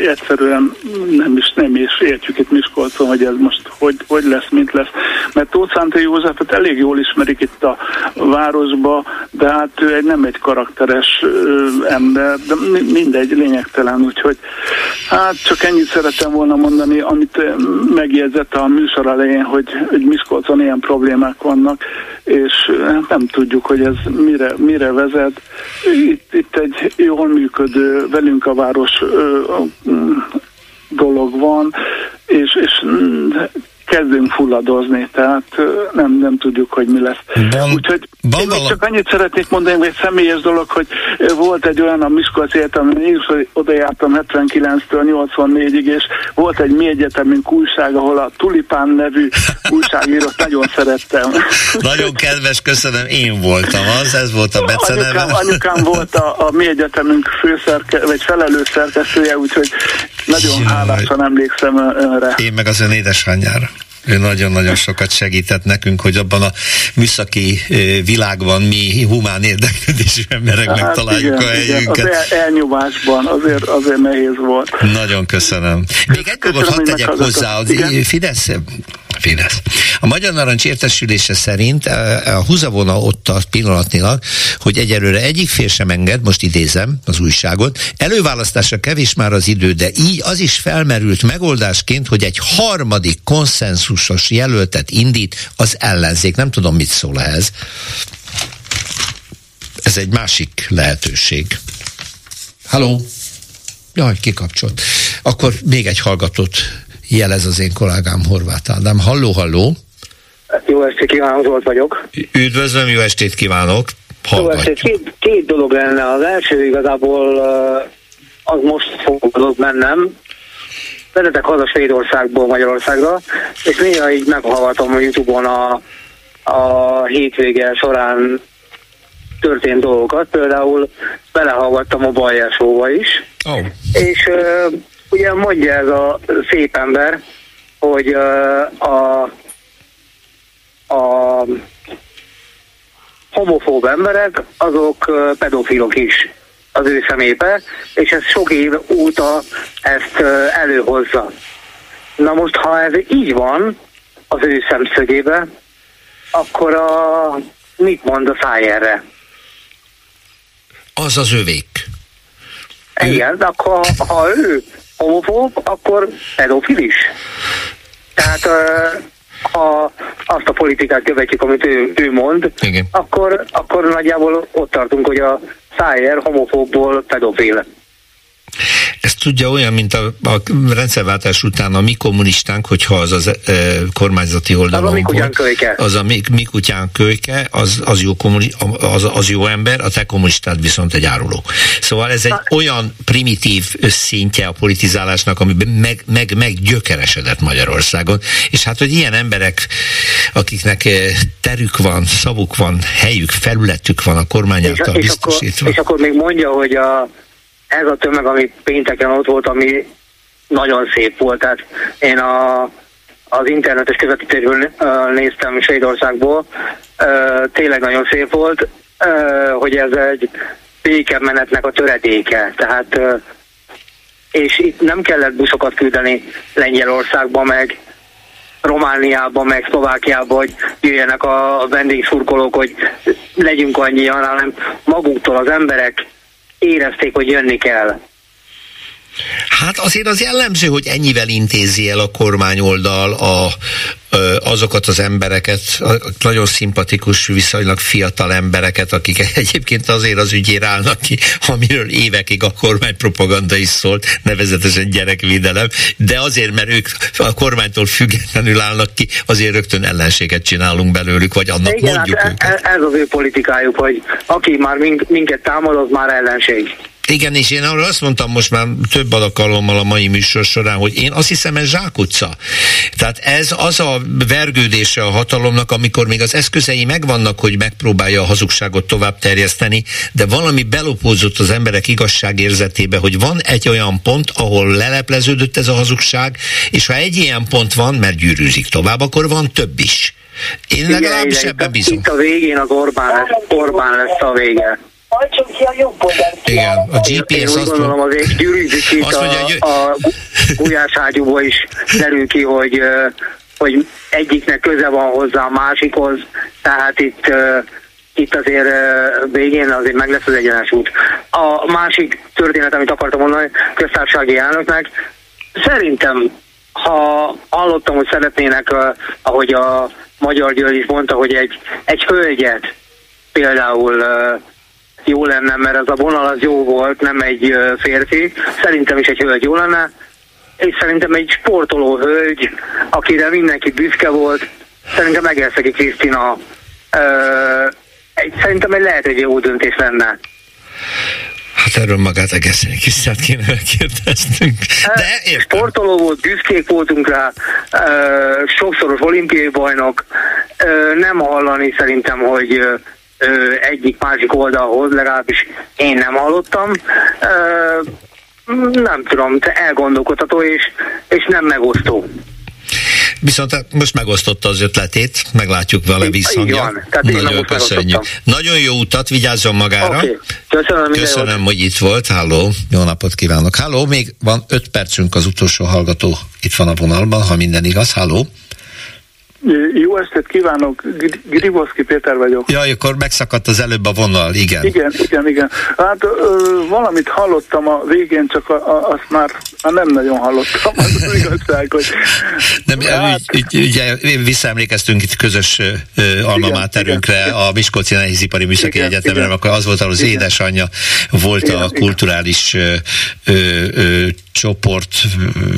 egyszerűen nem is, nem is értjük itt Miskolcon, hogy ez most hogy, hogy lesz, mint lesz. Mert Tóth Szántai Józsefet elég jól ismerik itt a városba, de hát ő egy, nem egy karakteres ember, de mindegy, lényegtelen, úgyhogy hát csak ennyit szerettem volna mondani, amit megjegyzett a műsor elején, hogy, hogy Miskolcon ilyen problémák vannak, és nem tudjuk, hogy ez mire, mire vezet. Itt, itt egy jól működő, a város ö, dolog van, és, és kezdünk fulladozni, tehát nem, nem tudjuk, hogy mi lesz. Van, Úgyhogy van én még csak annyit szeretnék mondani, hogy egy személyes dolog, hogy volt egy olyan a Miskolci Egyetem, én is oda jártam 79-től 84-ig, és volt egy mi egyetemünk újság, ahol a Tulipán nevű újságírót nagyon szerettem. Nagyon kedves, köszönöm, én voltam az, ez volt a beceneve. Anyukám, anyukám volt a, a mi egyetemünk főszerke, vagy felelő szerkesztője, úgyhogy nagyon Jaj. hálásan emlékszem önre. Én meg az ön édesanyjára ő nagyon-nagyon sokat segített nekünk, hogy abban a műszaki világban mi humán érdeklődésű embereknek hát találjuk igen, a helyünket. Igen, az el, elnyomásban azért, azért nehéz volt. Nagyon köszönöm. Még egy dolgot hadd tegyek hozzá, az Fidesz Fidesz. A Magyar Narancs értesülése szerint a húzavona ott tart pillanatnyilag, hogy egyelőre egyik fél sem enged, most idézem az újságot, előválasztásra kevés már az idő, de így az is felmerült megoldásként, hogy egy harmadik konszenzusos jelöltet indít az ellenzék. Nem tudom, mit szól ehhez. Ez egy másik lehetőség. Halló? Jaj, kikapcsolt. Akkor még egy hallgatót jelez az én kollégám Horváth Ádám. Halló, halló! Jó estét kívánok, Zsolt vagyok. Üdvözlöm, jó estét kívánok! Jó estét, két, két dolog lenne. Az első igazából az most fogadott bennem. Vezetek haza Svédországból Magyarországra, és néha így meghallgatom a Youtube-on a, a hétvége során történt dolgokat. Például belehallgattam a Bajer is. Oh. És ugye mondja ez a szép ember, hogy a, a homofób emberek, azok pedofilok is az ő szemébe, és ez sok év óta ezt előhozza. Na most, ha ez így van az ő szemszögébe, akkor a, mit mond a száj erre? Az az övék. Igen, de akkor, ha ő homofób, akkor pedofil is. Tehát ha azt a politikát követjük, amit ő, ő mond, Igen. akkor, akkor nagyjából ott tartunk, hogy a Szájer homofóbból pedofil. Ezt tudja olyan, mint a, a rendszerváltás után a mi kommunistánk, hogyha az az e, kormányzati oldalon Az a mi volt, kölyke. az a mi, mi kutyán kölyke, az, az, jó kommuni, az, az jó ember, a te kommunistád viszont egy áruló. Szóval ez egy olyan primitív szintje a politizálásnak, ami meg, meg, meg gyökeresedett Magyarországon, és hát, hogy ilyen emberek, akiknek eh, terük van, szavuk van, helyük, felületük van a kormány És, által és, akkor, biztosítva. és akkor még mondja, hogy a, ez a tömeg, ami pénteken ott volt, ami nagyon szép volt. Tehát én a, az internetes közvetítésből néztem Svédországból, tényleg nagyon szép volt, hogy ez egy békemenetnek a töredéke. Tehát és itt nem kellett buszokat küldeni Lengyelországba, meg Romániába, meg Szlovákiába, hogy jöjjenek a vendégszurkolók, hogy legyünk annyian, hanem maguktól az emberek érezték, hogy jönni kell. Hát azért az jellemző, hogy ennyivel intézi el a kormányoldal a, ö, azokat az embereket, a nagyon szimpatikus, viszonylag fiatal embereket, akik egyébként azért az ügyér állnak ki, amiről évekig a kormánypropaganda is szólt, nevezetesen gyerekvédelem, de azért, mert ők a kormánytól függetlenül állnak ki, azért rögtön ellenséget csinálunk belőlük, vagy annak Igen, mondjuk hát őket. e- ez az ő politikájuk, hogy aki már mink- minket támad, az már ellenség. Igen, és én arra azt mondtam most már több alkalommal a mai műsor során, hogy én azt hiszem, ez zsákutca. Tehát ez az a vergődése a hatalomnak, amikor még az eszközei megvannak, hogy megpróbálja a hazugságot tovább terjeszteni, de valami belopózott az emberek igazságérzetébe, hogy van egy olyan pont, ahol lelepleződött ez a hazugság, és ha egy ilyen pont van, mert gyűrűzik tovább, akkor van több is. Én legalábbis ebben itt, bízom. itt a végén az Orbán lesz, Orbán lesz a vége. Igen, a GPS Én úgy azt gondolom, azért gyűrűzik itt Azt mondja, a, a gulyáságyúból is derül ki, hogy, hogy egyiknek köze van hozzá a másikhoz, tehát itt itt azért végén azért meg lesz az egyenes út. A másik történet, amit akartam mondani, köztársasági elnöknek, szerintem, ha hallottam, hogy szeretnének, ahogy a Magyar György is mondta, hogy egy, egy hölgyet például jó lenne, mert az a vonal az jó volt, nem egy férfi. Szerintem is egy hölgy jó lenne, és szerintem egy sportoló hölgy, akire mindenki büszke volt, szerintem Megerszegi Krisztina ö, egy, szerintem egy lehet egy jó döntés lenne. Hát erről magát egészen Krisztiát kéne megkérdeznünk. De értem. Sportoló volt, büszkék voltunk rá, sokszoros olimpiai bajnok, nem hallani szerintem, hogy ö, egyik másik oldalhoz, legalábbis én nem hallottam. Ö, nem tudom, te elgondolkodható és, és nem megosztó. Viszont hát most megosztotta az ötletét, meglátjuk vele visszhangja. Nagyon köszönjük. Nagyon jó utat, vigyázzon magára. Oké. Köszönöm, Köszönöm, hogy itt volt. Háló, jó napot kívánok. Háló, még van öt percünk az utolsó hallgató itt van a vonalban, ha minden igaz. Háló. Jó estét kívánok, Gr- Griboszki Péter vagyok. Jaj, akkor megszakadt az előbb a vonal, igen. Igen, igen, igen. Hát ö, valamit hallottam a végén, csak a, a, azt már, már nem nagyon hallottam, az az igazság, hogy Nem, hát, ügy, ugye visszaemlékeztünk itt közös ö, ö, alma Igen, máterünkre, igen. a Miskolci Nehézipari Műszaki Igen, Egyetemre, igen. akkor az volt, ahol az Igen. édesanyja volt Igen, a kulturális ö, ö, ö, csoport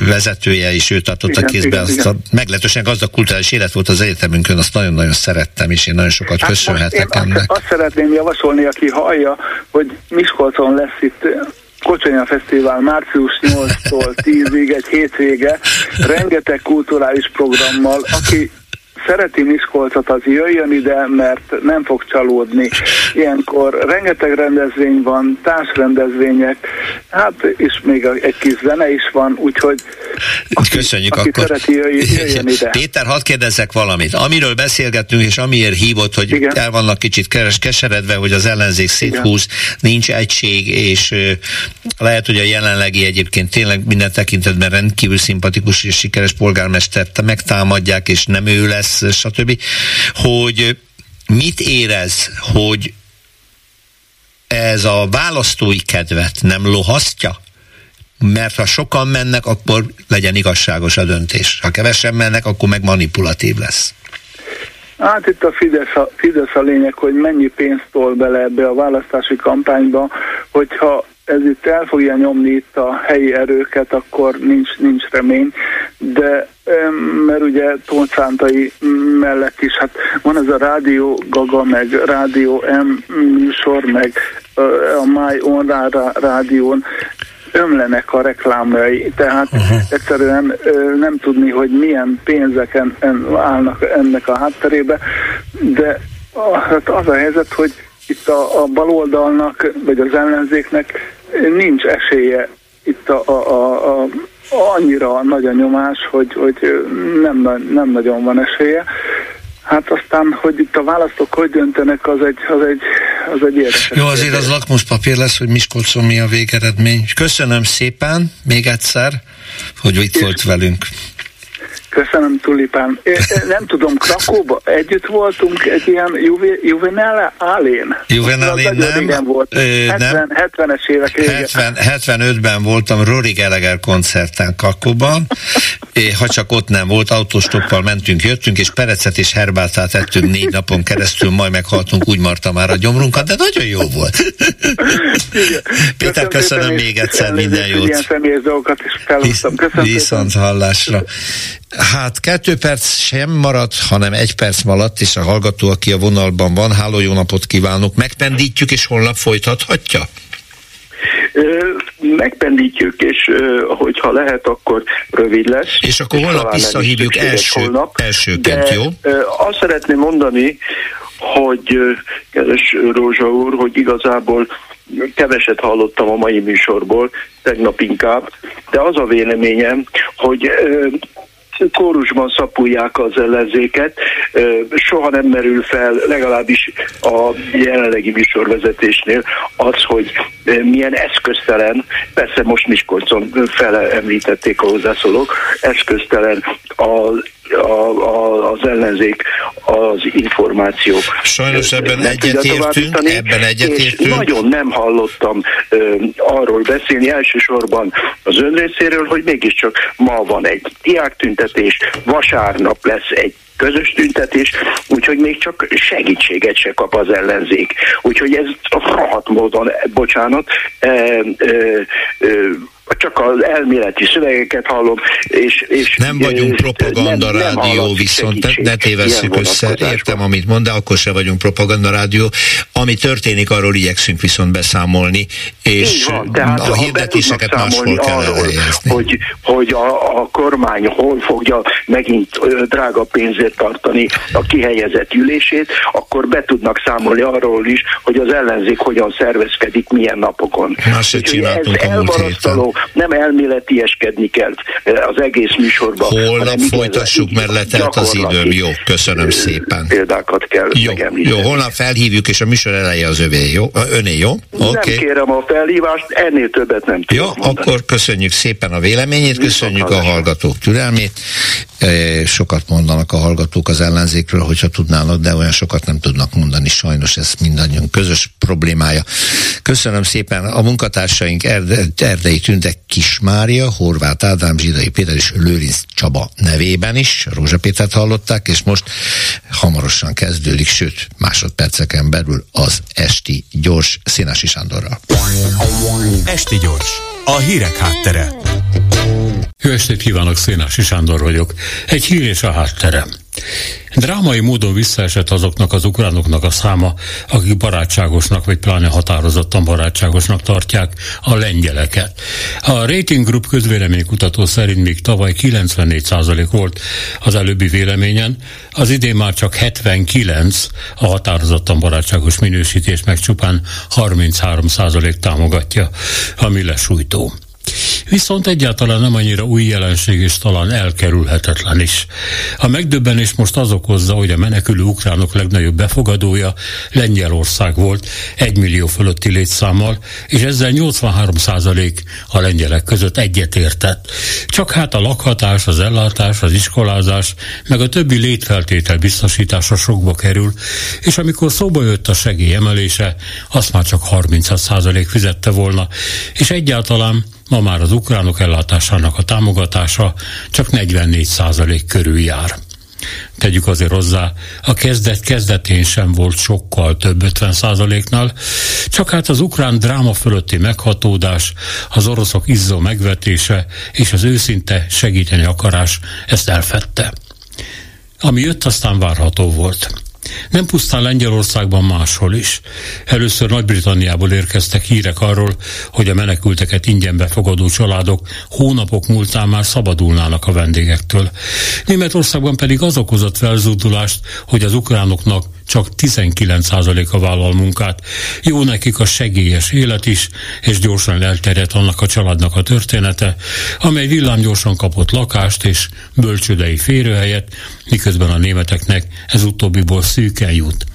vezetője, és ő tartotta Igen, kézbe igen, azt igen. a meglehetősen gazdag kulturális élet volt az egyetemünkön, azt nagyon-nagyon szerettem, és én nagyon sokat Hát köszönhetek én ennek. azt, azt szeretném javasolni, aki hallja, hogy Miskolcon lesz itt Kocsonya Fesztivál március 8-tól 10-ig, egy hétvége, rengeteg kulturális programmal, aki szereti Miskolcot, az jöjjön ide, mert nem fog csalódni. Ilyenkor rengeteg rendezvény van, társrendezvények, hát és még egy kis zene is van, úgyhogy Köszönjük aki akkor. szereti, jöjjön, ide. Péter, hadd kérdezzek valamit. Amiről beszélgettünk, és amiért hívott, hogy Igen. el vannak kicsit keseredve, hogy az ellenzék széthúz, nincs egység, és lehet, hogy a jelenlegi egyébként tényleg minden tekintetben rendkívül szimpatikus és sikeres polgármestert megtámadják, és nem ő lesz, stb. Hogy mit érez, hogy ez a választói kedvet nem lohasztja? Mert ha sokan mennek, akkor legyen igazságos a döntés. Ha kevesen mennek, akkor meg manipulatív lesz. Hát itt a Fidesz a, Fidesz a lényeg, hogy mennyi pénzt tol bele ebbe a választási kampányba, hogyha ez itt el fogja nyomni itt a helyi erőket, akkor nincs, nincs remény, de mert ugye Tóncántai mellett is, hát van ez a Rádió Gaga, meg Rádió M műsor, meg a My On rádión, ömlenek a reklámjai, tehát uh-huh. egyszerűen ö, nem tudni, hogy milyen pénzeken en, állnak ennek a hátterébe, de a, hát az a helyzet, hogy itt a, a baloldalnak, vagy az ellenzéknek nincs esélye itt a, a, a, a annyira nagy a nyomás, hogy, hogy nem, nem nagyon van esélye. Hát aztán, hogy itt a választók hogy döntenek, az egy, az egy, az egy érdekes. Jó, azért az lakmuszpapír lesz, hogy Miskolcon mi a végeredmény. Köszönöm szépen még egyszer, hogy itt volt velünk. Köszönöm, Tulipán. É, nem tudom, Krakóba együtt voltunk egy ilyen Juve, Juvenile Alén. Juvenile nem. Igen volt. Ö, 70, 70-es évek 70, 75-ben voltam Rory Gallagher koncerten Krakóban. ha csak ott nem volt, autóstoppal mentünk, jöttünk, és perecet és herbátát ettünk négy napon keresztül, majd meghaltunk, úgy marta már a gyomrunkat, de nagyon jó volt. Péter, köszönöm, köszönöm még egyszer, minden jót. Ilyen személyes dolgokat is felhoztam. Köszönöm Viszont hallásra. Hát kettő perc sem maradt, hanem egy perc maradt, és a hallgató, aki a vonalban van, háló jó napot kívánok, megpendítjük, és holnap folytathatja? megpendítjük, és hogyha lehet, akkor rövid lesz. És akkor holnap visszahívjuk első, holnap, elsőként, de, jó? Azt szeretném mondani, hogy kedves Rózsa úr, hogy igazából keveset hallottam a mai műsorból, tegnap inkább, de az a véleményem, hogy kórusban szapulják az ellenzéket, soha nem merül fel, legalábbis a jelenlegi műsorvezetésnél az, hogy milyen eszköztelen, persze most Miskolcon fele említették a hozzászólók, eszköztelen a a, a, az ellenzék az információ. Sajnos ebben egyetértünk, ebben egyetértünk. nagyon nem hallottam ö, arról beszélni elsősorban az ön részéről, hogy mégiscsak ma van egy diáktüntetés, vasárnap lesz egy közös tüntetés, úgyhogy még csak segítséget se kap az ellenzék. Úgyhogy ez rohadt módon, bocsánat, e, e, e, csak az elméleti szövegeket hallom, és... és nem vagyunk propaganda nem, rádió, nem viszont ne tévesszük össze, értem, amit mond, de akkor se vagyunk propaganda rádió. Ami történik, arról igyekszünk viszont beszámolni, és van, tehát, a hirdetéseket máshol kell arról, elhelyezni. Hogy, hogy a, a kormány hol fogja megint drága pénzért tartani a kihelyezett ülését, akkor be tudnak számolni arról is, hogy az ellenzék hogyan szervezkedik, milyen napokon. Más se csináltunk a múlt héten nem elméletieskedni kell eh, az egész műsorban. Holnap folytassuk, mert letelt az időm. Jó, köszönöm eh, szépen. Példákat kell jó, jó, holnap felhívjuk, és a műsor eleje az övé, jó? Öné, jó? Okay. Nem kérem a felhívást, ennél többet nem Jó, mondani. akkor köszönjük szépen a véleményét, köszönjük a hallgatók türelmét. Eh, sokat mondanak a hallgatók az ellenzékről, hogyha tudnának, de olyan sokat nem tudnak mondani. Sajnos ez mindannyian közös problémája. Köszönöm szépen a munkatársaink Erde, Erdei Tünde Kismária, Horváth Ádám, Zsidai Péter és Lőrinc Csaba nevében is. Rózsa Pétert hallották, és most hamarosan kezdődik, sőt másodperceken belül az Esti Gyors Színási Sándorral. Esti Gyors, a hírek háttere. Jó estét kívánok, Szénási Sándor vagyok. Egy hír és a hátterem. Drámai módon visszaesett azoknak az ukránoknak a száma, akik barátságosnak, vagy pláne határozottan barátságosnak tartják a lengyeleket. A Rating Group közvéleménykutató szerint még tavaly 94% volt az előbbi véleményen, az idén már csak 79 a határozottan barátságos minősítés, meg csupán 33% támogatja, ami lesújtó. Viszont egyáltalán nem annyira új jelenség és talán elkerülhetetlen is. A megdöbbenés most az okozza, hogy a menekülő ukránok legnagyobb befogadója Lengyelország volt, egy millió fölötti létszámmal, és ezzel 83 százalék a lengyelek között egyetértett. Csak hát a lakhatás, az ellátás, az iskolázás, meg a többi létfeltétel biztosítása sokba kerül, és amikor szóba jött a segély emelése, azt már csak 36 százalék fizette volna, és egyáltalán ma már az ukránok ellátásának a támogatása csak 44 százalék körül jár. Tegyük azért hozzá, a kezdet kezdetén sem volt sokkal több 50 százaléknál, csak hát az ukrán dráma fölötti meghatódás, az oroszok izzó megvetése és az őszinte segíteni akarás ezt elfette. Ami jött, aztán várható volt. Nem pusztán Lengyelországban máshol is. Először Nagy-Britanniából érkeztek hírek arról, hogy a menekülteket ingyen befogadó családok hónapok múltán már szabadulnának a vendégektől. Németországban pedig az okozott felzúdulást, hogy az ukránoknak csak 19%-a vállal munkát. Jó nekik a segélyes élet is, és gyorsan elterjedt annak a családnak a története, amely villámgyorsan kapott lakást és bölcsődei férőhelyet, miközben a németeknek ez utóbbiból szűken jut.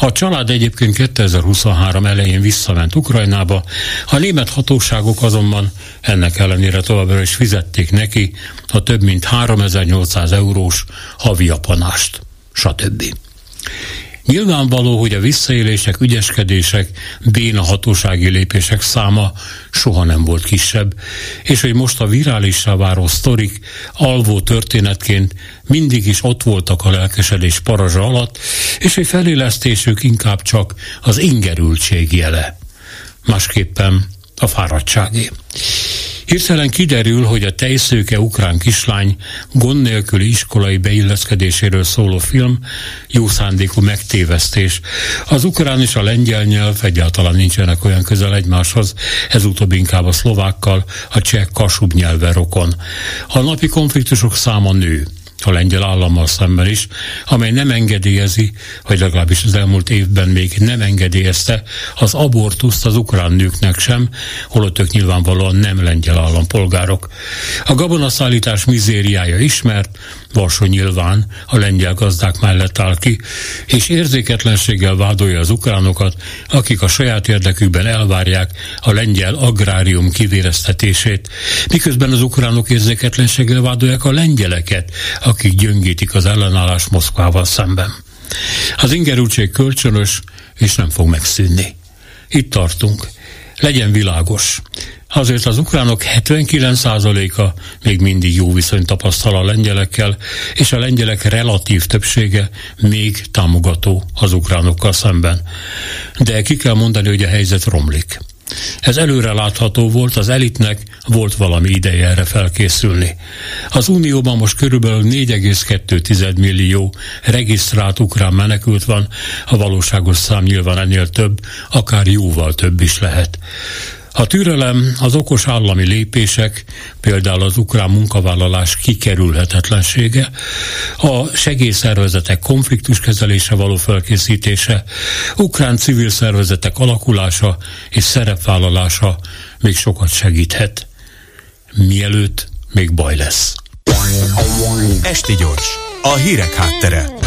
A család egyébként 2023 elején visszament Ukrajnába, a német hatóságok azonban ennek ellenére továbbra is fizették neki a több mint 3800 eurós havi apanást, stb. Nyilvánvaló, hogy a visszaélések, ügyeskedések, béna hatósági lépések száma soha nem volt kisebb, és hogy most a virálissá váró sztorik alvó történetként mindig is ott voltak a lelkesedés parazsa alatt, és hogy felélesztésük inkább csak az ingerültség jele. Másképpen a fáradtságé. Hirtelen kiderül, hogy a tejszőke ukrán kislány gond nélküli iskolai beilleszkedéséről szóló film jó szándékú megtévesztés. Az ukrán és a lengyel nyelv egyáltalán nincsenek olyan közel egymáshoz, ez utóbbi inkább a szlovákkal, a cseh kasub nyelve rokon. A napi konfliktusok száma nő a lengyel állammal szemben is, amely nem engedélyezi, vagy legalábbis az elmúlt évben még nem engedélyezte az abortuszt az ukrán nőknek sem, holott ők nyilvánvalóan nem lengyel állampolgárok. A gabonaszállítás mizériája ismert, Varsó nyilván a lengyel gazdák mellett áll ki, és érzéketlenséggel vádolja az ukránokat, akik a saját érdekükben elvárják a lengyel agrárium kivéreztetését, miközben az ukránok érzéketlenséggel vádolják a lengyeleket, akik gyöngítik az ellenállás Moszkvával szemben. Az ingerültség kölcsönös, és nem fog megszűnni. Itt tartunk. Legyen világos. Azért az ukránok 79%-a még mindig jó viszonyt tapasztal a lengyelekkel, és a lengyelek relatív többsége még támogató az ukránokkal szemben. De ki kell mondani, hogy a helyzet romlik. Ez előre látható volt, az elitnek volt valami ideje erre felkészülni. Az Unióban most körülbelül 4,2 millió regisztrált ukrán menekült van, a valóságos szám nyilván ennél több, akár jóval több is lehet. A türelem, az okos állami lépések, például az ukrán munkavállalás kikerülhetetlensége, a segélyszervezetek konfliktuskezelése való felkészítése, ukrán civil szervezetek alakulása és szerepvállalása még sokat segíthet. Mielőtt még baj lesz. Esti gyors, a hírek háttere.